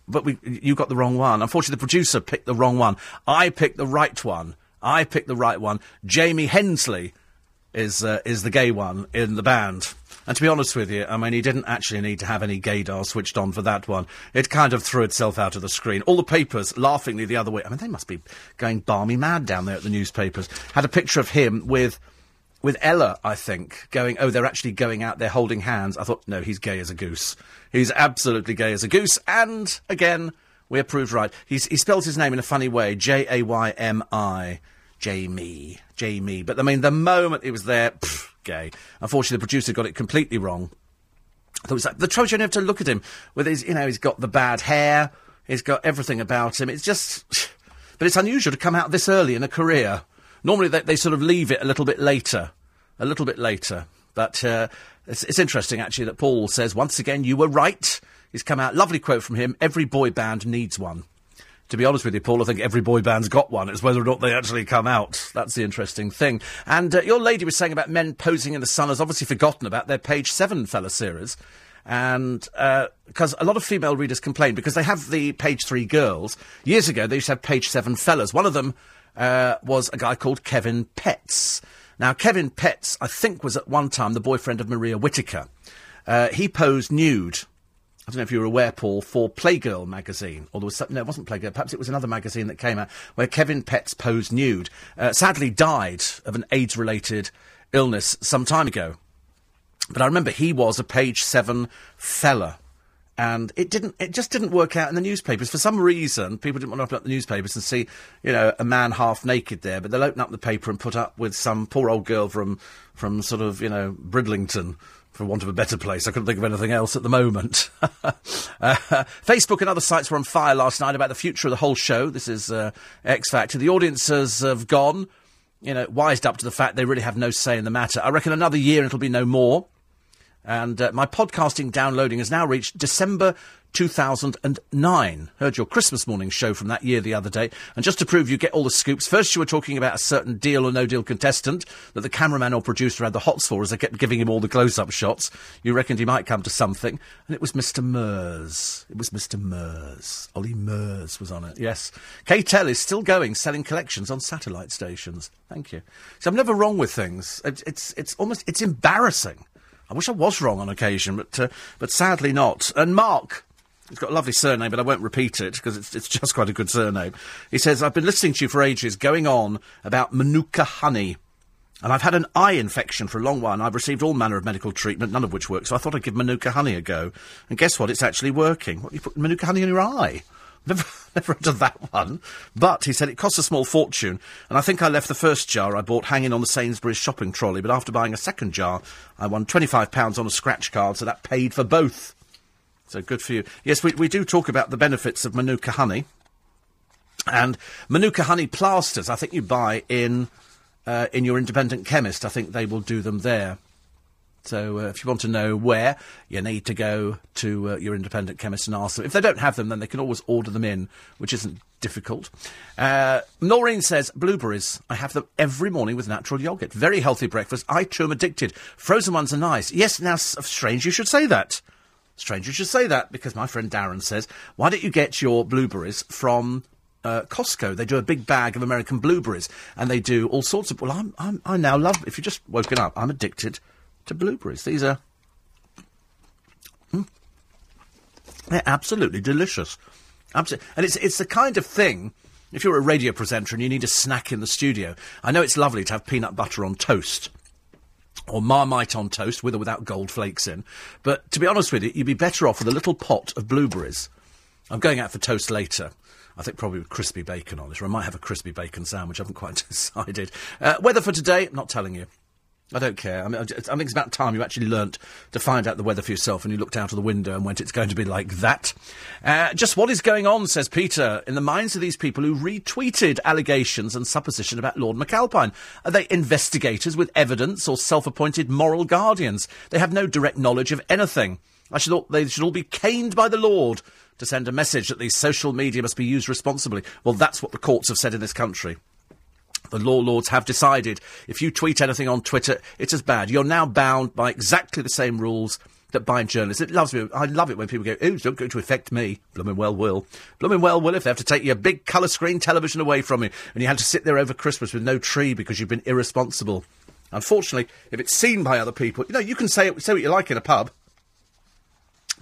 but we you got the wrong one. Unfortunately, the producer picked the wrong one. I picked the right one. I picked the right one. Jaymi Hensley is uh, is the gay one in the band. And to be honest with you, I mean, he didn't actually need to have any gaydar switched on for that one. It kind of threw itself out of the screen. All the papers, laughingly the other way, I mean, they must be going balmy mad down there at the newspapers, had a picture of him with with Ella, I think, going, oh, they're actually going out there holding hands. I thought, no, he's gay as a goose. He's absolutely gay as a goose. And, again, we're proved right. He's, he spells his name in a funny way J A Y M I. Jamie. Jamie. But, I mean, the moment he was there, gay. Unfortunately, the producer got it completely wrong. I thought it was like, the trouble you have to look at him with his, you know, he's got the bad hair, he's got everything about him. It's just. [SIGHS] But it's unusual to come out this early in a career. Normally they, they sort of leave it a little bit later a little bit later. But uh, it's, it's interesting, actually, that Paul says, once again, you were right. He's come out. Lovely quote from him. Every boy band needs one. To be honest with you, Paul, I think every boy band's got one. It's whether or not they actually come out. That's the interesting thing. And uh, your lady was saying about men posing in the sun has obviously forgotten about their page seven fella series. And because uh, a lot of female readers complain because they have the page three girls. Years ago, they used to have page seven fellas. One of them uh, was a guy called Kevin Petts. Now, Kevin Petts, I think, was at one time the boyfriend of Maria Whittaker. Uh, he posed nude. I don't know if you were aware, Paul, for Playgirl magazine, or there was some, no, it wasn't Playgirl. Perhaps it was another magazine that came out where Kevin Petts posed nude. Uh, sadly, died of an AIDS-related illness some time ago. But I remember he was a page seven fella and it didn't it just didn't work out in the newspapers for some reason people didn't want to open up the newspapers and see you know a man half naked there but they'll open up the paper and put up with some poor old girl from from sort of you know bridlington for want of a better place. I couldn't think of anything else at the moment. [LAUGHS] uh, Facebook and other sites were on fire last night about the future of the whole show. This is uh, X Factor. The audiences have gone, you know, wised up to the fact they really have no say in the matter. I reckon another year and it'll be no more. And uh, my podcasting downloading has now reached December 2009. Heard your Christmas morning show from that year the other day. And just to prove you get all the scoops, first you were talking about a certain deal or no deal contestant that the cameraman or producer had the hots for as they kept giving him all the close up shots. You reckoned he might come to something. And it was Mr. Murs. It was Mr. Murs. Olly Murs was on it. Yes. K-tel is still going, selling collections on satellite stations. Thank you. So I'm never wrong with things. It's, it's, it's almost, it's embarrassing. I wish I was wrong on occasion, but uh, but sadly not. And Mark, he's got a lovely surname, but I won't repeat it because it's it's just quite a good surname. He says, "I've been listening to you for ages, going on about Manuka honey." And I've had an eye infection for a long while, and I've received all manner of medical treatment, none of which works. So I thought I'd give Manuka honey a go. And guess what? It's actually working. What, you put Manuka honey in your eye? [LAUGHS] Never, never heard of that one. But he said it costs a small fortune, and I think I left the first jar I bought hanging on the Sainsbury's shopping trolley. But after buying a second jar, I won twenty-five pounds on a scratch card, so that paid for both. So good for you. Yes, we we do talk about the benefits of Manuka honey, and Manuka honey plasters. I think you buy in uh, in your independent chemist. I think they will do them there. So uh, if you want to know where, you need to go to uh, your independent chemist and ask them. If they don't have them, then they can always order them in, which isn't difficult. Uh, Noreen says, blueberries. I have them every morning with natural yoghurt. Very healthy breakfast. I too am addicted. Frozen ones are nice. Yes, now, strange you should say that. Strange you should say that, because my friend Darren says, why don't you get your blueberries from uh, Costco. They do a big bag of American blueberries, and they do all sorts of. Well, I'm, I'm I now love. If you've just woken up, I'm addicted to blueberries. These are. Hmm. They're absolutely delicious. Absolutely. And it's, it's the kind of thing, if you're a radio presenter and you need a snack in the studio, I know it's lovely to have peanut butter on toast. Or marmite on toast, with or without gold flakes in. But to be honest with you, you'd be better off with a little pot of blueberries. I'm going out for toast later. I think probably with crispy bacon on it, or I might have a crispy bacon sandwich. I haven't quite [LAUGHS] decided. Uh, weather for today, I'm not telling you. I don't care. I mean, I think it's about time you actually learnt to find out the weather for yourself and you looked out of the window and went, it's going to be like that. Uh, just what is going on, says Peter, in the minds of these people who retweeted allegations and supposition about Lord McAlpine? Are they investigators with evidence or self appointed moral guardians? They have no direct knowledge of anything. I should thought they should all be caned by the Lord to send a message that these social media must be used responsibly. Well, that's what the courts have said in this country. The law lords have decided if you tweet anything on Twitter, it's as bad. You're now bound by exactly the same rules that bind journalists. It loves me. I love it when people go, "Ooh, not going to affect me." Blooming well will. Blooming well will if they have to take your big colour screen television away from you, and you had to sit there over Christmas with no tree because you've been irresponsible. Unfortunately, if it's seen by other people, you know, you can say say what you like in a pub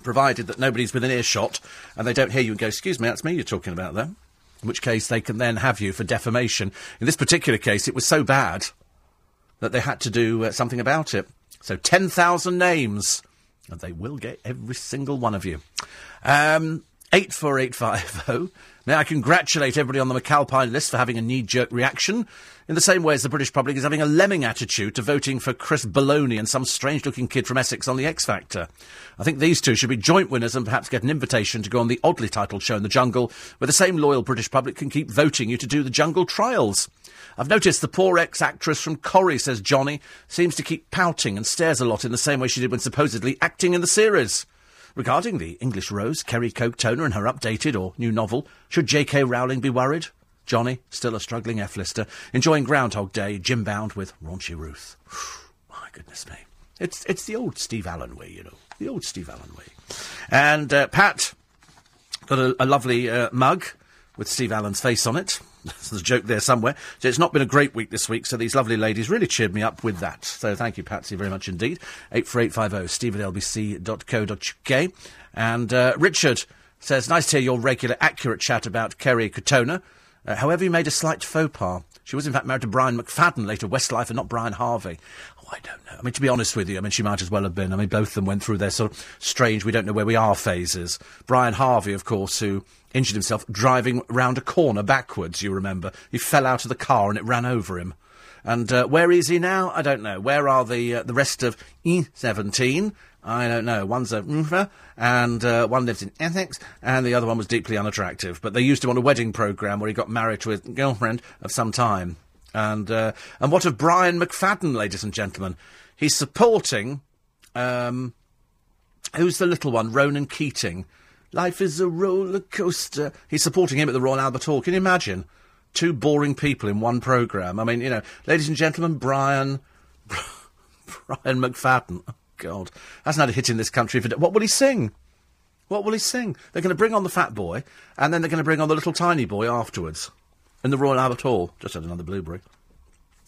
provided that nobody's within earshot and they don't hear you and go, excuse me, that's me you're talking about there. In which case they can then have you for defamation. In this particular case, it was so bad that they had to do uh, something about it. So 10,000 names, and they will get every single one of you. Um, 84850. May I congratulate everybody on the McAlpine list for having a knee jerk reaction, in the same way as the British public is having a lemming attitude to voting for Chris Baloney and some strange looking kid from Essex on the X Factor. I think these two should be joint winners and perhaps get an invitation to go on the oddly titled show in the jungle, where the same loyal British public can keep voting you to do the jungle trials. I've noticed the poor ex actress from Corrie, says Johnny, seems to keep pouting and stares a lot in the same way she did when supposedly acting in the series. Regarding the English Rose, Kerry Coke Toner, and her updated or new novel, should J.K. Rowling be worried? Johnny, still a struggling F-lister, enjoying Groundhog Day, Jim Bound with Raunchy Ruth. [SIGHS] My goodness me. It's, it's the old Steve Allen way, you know. The old Steve Allen way. And uh, Pat got a, a lovely uh, mug with Steve Allen's face on it. [LAUGHS] There's a joke there somewhere. So it's not been a great week this week, so these lovely ladies really cheered me up with that. So thank you, Patsy, very much indeed. 84850 steve at lbc.co.uk. And uh, Richard says, nice to hear your regular, accurate chat about Kerry Katona. Uh, however, you made a slight faux pas. She was, in fact, married to Brian McFadden, later Westlife, and not Brian Harvey. Oh, I don't know. I mean, to be honest with you, I mean, she might as well have been. I mean, both of them went through their sort of strange, we don't know where we are phases. Brian Harvey, of course, who injured himself driving round a corner backwards, you remember. He fell out of the car and it ran over him. And uh, where is he now? I don't know. Where are the uh, the rest of E17? I don't know. One's a and uh, one lives in Essex, and the other one was deeply unattractive. But they used him on a wedding programme where he got married to a girlfriend of some time. And uh, and what of Brian McFadden, ladies and gentlemen? He's supporting. Um, who's the little one? Ronan Keating. Life is a roller coaster. He's supporting him at the Royal Albert Hall. Can you imagine? Two boring people in one programme. I mean, you know, ladies and gentlemen, Brian. [LAUGHS] Brian McFadden. God. Hasn't had a hit in this country for. What will he sing? What will he sing? They're going to bring on the fat boy, and then they're going to bring on the little tiny boy afterwards. In the Royal Albert Hall. Just had another blueberry.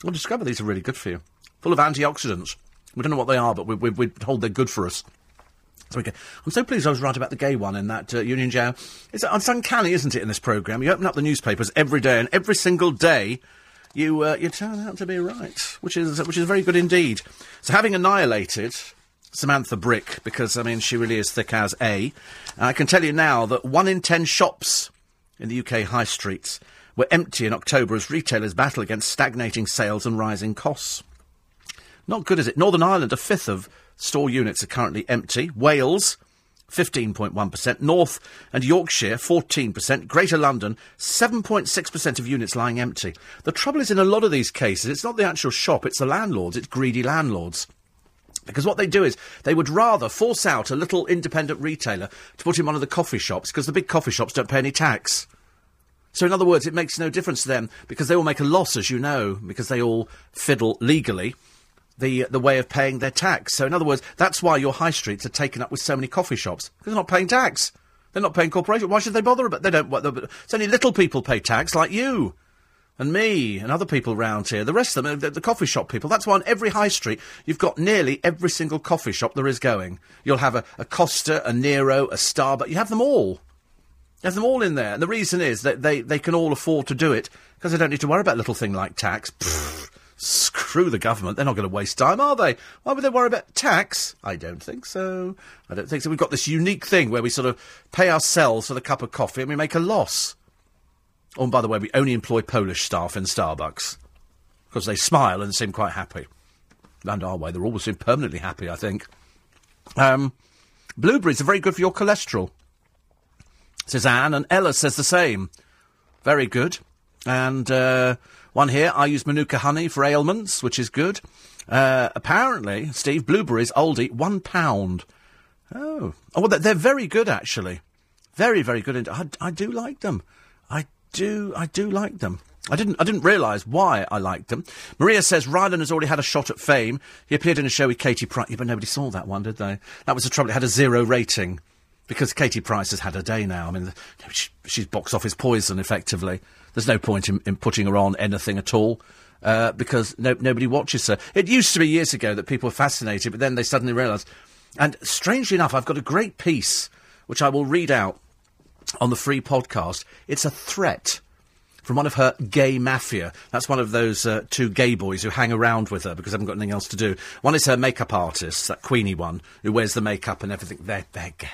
We'll discover these are really good for you. Full of antioxidants. We don't know what they are, but we, we, we're told they're good for us. So okay. I'm so pleased I was right about the gay one in that uh, Union Jail. It's, it's uncanny, isn't it, in this programme? You open up the newspapers every day, and every single day you uh, you turn out to be right, which is which is very good indeed. So having annihilated Samantha Brick, because I mean she really is thick as a, I can tell you now that one in ten shops in the UK high streets were empty in October as retailers battle against stagnating sales and rising costs. Not good, is it? Northern Ireland, a fifth of store units are currently empty. Wales, 15.1%. North and Yorkshire, 14%. Greater London, 7.6% of units lying empty. The trouble is, in a lot of these cases, it's not the actual shop, it's the landlords, it's greedy landlords. Because what they do is they would rather force out a little independent retailer to put in one of the coffee shops because the big coffee shops don't pay any tax. So, in other words, it makes no difference to them because they all make a loss, as you know, because they all fiddle legally the uh, the way of paying their tax. So, in other words, that's why your high streets are taken up with so many coffee shops because they're not paying tax. They're not paying corporation. Why should they bother? But they don't. It's only little people pay tax, like you. And me and other people around here. The rest of them, the, the coffee shop people. That's why on every high street you've got nearly every single coffee shop there is going. You'll have a, a Costa, a Nero, a Starbucks. You have them all. You have them all in there. And the reason is that they, they can all afford to do it because they don't need to worry about a little thing like tax. Pfft, screw the government. They're not going to waste time, are they? Why would they worry about tax? I don't think so. I don't think so. We've got this unique thing where we sort of pay ourselves for the cup of coffee and we make a loss. Oh, and by the way, we only employ Polish staff in Starbucks because they smile and seem quite happy. And our way, they're always permanently happy, I think. Um, blueberries are very good for your cholesterol, says Anne, and Ella says the same. Very good. And uh, one here, I use Manuka honey for ailments, which is good. Uh, apparently, Steve, blueberries, oldie, one pound. Oh, oh, well, they're, they're very good actually. Very, very good. I, I do like them. Do, I do like them. I didn't, I didn't realise why I liked them. Maria says Rylan has already had a shot at fame. He appeared in a show with Katie Price, yeah, but nobody saw that one, did they? That was the trouble. It had a zero rating because Katie Price has had her day now. I mean, she, she's box office poison, effectively. There's no point in, in putting her on anything at all. Uh, because no, nobody watches her. It used to be years ago that people were fascinated, but then they suddenly realised. And strangely enough, I've got a great piece which I will read out on the free podcast. It's a threat from one of her gay mafia. That's one of those uh, two gay boys who hang around with her because they haven't got anything else to do. One is her makeup artist, that Queenie one, who wears the makeup and everything. They're, they're gay.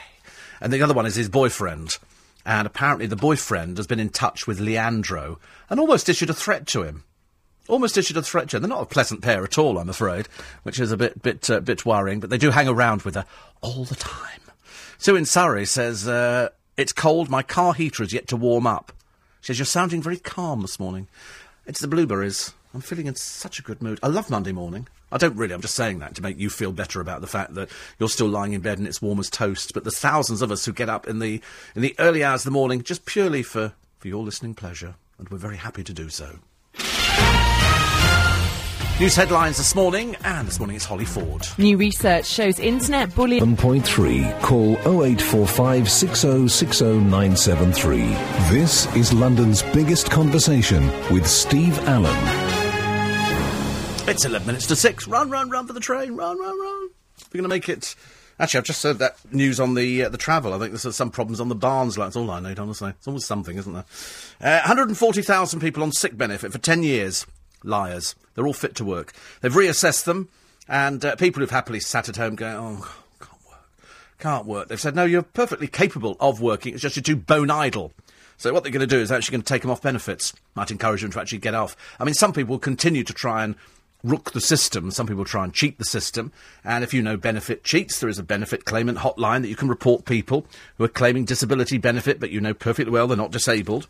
And the other one is his boyfriend. And apparently the boyfriend has been in touch with Leandro and almost issued a threat to him. Almost issued a threat to him. They're not a pleasant pair at all, I'm afraid, which is a bit, bit, uh, bit worrying. But they do hang around with her all the time. Sue in Surrey says, uh, "It's cold. My car heater is yet to warm up." She says, "You're sounding very calm this morning." It's the blueberries. I'm feeling in such a good mood. I love Monday morning. I don't really. I'm just saying that to make you feel better about the fact that you're still lying in bed and it's warm as toast. But the thousands of us who get up in the in the early hours of the morning just purely for for your listening pleasure, and we're very happy to do so. News headlines this morning, and this morning it's Holly Ford. New research shows internet bullying. 1.3. Call 0845 6060 973. This is London's biggest conversation with Steve Allen. It's 11 minutes to 6. Run, run, run for the train. Run, run, run. We're going to make it. Actually, I've just heard that news on the uh, the travel. I think there's some problems on the Barnes line. That's all I need, honestly. It's always something, isn't there? Uh, 140,000 people on sick benefit for 10 years. Liars. They're all fit to work. They've reassessed them, and uh, people who've happily sat at home going, oh, can't work. Can't work. They've said, no, you're perfectly capable of working. It's just you're too bone idle. So what they're going to do is actually going to take them off benefits. Might encourage them to actually get off. I mean, some people continue to try and rook the system. Some people try and cheat the system. And if you know benefit cheats, there is a benefit claimant hotline that you can report people who are claiming disability benefit, but you know perfectly well they're not disabled.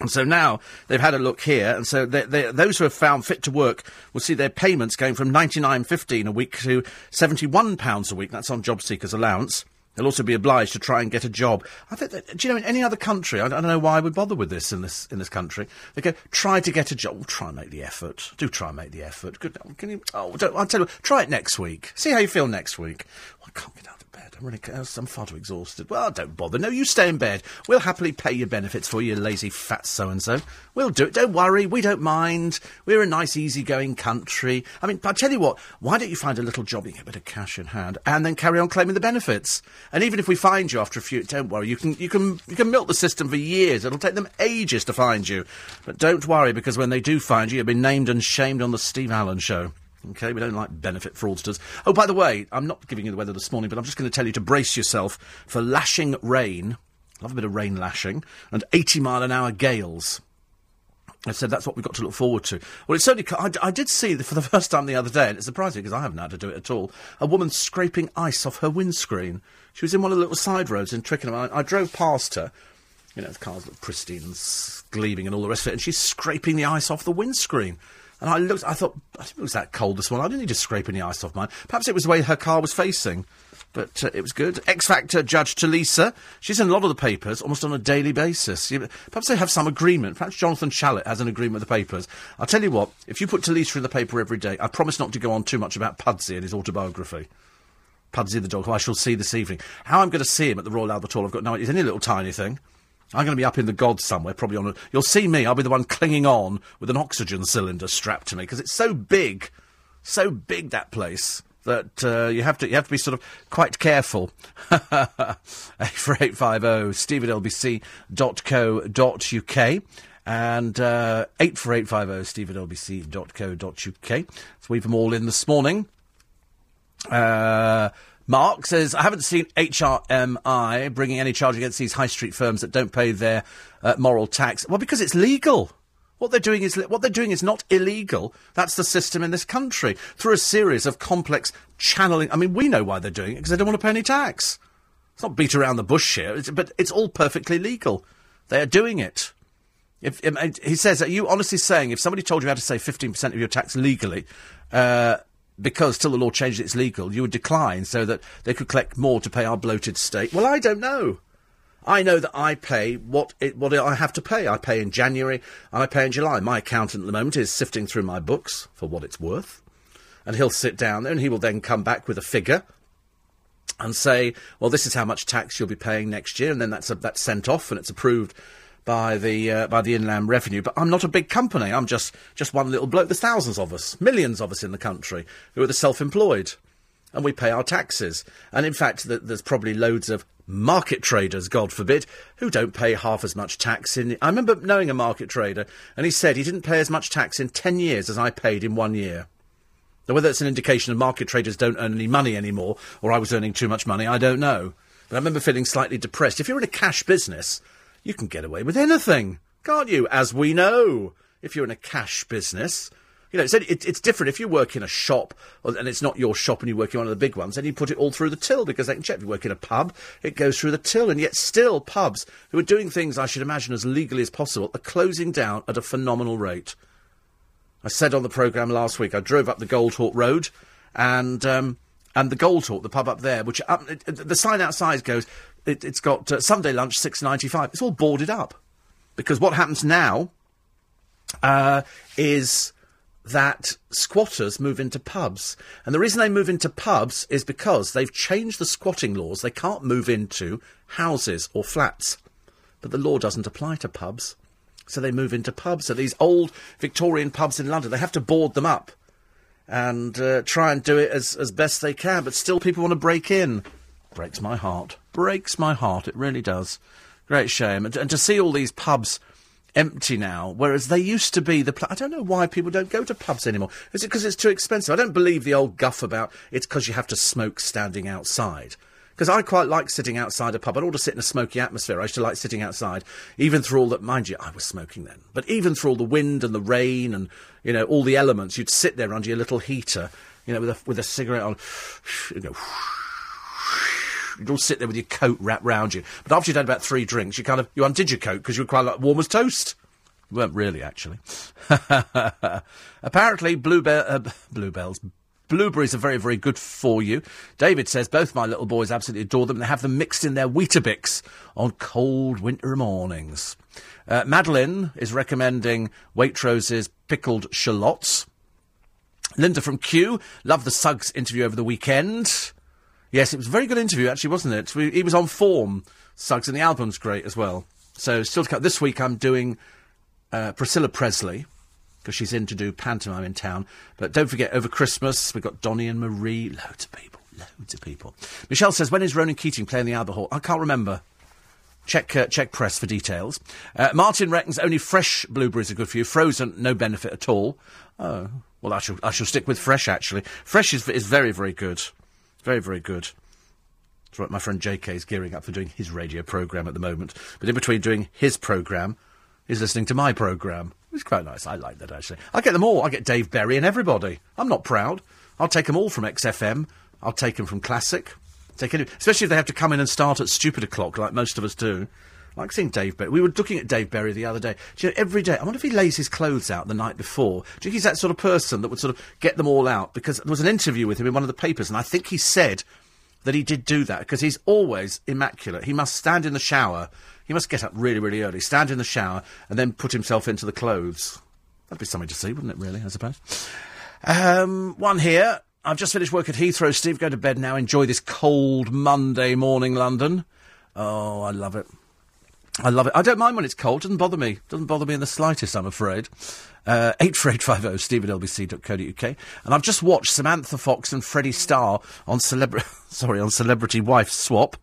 And so now they've had a look here, and so they, they, those who have found fit to work will see their payments going from ninety nine fifteen a week to seventy one pounds a week. That's on job seekers allowance. They'll also be obliged to try and get a job. I think that, do you know in any other country? I, don't know why we bother with this in this in this country. They go try to get a job. Try and make the effort. Do try and make the effort. Good. Can you? Oh, I'll tell you. Try it next week. See how you feel next week. I can't get out of bed. I'm really. Uh, I'm far too exhausted. Well, don't bother. No, you stay in bed. We'll happily pay your benefits for you, lazy fat so and so. We'll do it. Don't worry. We don't mind. We're a nice, easygoing country. I mean, I tell you what. Why don't you find a little job, you get a bit of cash in hand, and then carry on claiming the benefits? And even if we find you after a few, don't worry. You can you can you can milk the system for years. It'll take them ages to find you, but don't worry because when they do find you, you'll be named and shamed on the Steve Allen show. Okay, we don't like benefit fraudsters. Oh, by the way, I'm not giving you the weather this morning, but I'm just going to tell you to brace yourself for lashing rain. I love a bit of rain lashing and 80 mile an hour gales. I said that's what we've got to look forward to. Well, it's certainly. I, I did see for the [LAUGHS] first time the other day, and it surprised me because I haven't had to do it at all. A woman scraping ice off her windscreen. She was in one of the little side roads in Twickenham. I, I drove past her. You know, the cars look pristine and gleaming and all the rest of it, and she's scraping the ice off the windscreen. And I looked, I thought, I think it was that cold this morning. I didn't need to scrape any ice off mine. Perhaps it was the way her car was facing. But uh, it was good. X Factor judge Tulisa. She's in a lot of the papers almost on a daily basis. Perhaps they have some agreement. Perhaps Jonathan Shalit has an agreement with the papers. I'll tell you what, if you put Tulisa in the paper every day, I promise not to go on too much about Pudsey and his autobiography. Pudsey the dog, who I shall see this evening. How I'm going to see him at the Royal Albert Hall, I've got no idea. He's little tiny thing. I'm going to be up in the gods somewhere, probably on a. You'll see me. I'll be the one clinging on with an oxygen cylinder strapped to me because it's so big, so big that place that uh, you have to you have to be sort of quite careful. [LAUGHS] eight four eight five zero steve at lbc.co.uk and uh, eight four eight five zero steve at lbc.co.uk. So we've them all in this morning. Uh, Mark says, I haven't seen HRMI bringing any charge against these high street firms that don't pay their uh, moral tax. Well, because it's legal. What they're doing is what they're doing is not illegal. That's the system in this country through a series of complex channeling. I mean, we know why they're doing it because they don't want to pay any tax. It's not beat around the bush here, it's, but it's all perfectly legal. They are doing it. If, if, he says, are you honestly saying if somebody told you how to save fifteen percent of your tax legally, uh, because till the law changes it's legal, you would decline so that they could collect more to pay our bloated state? Well, I don't know. I know that I pay what it, what I have to pay. I pay in January and I pay in July. My accountant at the moment is sifting through my books for what it's worth, and he'll sit down there and he will then come back with a figure and say, "Well, this is how much tax you'll be paying next year," and then that's a, that's sent off and it's approved by the uh, by the Inland Revenue. But I'm not a big company. I'm just just one little bloke. There's thousands of us, millions of us in the country who are the self-employed, and we pay our taxes. And in fact, th- there's probably loads of market traders, God forbid, who don't pay half as much tax in. I remember knowing a market trader, and he said he didn't pay as much tax in 10 years as I paid in one year. Now, whether it's an indication of market traders don't earn any money anymore, or I was earning too much money, I don't know. But I remember feeling slightly depressed. If you're in a cash business, you can get away with anything, can't you? As we know, if you're in a cash business. You know, it's, it, it's different if you work in a shop and it's not your shop and you work in one of the big ones, then you put it all through the till because they can check. If you work in a pub, it goes through the till, and yet still pubs who are doing things I should imagine as legally as possible are closing down at a phenomenal rate. I said on the programme last week, I drove up the Goldhawk Road and um, and the Goldhawk, the pub up there, which the sign outside goes, it, has got uh, Sunday lunch six ninety five. It's all boarded up because what happens now uh, is that squatters move into pubs. And the reason they move into pubs is because they've changed the squatting laws. They can't move into houses or flats. But the law doesn't apply to pubs. So they move into pubs. So these old Victorian pubs in London, they have to board them up and uh, try and do it as, as best they can. But still, people want to break in. Breaks my heart. Breaks my heart. It really does. Great shame. And, and to see all these pubs empty now, whereas they used to be the. Pl- I don't know why people don't go to pubs anymore. Is it because it's too expensive? I don't believe the old guff about it's because you have to smoke standing outside. Because I quite like sitting outside a pub. I don't to sit in a smoky atmosphere. I used to like sitting outside, even through all that. Mind you, I was smoking then, but even through all the wind and the rain and you know all the elements, you'd sit there under your little heater, you know, with a with a cigarette on, [SIGHS] you go. You'd all sit there with your coat wrapped round you. But after you'd had about three drinks, you kind of you undid your coat because you were quite like warm as toast. You weren't really, actually. [LAUGHS] Apparently, bluebell, uh, [LAUGHS] bluebells, blueberries are very, very good for you. David says both my little boys absolutely adore them. They have them mixed in their Weetabix on cold winter mornings. Uh, Madeline is recommending Waitrose's pickled shallots. Linda from Kew, loved the Suggs interview over the weekend. Yes, it was a very good interview, actually, wasn't it? We, he was on form, Suggs, and the album's great as well. So, still to come. This week I'm doing uh, Priscilla Presley, because she's in to do pantomime in town. But don't forget, over Christmas, we've got Donny and Marie. Loads of people. Loads of people. Michelle says, when is Ronan Keating playing the Albert Hall? I can't remember. Check, uh, check press for details. Uh, Martin reckons only fresh blueberries are good for you. Frozen, no benefit at all. Oh, well, I shall, I shall stick with fresh, actually. Fresh is, is very, very good. Very, very good. That's right, my friend JK is gearing up for doing his radio programme at the moment. But in between doing his programme, he's listening to my programme. It's quite nice. I like that, actually. I get them all. I get Dave Berry and everybody. I'm not proud. I'll take them all from XFM. I'll take them from Classic. Take any, especially if they have to come in and start at stupid o'clock, like most of us do. I like seeing Dave Berry. We were looking at Dave Berry the other day. Do you know, every day, I wonder if he lays his clothes out the night before. Do you think he's that sort of person that would sort of get them all out? Because there was an interview with him in one of the papers, and I think he said that he did do that because he's always immaculate. He must stand in the shower. He must get up really, really early, stand in the shower, and then put himself into the clothes. That'd be something to see, wouldn't it, really, I suppose? Um, one here. I've just finished work at Heathrow. Steve, go to bed now. Enjoy this cold Monday morning, London. Oh, I love it. I love it. I don't mind when it's cold. Doesn't bother me. Doesn't bother me in the slightest, I'm afraid. Uh, [LAUGHS] 84850 steve at lbc.co.uk. And I've just watched Samantha Fox and Freddie Starr on Celebrity, [LAUGHS] sorry, on Celebrity Wife Swap.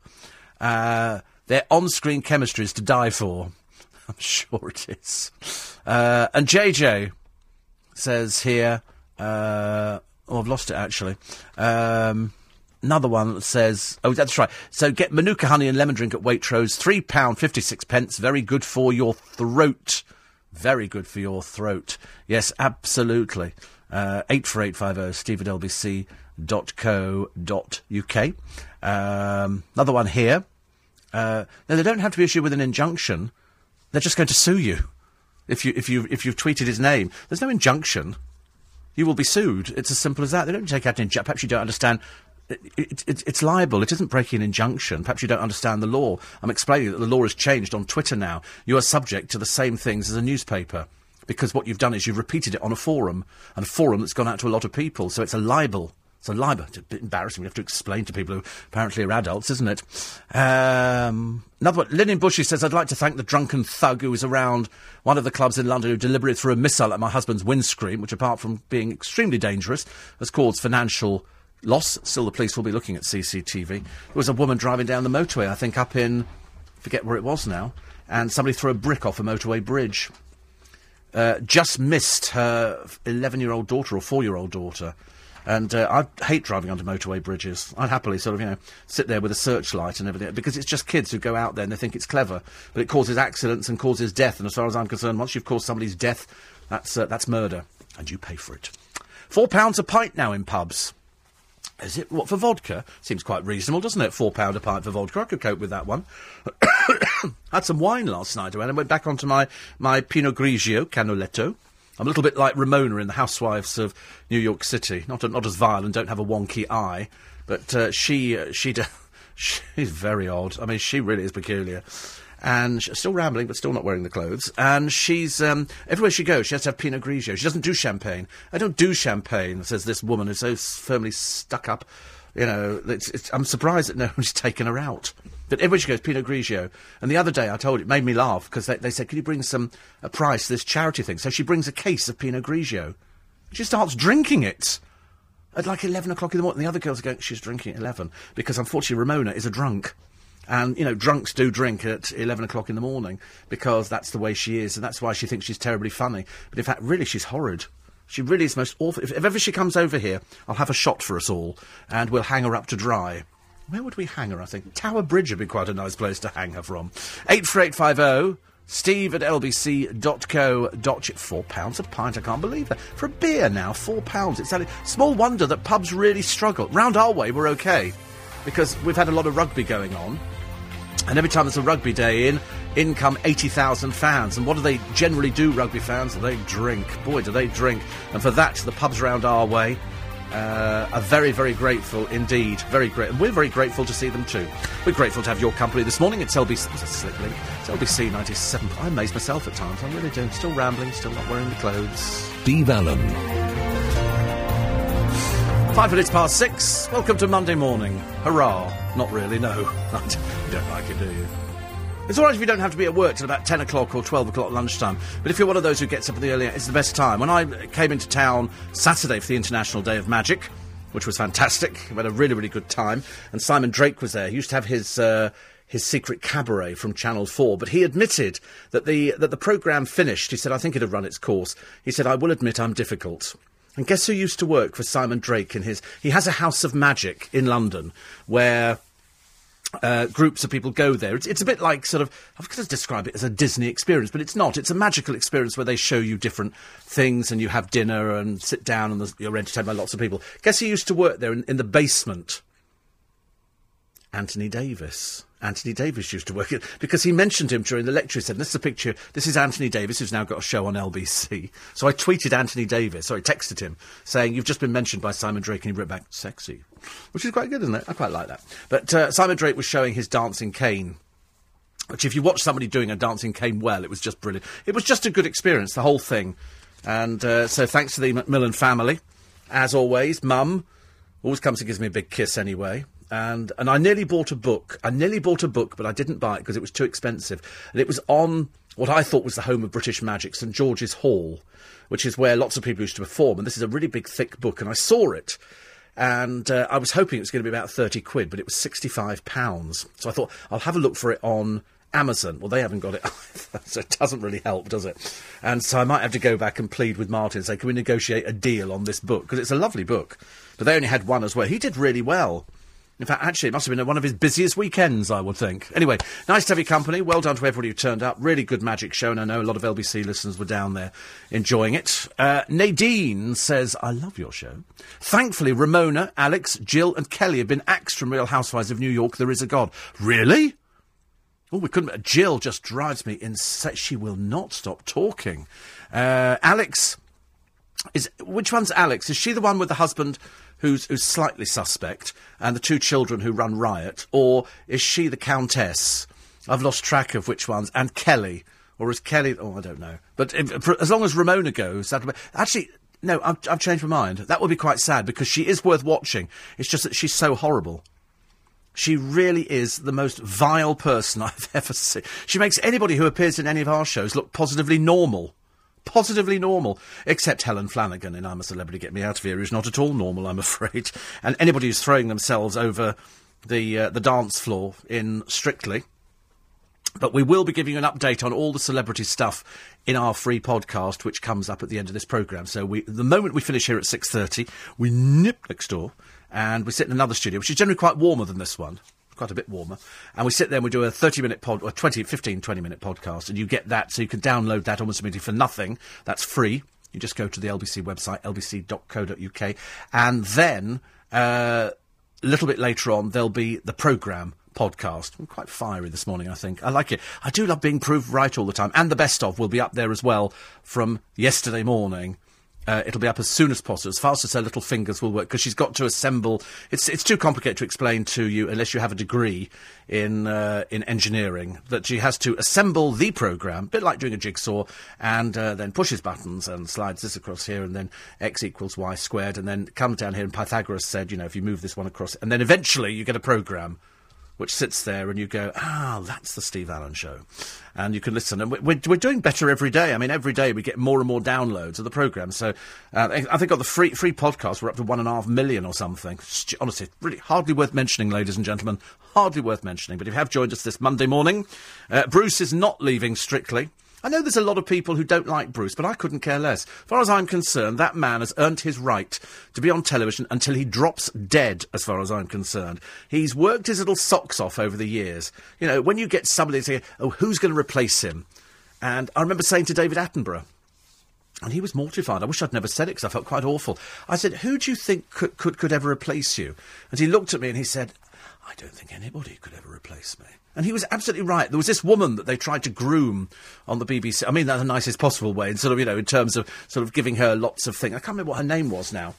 Uh, their on-screen chemistry is to die for. [LAUGHS] I'm sure it is. Uh, and JJ says here, uh, oh, I've lost it actually. Um, another one says, oh, that's right. So get Manuka honey and lemon drink at Waitrose, £3.56 pence. Very good for your throat. Very good for your throat. Yes, absolutely. Uh, 84850 steve at lbc.co.uk. Um, another one here. Uh, they don't have to be issued with an injunction. They're just going to sue you if you if you if you've tweeted his name. There's no injunction. You will be sued. It's as simple as that. They don't take out an injunction. Perhaps you don't understand. It, it, it, it's liable. It isn't breaking an injunction. Perhaps you don't understand the law. I'm explaining that the law has changed on Twitter now. You are subject to the same things as a newspaper because what you've done is you've repeated it on a forum, and a forum that's gone out to a lot of people. So it's a libel. It's a libel. It's a bit embarrassing. We have to explain to people who apparently are adults, isn't it? Um, another one. Lynn Bushy says, I'd like to thank the drunken thug who was around one of the clubs in London who deliberately threw a missile at my husband's windscreen, which, apart from being extremely dangerous, has caused financial loss. Still, the police will be looking at CCTV. There was a woman driving down the motorway, I think, up in, forget where it was now, and somebody threw a brick off a motorway bridge. Uh, just missed her 11 year old daughter or 4 year old daughter. And uh, I hate driving under motorway bridges. I'd happily sort of, you know, sit there with a searchlight and everything because it's just kids who go out there and they think it's clever, but it causes accidents and causes death. And as far as I'm concerned, once you've caused somebody's death, that's uh, that's murder, and you pay for it. Four pounds a pint now in pubs. Is it what for vodka? Seems quite reasonable, doesn't it? Four pound a pint for vodka. I could cope with that one. [COUGHS] Had some wine last night, and went back onto my my Pinot Grigio Canoletto. I'm a little bit like Ramona in The Housewives of New York City. Not not as vile and don't have a wonky eye, but uh, she uh, she d- [LAUGHS] she's very odd. I mean, she really is peculiar. And she's still rambling, but still not wearing the clothes. And she's um, everywhere she goes, she has to have Pinot Grigio. She doesn't do champagne. I don't do champagne, says this woman who's so firmly stuck up. You know, it's, it's, I'm surprised that [LAUGHS] no one's taken her out. But everywhere she goes, Pinot Grigio. And the other day, I told it made me laugh because they, they said, "Can you bring some a price this charity thing?" So she brings a case of Pinot Grigio. She starts drinking it at like eleven o'clock in the morning. The other girls are going, "She's drinking at 11 because unfortunately Ramona is a drunk." And, you know, drunks do drink at 11 o'clock in the morning because that's the way she is, and that's why she thinks she's terribly funny. But in fact, really, she's horrid. She really is most awful. If, if ever she comes over here, I'll have a shot for us all, and we'll hang her up to dry. Where would we hang her, I think? Tower Bridge would be quite a nice place to hang her from. 84850 steve at lbc.co.uk. Four pounds a pint, I can't believe that. For a beer now, four pounds. It's only, small wonder that pubs really struggle. Round our way, we're okay, because we've had a lot of rugby going on. And every time there's a rugby day in, in come 80,000 fans. And what do they generally do, rugby fans? They drink. Boy, do they drink. And for that, the pubs round our way uh, are very, very grateful indeed. Very great. And we're very grateful to see them too. We're grateful to have your company this morning. It's LBC. It's LBC 97. I amaze myself at times. I really do. Still rambling, still not wearing the clothes. Steve Allen. Five minutes past six. Welcome to Monday morning. Hurrah. Not really, no. [LAUGHS] you don't like it, do you? It's all right if you don't have to be at work till about 10 o'clock or 12 o'clock lunchtime, but if you're one of those who gets up at the early, it's the best time. When I came into town Saturday for the International Day of Magic, which was fantastic, we had a really, really good time, and Simon Drake was there. He used to have his. Uh, his secret cabaret from Channel 4, but he admitted that the that the programme finished. He said, I think it had run its course. He said, I will admit I'm difficult. And guess who used to work for Simon Drake in his he has a house of magic in London where uh, groups of people go there. It's, it's a bit like sort of, I've got to describe it as a Disney experience, but it's not. It's a magical experience where they show you different things and you have dinner and sit down and you're entertained by lots of people. Guess who used to work there in, in the basement? Anthony Davis. Anthony Davis used to work it because he mentioned him during the lecture. He said, "This is a picture. This is Anthony Davis, who's now got a show on LBC." So I tweeted Anthony Davis, sorry, texted him saying, "You've just been mentioned by Simon Drake," and he wrote back, "Sexy," which is quite good, isn't it? I quite like that. But uh, Simon Drake was showing his dancing cane. Which, if you watch somebody doing a dancing cane well, it was just brilliant. It was just a good experience, the whole thing. And uh, so, thanks to the Macmillan family, as always, Mum always comes and gives me a big kiss anyway. And and I nearly bought a book. I nearly bought a book, but I didn't buy it because it was too expensive. And it was on what I thought was the home of British magic, St George's Hall, which is where lots of people used to perform. And this is a really big, thick book, and I saw it. And uh, I was hoping it was going to be about 30 quid, but it was £65. So I thought, I'll have a look for it on Amazon. Well, they haven't got it [LAUGHS] either, so it doesn't really help, does it? And so I might have to go back and plead with Martin and say, can we negotiate a deal on this book? Because it's a lovely book. But they only had one as well. He did really well. In fact, actually, it must have been one of his busiest weekends, I would think. Anyway, nice to have your company. Well done to everybody who turned up. Really good magic show, and I know a lot of LBC listeners were down there enjoying it. Uh, Nadine says, I love your show. Thankfully, Ramona, Alex, Jill, and Kelly have been axed from Real Housewives of New York. There is a God. Really? Oh, we couldn't. Jill just drives me insane. She will not stop talking. Uh, Alex is which one's Alex? Is she the one with the husband who's who's slightly suspect and the two children who run riot, or is she the countess? I've lost track of which ones. And Kelly, or is Kelly? Oh, I don't know. But if, for, as long as Ramona goes, that'll be, actually. No, I've, I've changed my mind. That would be quite sad because she is worth watching. It's just that she's so horrible. She really is the most vile person [LAUGHS] I've ever seen. She makes anybody who appears in any of our shows look positively normal. Positively normal. Except Helen Flanagan in I'm a Celebrity, Get Me Out of Here, who's not at all normal, I'm [LAUGHS] afraid. And anybody who's throwing themselves over the, uh, the dance floor in Strictly. But we will be giving you an update on all the celebrity stuff in our free podcast, which comes up at the end of this programme. So we, the moment we finish here at 6.30, we nip next door and we sit in another studio, which is generally quite warmer than this one. Quite a bit warmer. And we sit there and we do a 30 minute pod, or 20, 15, 20 minute podcast, and you get that, so you can download that almost immediately for nothing. That's free. You just go to the LBC website, lbc.co.uk, and then uh, a little bit later on, there'll be the programme podcast. I'm quite fiery this morning, I think. I like it. I do love being proved right all the time. And the best of will be up there as well from yesterday morning. Uh, it'll be up as soon as possible, as fast as her little fingers will work, because she's got to assemble. It's it's too complicated to explain to you unless you have a degree in uh, in engineering. That she has to assemble the program, a bit like doing a jigsaw, and uh, then pushes buttons and slides this across here, and then x equals y squared, and then comes down here. And Pythagoras said, you know, if you move this one across, and then eventually you get a program which sits there and you go, ah, that's the Steve Allen show. And you can listen. And we're, we're doing better every day. I mean, every day we get more and more downloads of the programme. So uh, I think on the free, free podcast, we're up to one and a half million or something. Honestly, really hardly worth mentioning, ladies and gentlemen. Hardly worth mentioning. But if you have joined us this Monday morning, uh, Bruce is not leaving strictly. I know there's a lot of people who don't like Bruce, but I couldn't care less. As far as I'm concerned, that man has earned his right to be on television until he drops dead, as far as I'm concerned. He's worked his little socks off over the years. You know, when you get somebody saying, oh, who's going to replace him? And I remember saying to David Attenborough, and he was mortified. I wish I'd never said it because I felt quite awful. I said, Who do you think could, could, could ever replace you? And he looked at me and he said, I don't think anybody could ever replace me. And he was absolutely right. There was this woman that they tried to groom on the BBC. I mean, that the nicest possible way, and sort of, you know, in terms of sort of giving her lots of things. I can't remember what her name was now.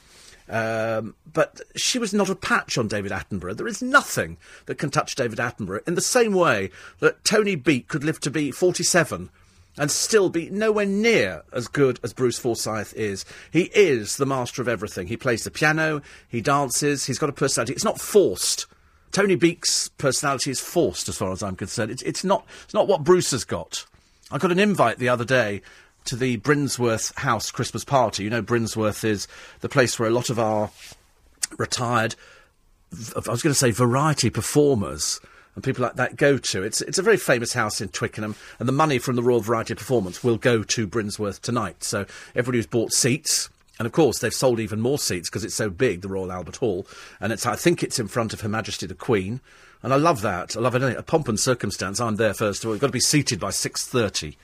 Um, but she was not a patch on David Attenborough. There is nothing that can touch David Attenborough in the same way that Tony Beak could live to be 47 and still be nowhere near as good as Bruce Forsyth is. He is the master of everything. He plays the piano, he dances, he's got a personality. It's not forced. Tony Beak's personality is forced, as far as I'm concerned. It's, it's, not, it's not what Bruce has got. I got an invite the other day to the Brinsworth House Christmas party. You know, Brinsworth is the place where a lot of our retired, I was going to say variety performers and people like that go to. It's, it's a very famous house in Twickenham, and the money from the Royal Variety Performance will go to Brinsworth tonight. So everybody who's bought seats and of course, they've sold even more seats because it's so big, the Royal Albert Hall. And it's, I think it's in front of Her Majesty the Queen. And I love that. I love it. A pomp and circumstance. I'm there first of all. You've got to be seated by 6.30.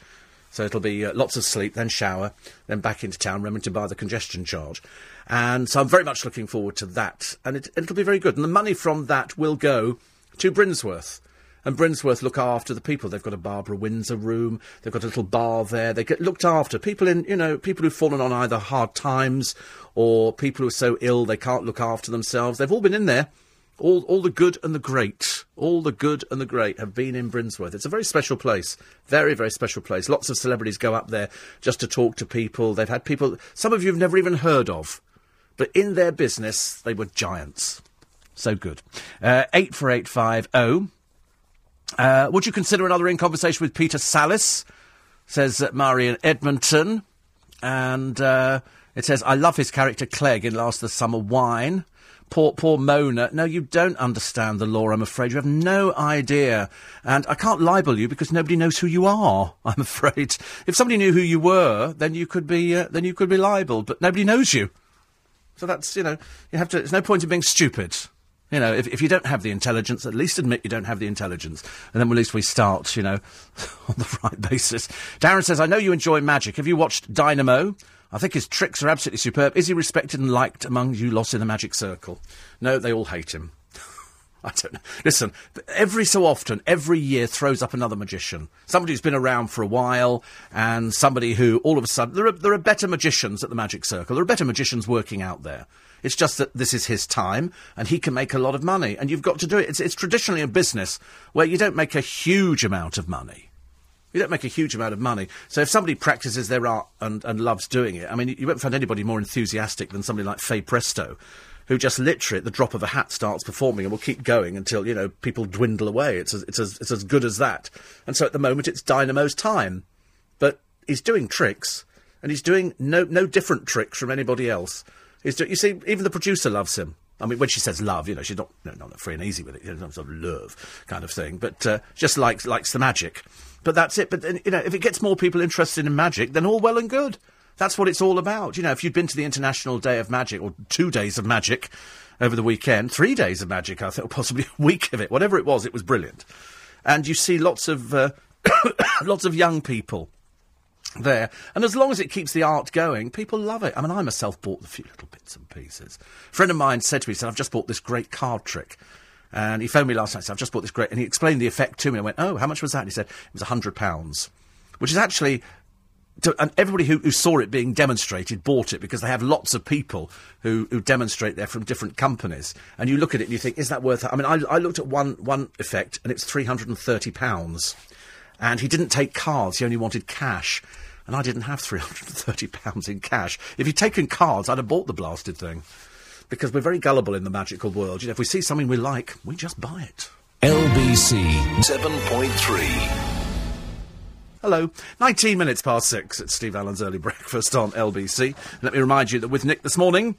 So it'll be uh, lots of sleep, then shower, then back into town, remembering to buy the congestion charge. And so I'm very much looking forward to that. And it, it'll be very good. And the money from that will go to Brinsworth. And Brinsworth look after the people. They've got a Barbara Windsor room. They've got a little bar there. They get looked after. People in, you know, people who've fallen on either hard times or people who are so ill they can't look after themselves. They've all been in there. All, all the good and the great, all the good and the great have been in Brinsworth. It's a very special place. Very, very special place. Lots of celebrities go up there just to talk to people. They've had people, some of you have never even heard of. But in their business, they were giants. So good. Uh, 84850. Uh, would you consider another in conversation with Peter Sallis? Says uh, Marion Edmonton. And uh, it says, I love his character Clegg in Last of the Summer Wine. Poor, poor Mona. No, you don't understand the law, I'm afraid. You have no idea. And I can't libel you because nobody knows who you are, [LAUGHS] I'm afraid. If somebody knew who you were, then you could be, uh, then you could be libelled, but nobody knows you. So that's, you know, you have to, there's no point in being stupid. You know, if, if you don't have the intelligence, at least admit you don't have the intelligence. And then at least we start, you know, [LAUGHS] on the right basis. Darren says, I know you enjoy magic. Have you watched Dynamo? I think his tricks are absolutely superb. Is he respected and liked among you lost in the magic circle? No, they all hate him. [LAUGHS] I don't know. Listen, every so often, every year throws up another magician. Somebody who's been around for a while, and somebody who all of a sudden. There are, there are better magicians at the Magic Circle. There are better magicians working out there. It's just that this is his time, and he can make a lot of money, and you've got to do it. It's, it's traditionally a business where you don't make a huge amount of money. You don't make a huge amount of money. So if somebody practices their art and, and loves doing it, I mean, you won't find anybody more enthusiastic than somebody like Faye Presto, who just literally at the drop of a hat starts performing and will keep going until, you know, people dwindle away. It's as, it's as, it's as good as that. And so at the moment it's Dynamo's time. But he's doing tricks, and he's doing no, no different tricks from anybody else. Do- you see, even the producer loves him. I mean, when she says love, you know, she's not, no, not free and easy with it, you know, sort of love kind of thing, but uh, just likes, likes the magic. But that's it. But, then, you know, if it gets more people interested in magic, then all well and good. That's what it's all about. You know, if you'd been to the International Day of Magic, or two days of magic over the weekend, three days of magic, I think, or [LAUGHS] possibly a week of it, whatever it was, it was brilliant. And you see lots of, uh, [COUGHS] lots of young people there. And as long as it keeps the art going, people love it. I mean, I myself bought a few little bits and pieces. A friend of mine said to me, he said, I've just bought this great card trick. And he phoned me last night and said, I've just bought this great... And he explained the effect to me. I went, oh, how much was that? And he said, it was a £100. Which is actually... To, and everybody who, who saw it being demonstrated bought it because they have lots of people who, who demonstrate there from different companies. And you look at it and you think, is that worth it? I mean, I, I looked at one, one effect and it's £330. And he didn't take cards, he only wanted cash and I didn't have £330 [LAUGHS] in cash. If he'd taken cards, I'd have bought the blasted thing. Because we're very gullible in the magical world. You know, if we see something we like, we just buy it. LBC 7.3. Hello. 19 minutes past six. It's Steve Allen's early [LAUGHS] breakfast on LBC. Let me remind you that with Nick this morning,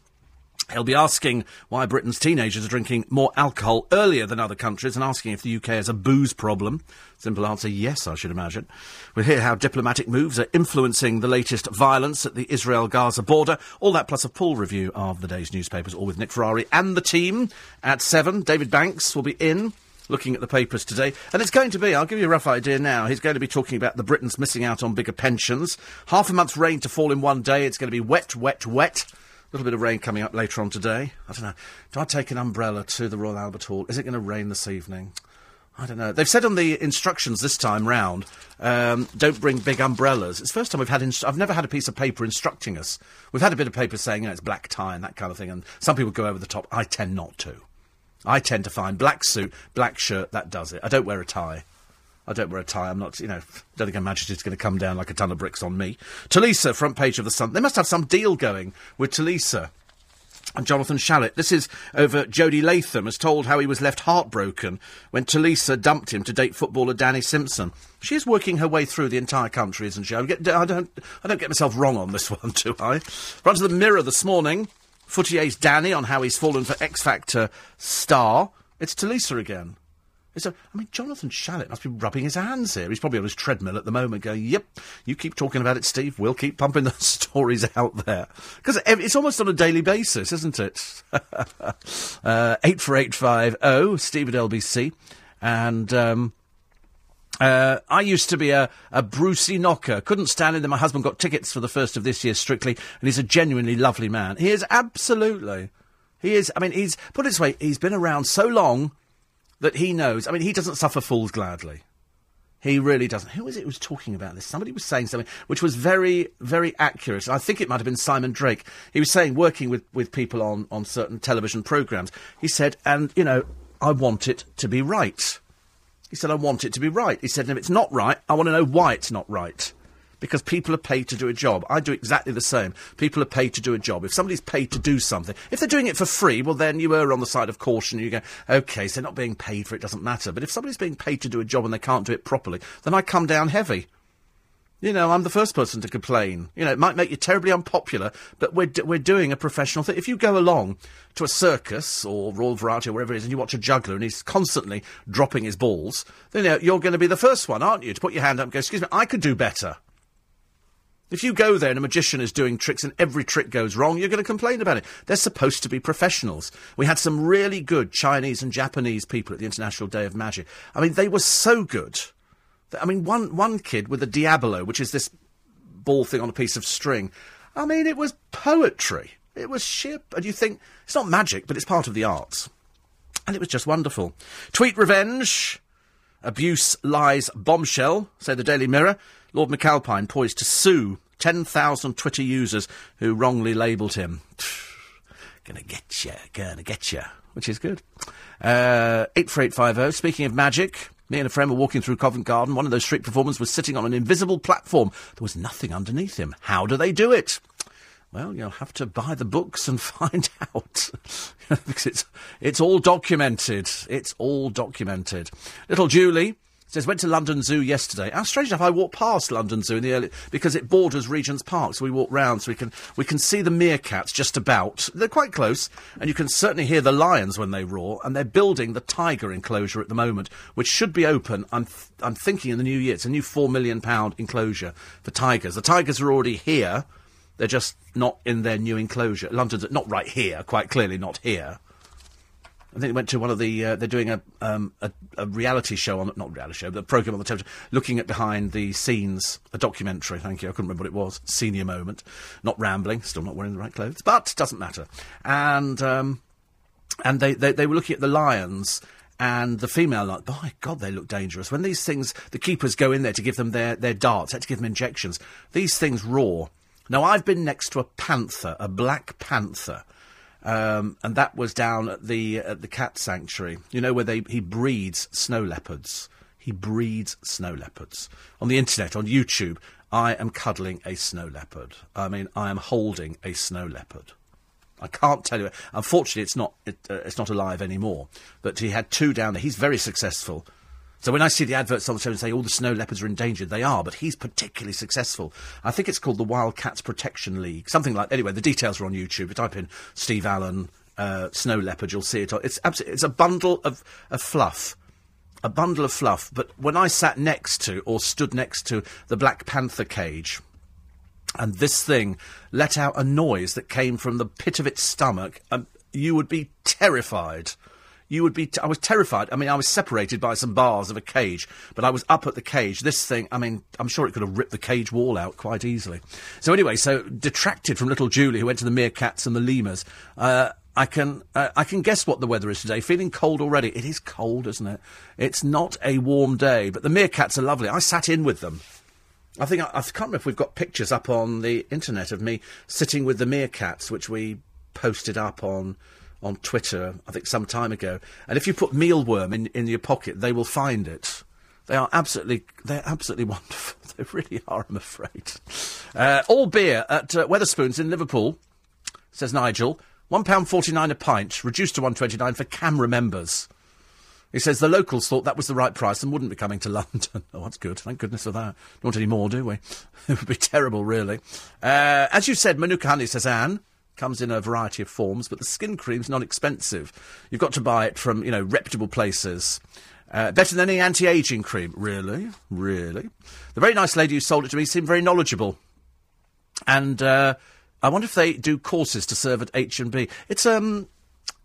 He'll be asking why Britain's teenagers are drinking more alcohol earlier than other countries and asking if the UK has a booze problem. Simple answer, yes, I should imagine. We'll hear how diplomatic moves are influencing the latest violence at the Israel-Gaza border. All that plus a full review of the day's newspapers, all with Nick Ferrari and the team at seven. David Banks will be in looking at the papers today. And it's going to be, I'll give you a rough idea now, he's going to be talking about the Britons missing out on bigger pensions. Half a month's rain to fall in one day. It's going to be wet, wet, wet. Little bit of rain coming up later on today. I don't know. Do I take an umbrella to the Royal Albert Hall? Is it going to rain this evening? I don't know. They've said on the instructions this time round, um, don't bring big umbrellas. It's the first time we've had. Inst- I've never had a piece of paper instructing us. We've had a bit of paper saying, you know, it's black tie and that kind of thing, and some people go over the top. I tend not to. I tend to find black suit, black shirt. That does it. I don't wear a tie. I don't wear a tie. I'm not, you know, don't think Her Majesty's going to come down like a ton of bricks on me. Tulisa, front page of the Sun. They must have some deal going with Tulisa and Jonathan Shalit. This is over Jody Latham has told how he was left heartbroken when Tulisa dumped him to date footballer Danny Simpson. She is working her way through the entire country, isn't she? I, I don't, I don't get myself wrong on this [LAUGHS] one, do I? Run to the Mirror this morning. Footy ace Danny on how he's fallen for X Factor star. It's Tulisa again. A, I mean, Jonathan Shalit must be rubbing his hands here. He's probably on his treadmill at the moment going, yep, you keep talking about it, Steve. We'll keep pumping [LAUGHS] the stories out there. Because it's almost on a daily basis, isn't it? [LAUGHS] uh, 84850, Steve at LBC. And, um, uh, I used to be a, a Brucey knocker. Couldn't stand it. Then my husband got tickets for the first of this year, Strictly, and he's a genuinely lovely man. He is absolutely. He is. I mean, he's put it this way. He's been around so long that he knows. I mean, he doesn't suffer fools gladly. He really doesn't. Who was it who was talking about this? Somebody was saying something which was very, very accurate. I think it might have been Simon Drake. He was saying, working with, with people on, on certain television programmes, he said, and, you know, I want it to be right. He said, I want it to be right. He said, if it's not right, I want to know why it's not right because people are paid to do a job. I do exactly the same. People are paid to do a job. If somebody's paid to do something, if they're doing it for free, well, then you err on the side of caution. You go, okay, so they're not being paid for it, doesn't matter. But if somebody's being paid to do a job and they can't do it properly, then I come down heavy. You know, I'm the first person to complain. You know, it might make you terribly unpopular, but we're, d- we're doing a professional thing. If you go along to a circus or Royal Variety or wherever it is and you watch a juggler and he's constantly dropping his balls, then you know, you're going to be the first one, aren't you, to put your hand up and go, excuse me, I could do better. If you go there and a magician is doing tricks and every trick goes wrong, you're going to complain about it. They're supposed to be professionals. We had some really good Chinese and Japanese people at the International Day of Magic. I mean, they were so good. I mean, one one kid with a Diabolo, which is this ball thing on a piece of string. I mean, it was poetry. It was ship. And you think it's not magic, but it's part of the arts, and it was just wonderful. Tweet revenge, abuse, lies, bombshell. Say the Daily Mirror. Lord McAlpine poised to sue 10,000 Twitter users who wrongly labelled him. Gonna get you, gonna get you, which is good. Uh, 84850, speaking of magic, me and a friend were walking through Covent Garden. One of those street performers was sitting on an invisible platform. There was nothing underneath him. How do they do it? Well, you'll have to buy the books and [LAUGHS] find out. [LAUGHS] because it's, it's all documented. It's all documented. Little Julie says, went to London Zoo yesterday. How strange enough, I walked past London Zoo in the early, because it borders Regent's Park, so we walk round so we can, we can see the meerkats just about. They're quite close, and you can certainly hear the lions when they roar, and they're building the tiger enclosure at the moment, which should be open, I'm, th- I'm thinking in the new year. It's a new £4 million enclosure for tigers. The tigers are already here. They're just not in their new enclosure. London's not right here, quite clearly not here. I think they went to one of the. Uh, they're doing a, um, a, a reality show on not reality show, but a program on the television, looking at behind the scenes, a documentary. Thank you. I couldn't remember what it was. Senior moment, not rambling. Still not wearing the right clothes, but doesn't matter. And um, and they, they they were looking at the lions. And the female, like, by God, they look dangerous. When these things, the keepers go in there to give them their, their darts, had to give them injections. These things roar. Now, I've been next to a panther, a black panther, um, and that was down at the at the cat sanctuary. You know where they he breeds snow leopards. He breeds snow leopards on the internet on YouTube. I am cuddling a snow leopard. I mean, I am holding a snow leopard. I can't tell you. Unfortunately, it's not it, uh, it's not alive anymore. But he had two down there. He's very successful. So when I see the adverts on the show and say all the snow leopards are endangered, they are, but he's particularly successful. I think it's called the Wildcats Protection League, something like. Anyway, the details are on YouTube. You type in Steve Allen uh, snow leopard, you'll see it. It's absolutely, it's a bundle of, of fluff. A bundle of fluff. But when I sat next to or stood next to the Black Panther cage, and this thing let out a noise that came from the pit of its stomach, um, you would be terrified you would be. T- I was terrified. I mean, I was separated by some bars of a cage, but I was up at the cage. This thing, I mean, I'm sure it could have ripped the cage wall out quite easily. So anyway, so detracted from little Julie, who went to the meerkats and the lemurs. Uh, I can uh, I can guess what the weather is today. Feeling cold already. It is cold, isn't it? It's not a warm day, but the meerkats are lovely. I sat in with them. I think I, I can't remember if we've got pictures up on the internet of me sitting with the meerkats, which we posted up on on Twitter, I think some time ago. And if you put mealworm in, in your pocket, they will find it. They are absolutely, they're absolutely [LAUGHS] wonderful. They really are, I'm afraid. Uh, all beer at uh, Wetherspoons in Liverpool, says Nigel. £1.49 a pint, reduced to one twenty nine for CAMRA members. He says the locals thought that was the right price and wouldn't be coming to [LAUGHS] London. oh, that's good. Thank goodness for that. Want any more, do we? [LAUGHS] it would be terrible, really. Uh, as you said, Manuka Honey, says Anne. Comes in a variety of forms, but the skin cream's not expensive. You've got to buy it from, you know, reputable places. Uh, better than any anti-aging cream. Really? Really? The very nice lady who sold it to me seemed very knowledgeable. And uh, I wonder if they do courses to serve at H&B. It's, um,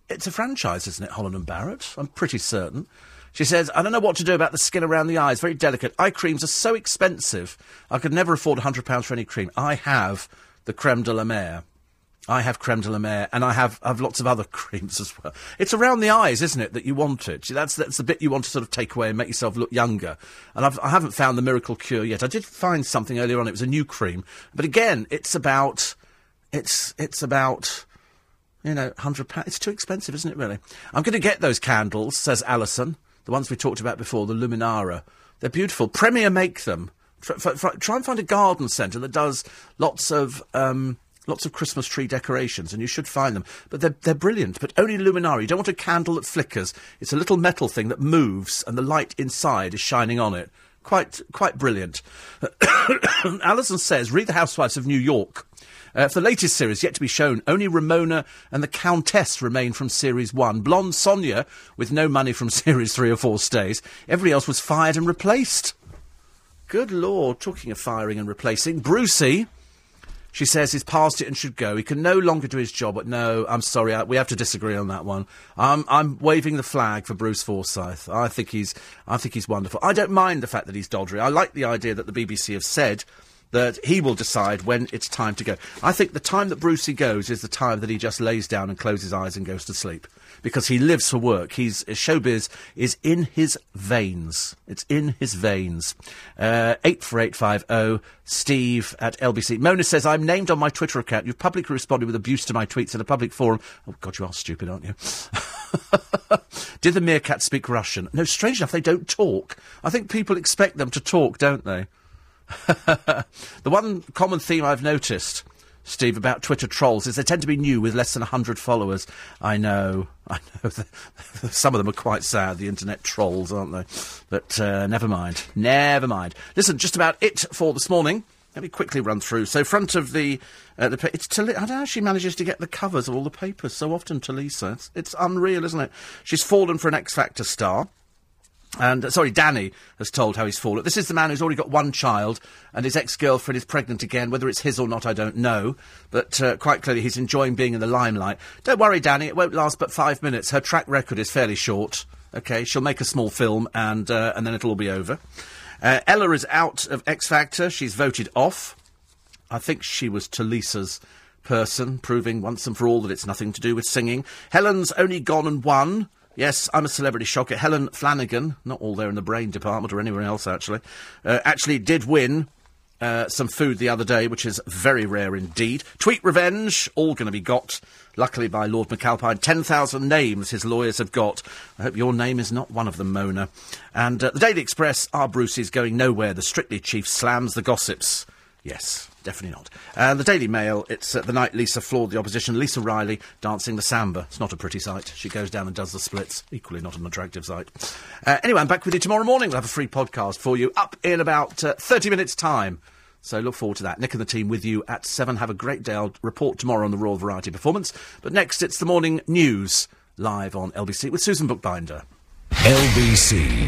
it's a franchise, isn't it, Holland and Barrett? I'm pretty certain. She says, I don't know what to do about the skin around the eyes. Very delicate. Eye creams are so expensive. I could never afford £100 for any cream. I have the creme de la mer. I have creme de la mer, and I have, have lots of other [LAUGHS] creams as well. It's around the eyes, isn't it, that you want it? That's, that's the bit you want to sort of take away and make yourself look younger. And I've, I haven't found the miracle cure yet. I did find something earlier on. It was a new cream. But again, it's about, it's, it's about, you know, £100. It's too expensive, isn't it, really? I'm going to get those candles, says Alison. The ones we talked about before, the Luminara. They're beautiful. Premier make them. Try, try, try and find a garden centre that does lots of. Um, lots of Christmas tree decorations, and you should find them. But they're, they're brilliant, but only Luminara. You don't want a candle that flickers. It's a little metal thing that moves, and the light inside is shining on it. Quite, quite brilliant. [COUGHS] Alison says, read The Housewives of New York. Uh, for the latest series, yet to be shown, only Ramona and the Countess remain from Series 1. Blonde Sonja, with no money from [LAUGHS] Series 3 or 4, stays. Everybody else was fired and replaced. Good Lord, talking of firing and replacing. Brucey, she says he's past it and should go. He can no longer do his job. But no, I'm sorry, I, we have to disagree on that one. I'm, I'm waving the flag for Bruce Forsyth. I think he's, I think he's wonderful. I don't mind the fact that he's doddery. I like the idea that the BBC have said that he will decide when it's time to go. I think the time that Brucey goes is the time that he just lays down and closes his eyes and goes to sleep because he lives for work. He's showbiz is in his veins. It's in his veins. Uh, eight four eight five zero. Oh, Steve at LBC. Mona says I'm named on my Twitter account. You've publicly responded with abuse to my tweets in a public forum. Oh God, you are stupid, aren't you? [LAUGHS] Did the meerkat speak Russian? No, strange enough, they don't talk. I think people expect them to talk, don't they? [LAUGHS] the one common theme I've noticed Steve, about Twitter trolls is they tend to be new with less than 100 followers. I know, [LAUGHS] I know. Some of them are quite sad, the internet trolls, aren't they? But uh, never mind. Never mind. Listen, just about it for this morning. Let me quickly run through. So, front of the, uh, the it's Tal- I don't know how she manages to get the covers of all the papers so often. Tulisa, it's, it's unreal, isn't it? She's fallen for an X Factor star. And, uh, sorry, Danny has told how he's fallen. This is the man who's already got one child, and his ex-girlfriend is pregnant again. Whether it's his or not, I don't know. But uh, quite clearly, he's enjoying being in the limelight. Don't worry, Danny, it won't last but five minutes. Her track record is fairly short. Okay, she'll make a small film, and, uh, and then it'll all be over. Uh, Ella is out of X Factor. She's voted off. I think she was Tulisa's person, proving once and for all that it's nothing to do with singing. Helen's only gone and won. Yes, I'm a celebrity shocker. Helen Flanagan, not all there in the brain department or anywhere else, actually, uh, actually did win uh, some food the other day, which is very rare indeed. Tweet revenge, all going to be got, luckily by Lord McAlpine. 10,000 names his lawyers have got. I hope your name is not one of them, Mona. And uh, the Daily Express, our Bruce is going nowhere. The Strictly Chief slams the gossips. Yes. Definitely not. And the Daily Mail, it's uh, the night Lisa floored the opposition. Lisa Riley dancing the samba. It's not a pretty sight. She goes down and does the splits. Equally not an attractive sight. Uh, anyway, I'm back with you tomorrow morning. We'll have a free podcast for you up in about uh, 30 minutes' time. So look forward to that. Nick and the team with you at 7. Have a great day. I'll report tomorrow on the Royal Variety Performance. But next, it's the morning news live on LBC with Susan Bookbinder. LBC